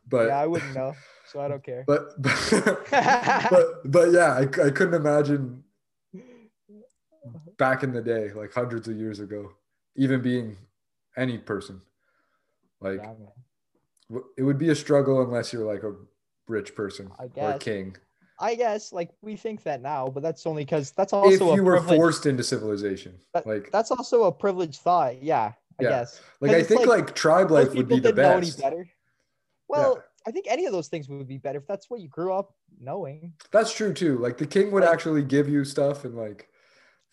But yeah, I wouldn't know, so I don't care. but [LAUGHS] but but yeah, I, I couldn't imagine back in the day, like hundreds of years ago, even being any person. Like Yeah, it would be a struggle unless you're like a rich person or a king. I guess like we think that now, but that's only because that's If also a you were forced into civilization, That- like That's also a privileged thought. Yeah, I Yeah. guess. Like I think like, like, tribe life would be the didn't know any best. better. Well, I think any of those things would be better if that's what you grew up knowing. That's true too. Like the king would Like- actually give you stuff and like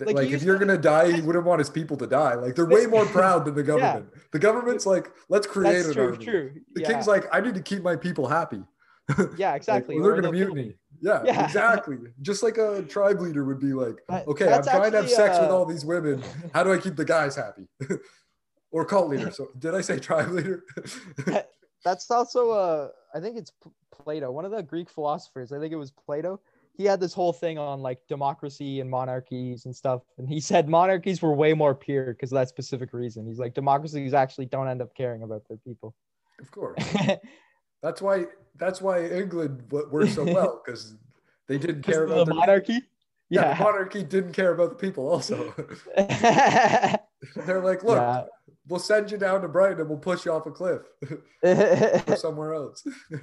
Like, like, if you're to- gonna die, he [LAUGHS] wouldn't want his people to die. Like they're way more [LAUGHS] proud than the government. The government's like, let's create That's an true. army. True. The yeah. king's like, I need to keep my people happy. [LAUGHS] yeah, exactly. or they're gonna mutiny. Yeah, Yeah. exactly. Just like a tribe leader would be like, okay, I'm that's trying to have actually, sex with uh, all these women. How do I keep the guys happy? or cult leader. So did I say tribe leader? That's also uh I think it's P- Plato, one of the Greek philosophers. I think it was Plato. He had this whole thing on like democracy and monarchies and stuff, and he said monarchies were way more pure because of that specific reason. He's like democracies actually don't end up caring about their people. of course. [LAUGHS] That's why. That's why England worked so well because they didn't [LAUGHS] care about the their monarchy. Yeah, the monarchy didn't care about the people. Also, [LAUGHS] they're like, look, Yeah. We'll send you down to Brighton and we'll push you off a cliff [LAUGHS] or somewhere else. [LAUGHS]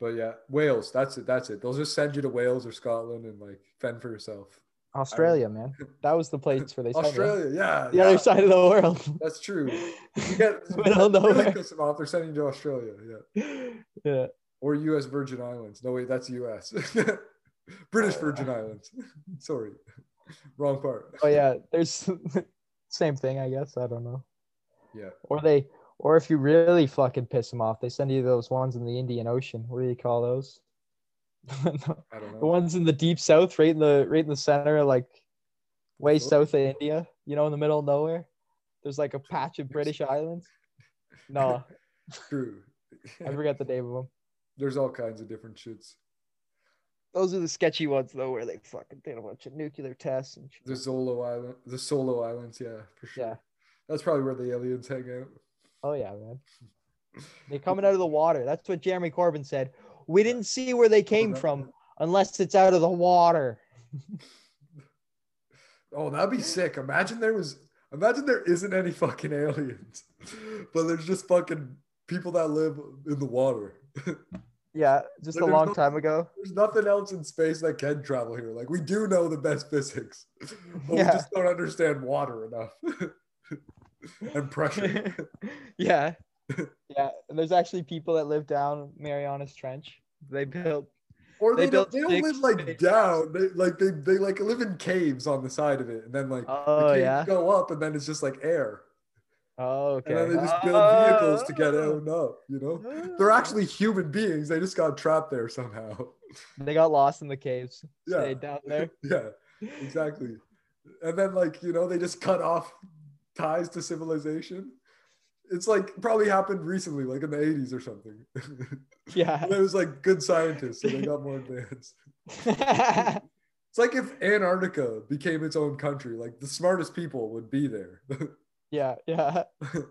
but yeah, Wales. That's it. That's it. They'll just send you to Wales or Scotland and like fend for yourself. Australia, man. That was the place where they sent you. Australia, yeah, The yeah, other side of the world. That's true. [LAUGHS] You get Middle nowhere. off, they're sending you to Australia. Yeah, yeah. or U.S. Virgin Islands. No wait, that's U.S. British Virgin uh, Islands. Sorry, wrong part. Oh yeah, there's same thing, I guess. I don't know. Yeah. Or they, or if you really fucking piss them off, they send you those ones in the Indian Ocean. What do you call those? the [LAUGHS] I don't know. The ones in the deep south, right in the right in the center, like way Oh. south of India. You know, in the middle of nowhere. There's like a patch of British islands. No, [LAUGHS] True. [LAUGHS] I forget the name of them. There's all kinds of different shits. Those are the sketchy ones though, where they fucking did a bunch of nuclear tests and shit. The Solo Island, the Solo Islands, yeah, for sure. Yeah. That's probably where the aliens hang out. Oh yeah, man. They're coming out of the water. That's what Jeremy Corbell said. We didn't see where they came that- from unless it's out of the water. [LAUGHS] Oh, that'd be sick. Imagine there was. Imagine there isn't any fucking aliens, [LAUGHS] but there's just fucking people that live in the water. [LAUGHS] Yeah, just a long no- time ago. There's nothing else in space that can travel here. Like we do know the best physics, [LAUGHS] but we just don't understand water enough [LAUGHS] and pressure. [LAUGHS] yeah. Yeah. And there's actually people that live down Marianas Trench. They built Or They they, don't, they don't live like down. They like they, they like live in caves on the side of it, and then like Oh, the caves yeah? go up, and then it's just like air, Oh, okay. and then they just build vehicles to get ah. out and up. You know, they're ah. actually human beings. They just got trapped there somehow. [LAUGHS] They got lost in the caves. Yeah. Stayed down there. [LAUGHS] yeah, exactly. And then like you know they just cut off ties to civilization. It's like probably happened recently, like in the 80s or something. [LAUGHS] Yeah. it was like good scientists, so they got more advanced. It's like if Antarctica became its own country, like the smartest people would be there. Yeah. Yeah. [LAUGHS]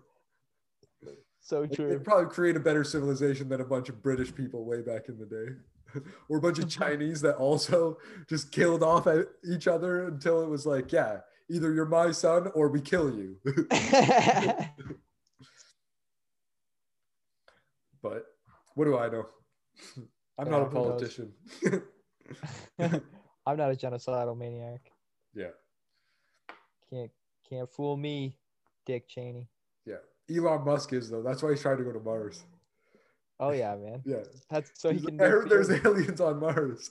So true. They'd probably create a better civilization than a bunch of British people way back in the day. [LAUGHS] or a bunch of [LAUGHS] Chinese that also just killed off at each other until it was like, yeah, either you're my son or we kill you. but what do I know? I'm not a politician. I'm not a genocidal maniac. yeah. Can't can't fool me, Dick Cheney. Yeah. Elon Musk is though. That's why he's trying to go to Mars. Oh yeah, man. [LAUGHS] Yeah. That's so he can. I heard there's aliens on Mars.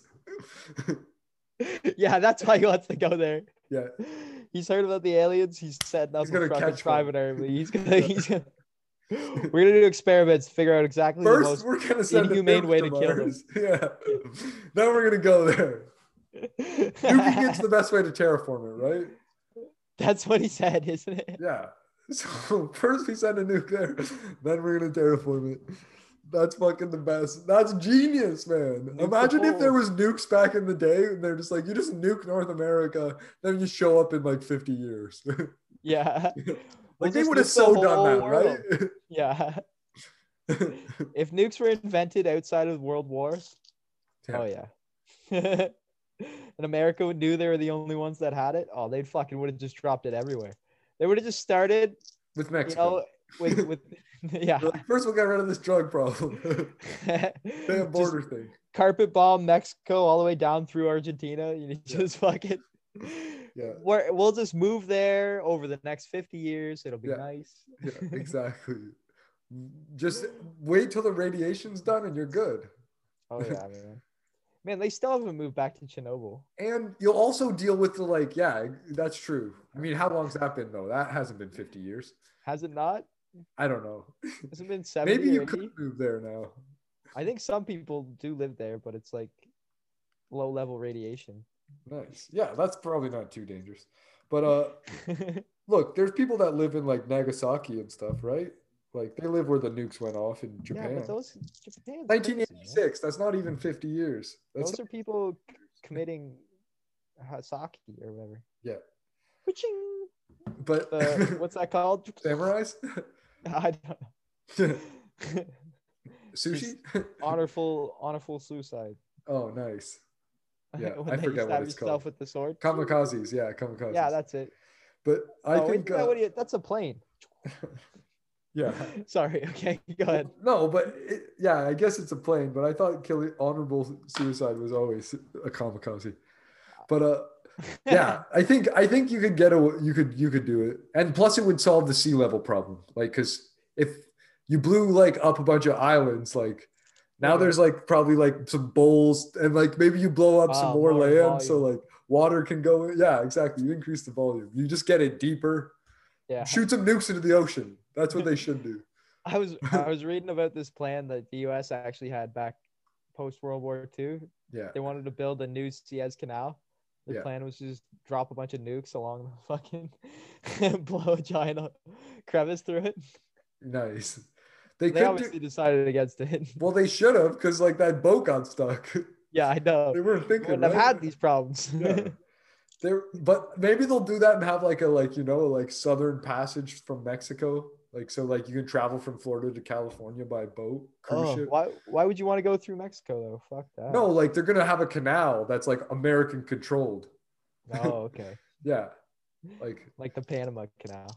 [LAUGHS] yeah, that's why he wants to go there. yeah. He's heard about the aliens. He's setting up He's gonna fucking catch one. private army. He's [LAUGHS] gonna. He's gonna we're gonna do experiments, to figure out exactly the First, most. we're gonna send inhumane way to to kill them. Yeah. then we're gonna go there. Nuking gets the best way to terraform it, right? That's what he said, isn't it? Yeah. [LAUGHS] So first we send a nuke there, then we're gonna terraform it. That's fucking the best. That's genius, man. Nuke the Imagine if there was nukes back in the day and they're just like, you just nuke North America, then you show up in like 50 years. [LAUGHS] Yeah. like We'll they would have the so done that, world. right? [LAUGHS] Yeah. If nukes were invented outside of World War, oh yeah. and America would knew they were the only ones that had it. Oh, they'd fucking would have just dropped it everywhere. They would have just started, With you Mexico. know, with with [LAUGHS] yeah. Like, First, we'll get rid of this drug problem. [LAUGHS] [LAUGHS] they have Just border thing. carpet bomb Mexico all the way down through Argentina. You Yeah. just fucking. Yeah. We're, we'll just move there over the next 50 years. It'll be Yeah. nice. Yeah, exactly. Just wait till the radiation's done and you're good. Oh yeah, man. Man, they still haven't moved back to Chernobyl. And you'll also deal with the like, yeah, that's true. I mean, how long's that been though? That hasn't been 50 years. Has it not? I don't know. Has it been 70 Maybe you 80? could move there now. I think some people do live there, but it's like low level radiation. Nice. Yeah, that's probably not too dangerous. But uh [LAUGHS] look, there's people that live in like Nagasaki and stuff, right? Like they live where the nukes went off in Japan. yeah, Japan. but those crazy, 1986. That's not even 50 years. That's Those are people committing Hasaki or whatever. yeah. Witching. But The, [LAUGHS] what's that called? samurais? [LAUGHS] I don't know. [LAUGHS] Sushi? honorful, honorful suicide. oh, nice. Yeah, I forget what it's called. with the sword. Kamikazes, yeah, kamikazes. Yeah, that's it. But I oh, think, that uh, you- that's a plane. Yeah. [LAUGHS] Sorry. Okay, [LAUGHS] go ahead. No, but it, yeah, I guess it's a plane. But I thought killing honorable suicide was always a kamikaze. But uh, [LAUGHS] yeah, I think I think you could get a you could you could do it, and plus it would solve the sea level problem. Like, because if you blew like up a bunch of islands, like now there's like probably like some bowls, and like maybe you blow up some more, more land, so like water can go. in. Yeah, exactly. You increase the volume. You just get it deeper. Yeah. Shoot some nukes into the ocean. That's what they should do. [LAUGHS] I was I [LAUGHS] was reading about this plan that the U.S. actually had back post World War II. Yeah. They wanted to build a new Suez Canal. The Yeah. plan was just drop a bunch of nukes along the [LAUGHS] fucking and blow a giant crevice through it. Nice. They, They obviously do, decided against it. well, they should have because like that boat got stuck. yeah, I know. they weren't thinking. They Wouldn't have had these problems. Yeah. They're, but maybe they'll do that and have like a like you know like southern passage from Mexico, like so like you can travel from Florida to California by boat cruise oh, ship. why why would you want to go through Mexico though? Fuck that. No, like they're gonna have a canal that's like American controlled. Oh, [LAUGHS] okay. Yeah, like Like the Panama Canal.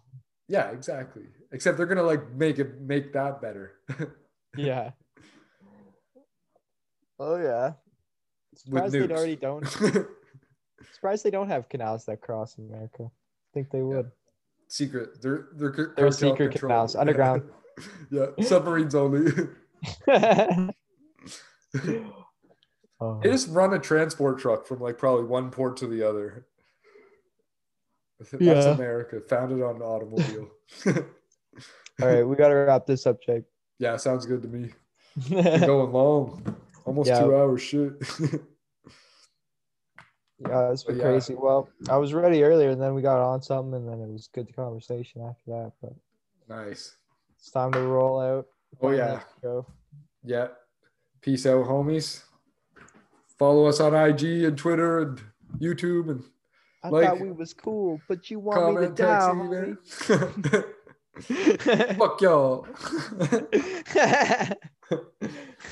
yeah, exactly. Except they're gonna like make it make that better. [LAUGHS] Yeah. Oh yeah. Surprised they nukes. already don't. [LAUGHS] Surprised they don't have canals that cross in America. I think they would. secret. They're they're, They're secret controlled. canals, underground. [LAUGHS] yeah, submarines only. [LAUGHS] Oh. they just run a transport truck from like probably one port to the other. That's Yeah. America, founded on an automobile. [LAUGHS] All right, we gotta wrap this up, Jake. yeah, sounds good to me. Been going long, almost Yeah. two hours. Shit. Yeah, it's been yeah. crazy. Well, I was ready earlier, and then we got on something, and then it was good conversation after that. But nice. it's time to roll out. Oh, yeah. Yeah. Peace out, homies. Follow us on IG and Twitter and YouTube and I Like, thought we was cool, but you want me to die. text, homie. [LAUGHS] Fuck y'all. [LAUGHS]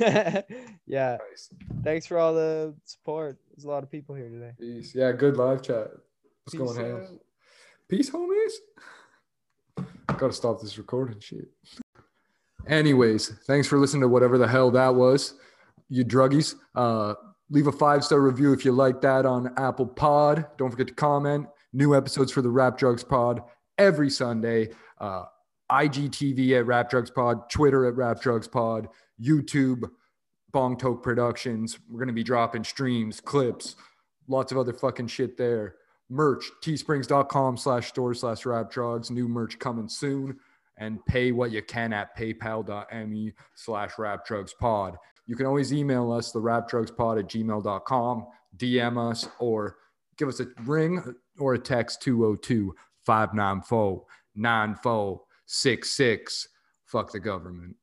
[LAUGHS] yeah. nice. Thanks for all the support. There's a lot of people here today. Peace. Yeah, good live chat. What's Peace going on? Peace, homies. Gotta stop this recording shit. Anyways, thanks for listening to whatever the hell that was, you druggies. Uh, leave a five star review if you like that on Apple Pod. Don't forget to comment. New episodes for the Rap Drugs Pod every Sunday. Uh, IGTV at Rap Drugs Pod, Twitter at Rap Drugs Pod, YouTube, Bong Toke Productions. We're gonna be dropping streams, clips, lots of other fucking shit there. Merch teesprings.com slash store slash drugs. New merch coming soon. And pay what you can at paypal.me slash rap drugs pod. You can always email us the rap drugs pod at gmail.com dm us or give us a ring or a text 202 594 9466 fuck the government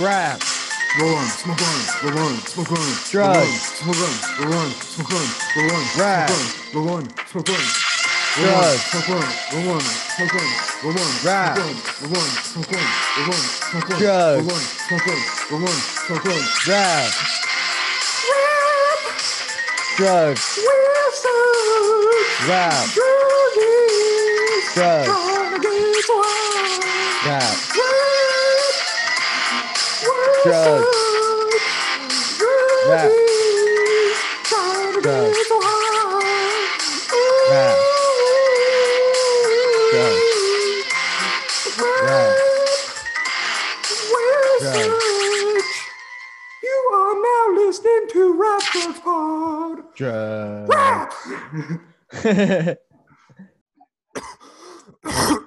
Rap. roll on smoke on roll on smoke on Drugs. smoke on roll on smoke on roll on Rap. roll on smoke on Drugs. Smoke on, roll on, smoke on, roll on, Rap. roll on, smoke on, roll on, smoke on, Drugs. roll on, smoke on, roll on, smoke on. Rap. Drugs. Rap. Drugs. Rap. Drugs. Rap. Drugs. Rap. Drugs. [LAUGHS] Rap. Drugs. You are now listening to Rap Drugs Pod. Drugs. Rap.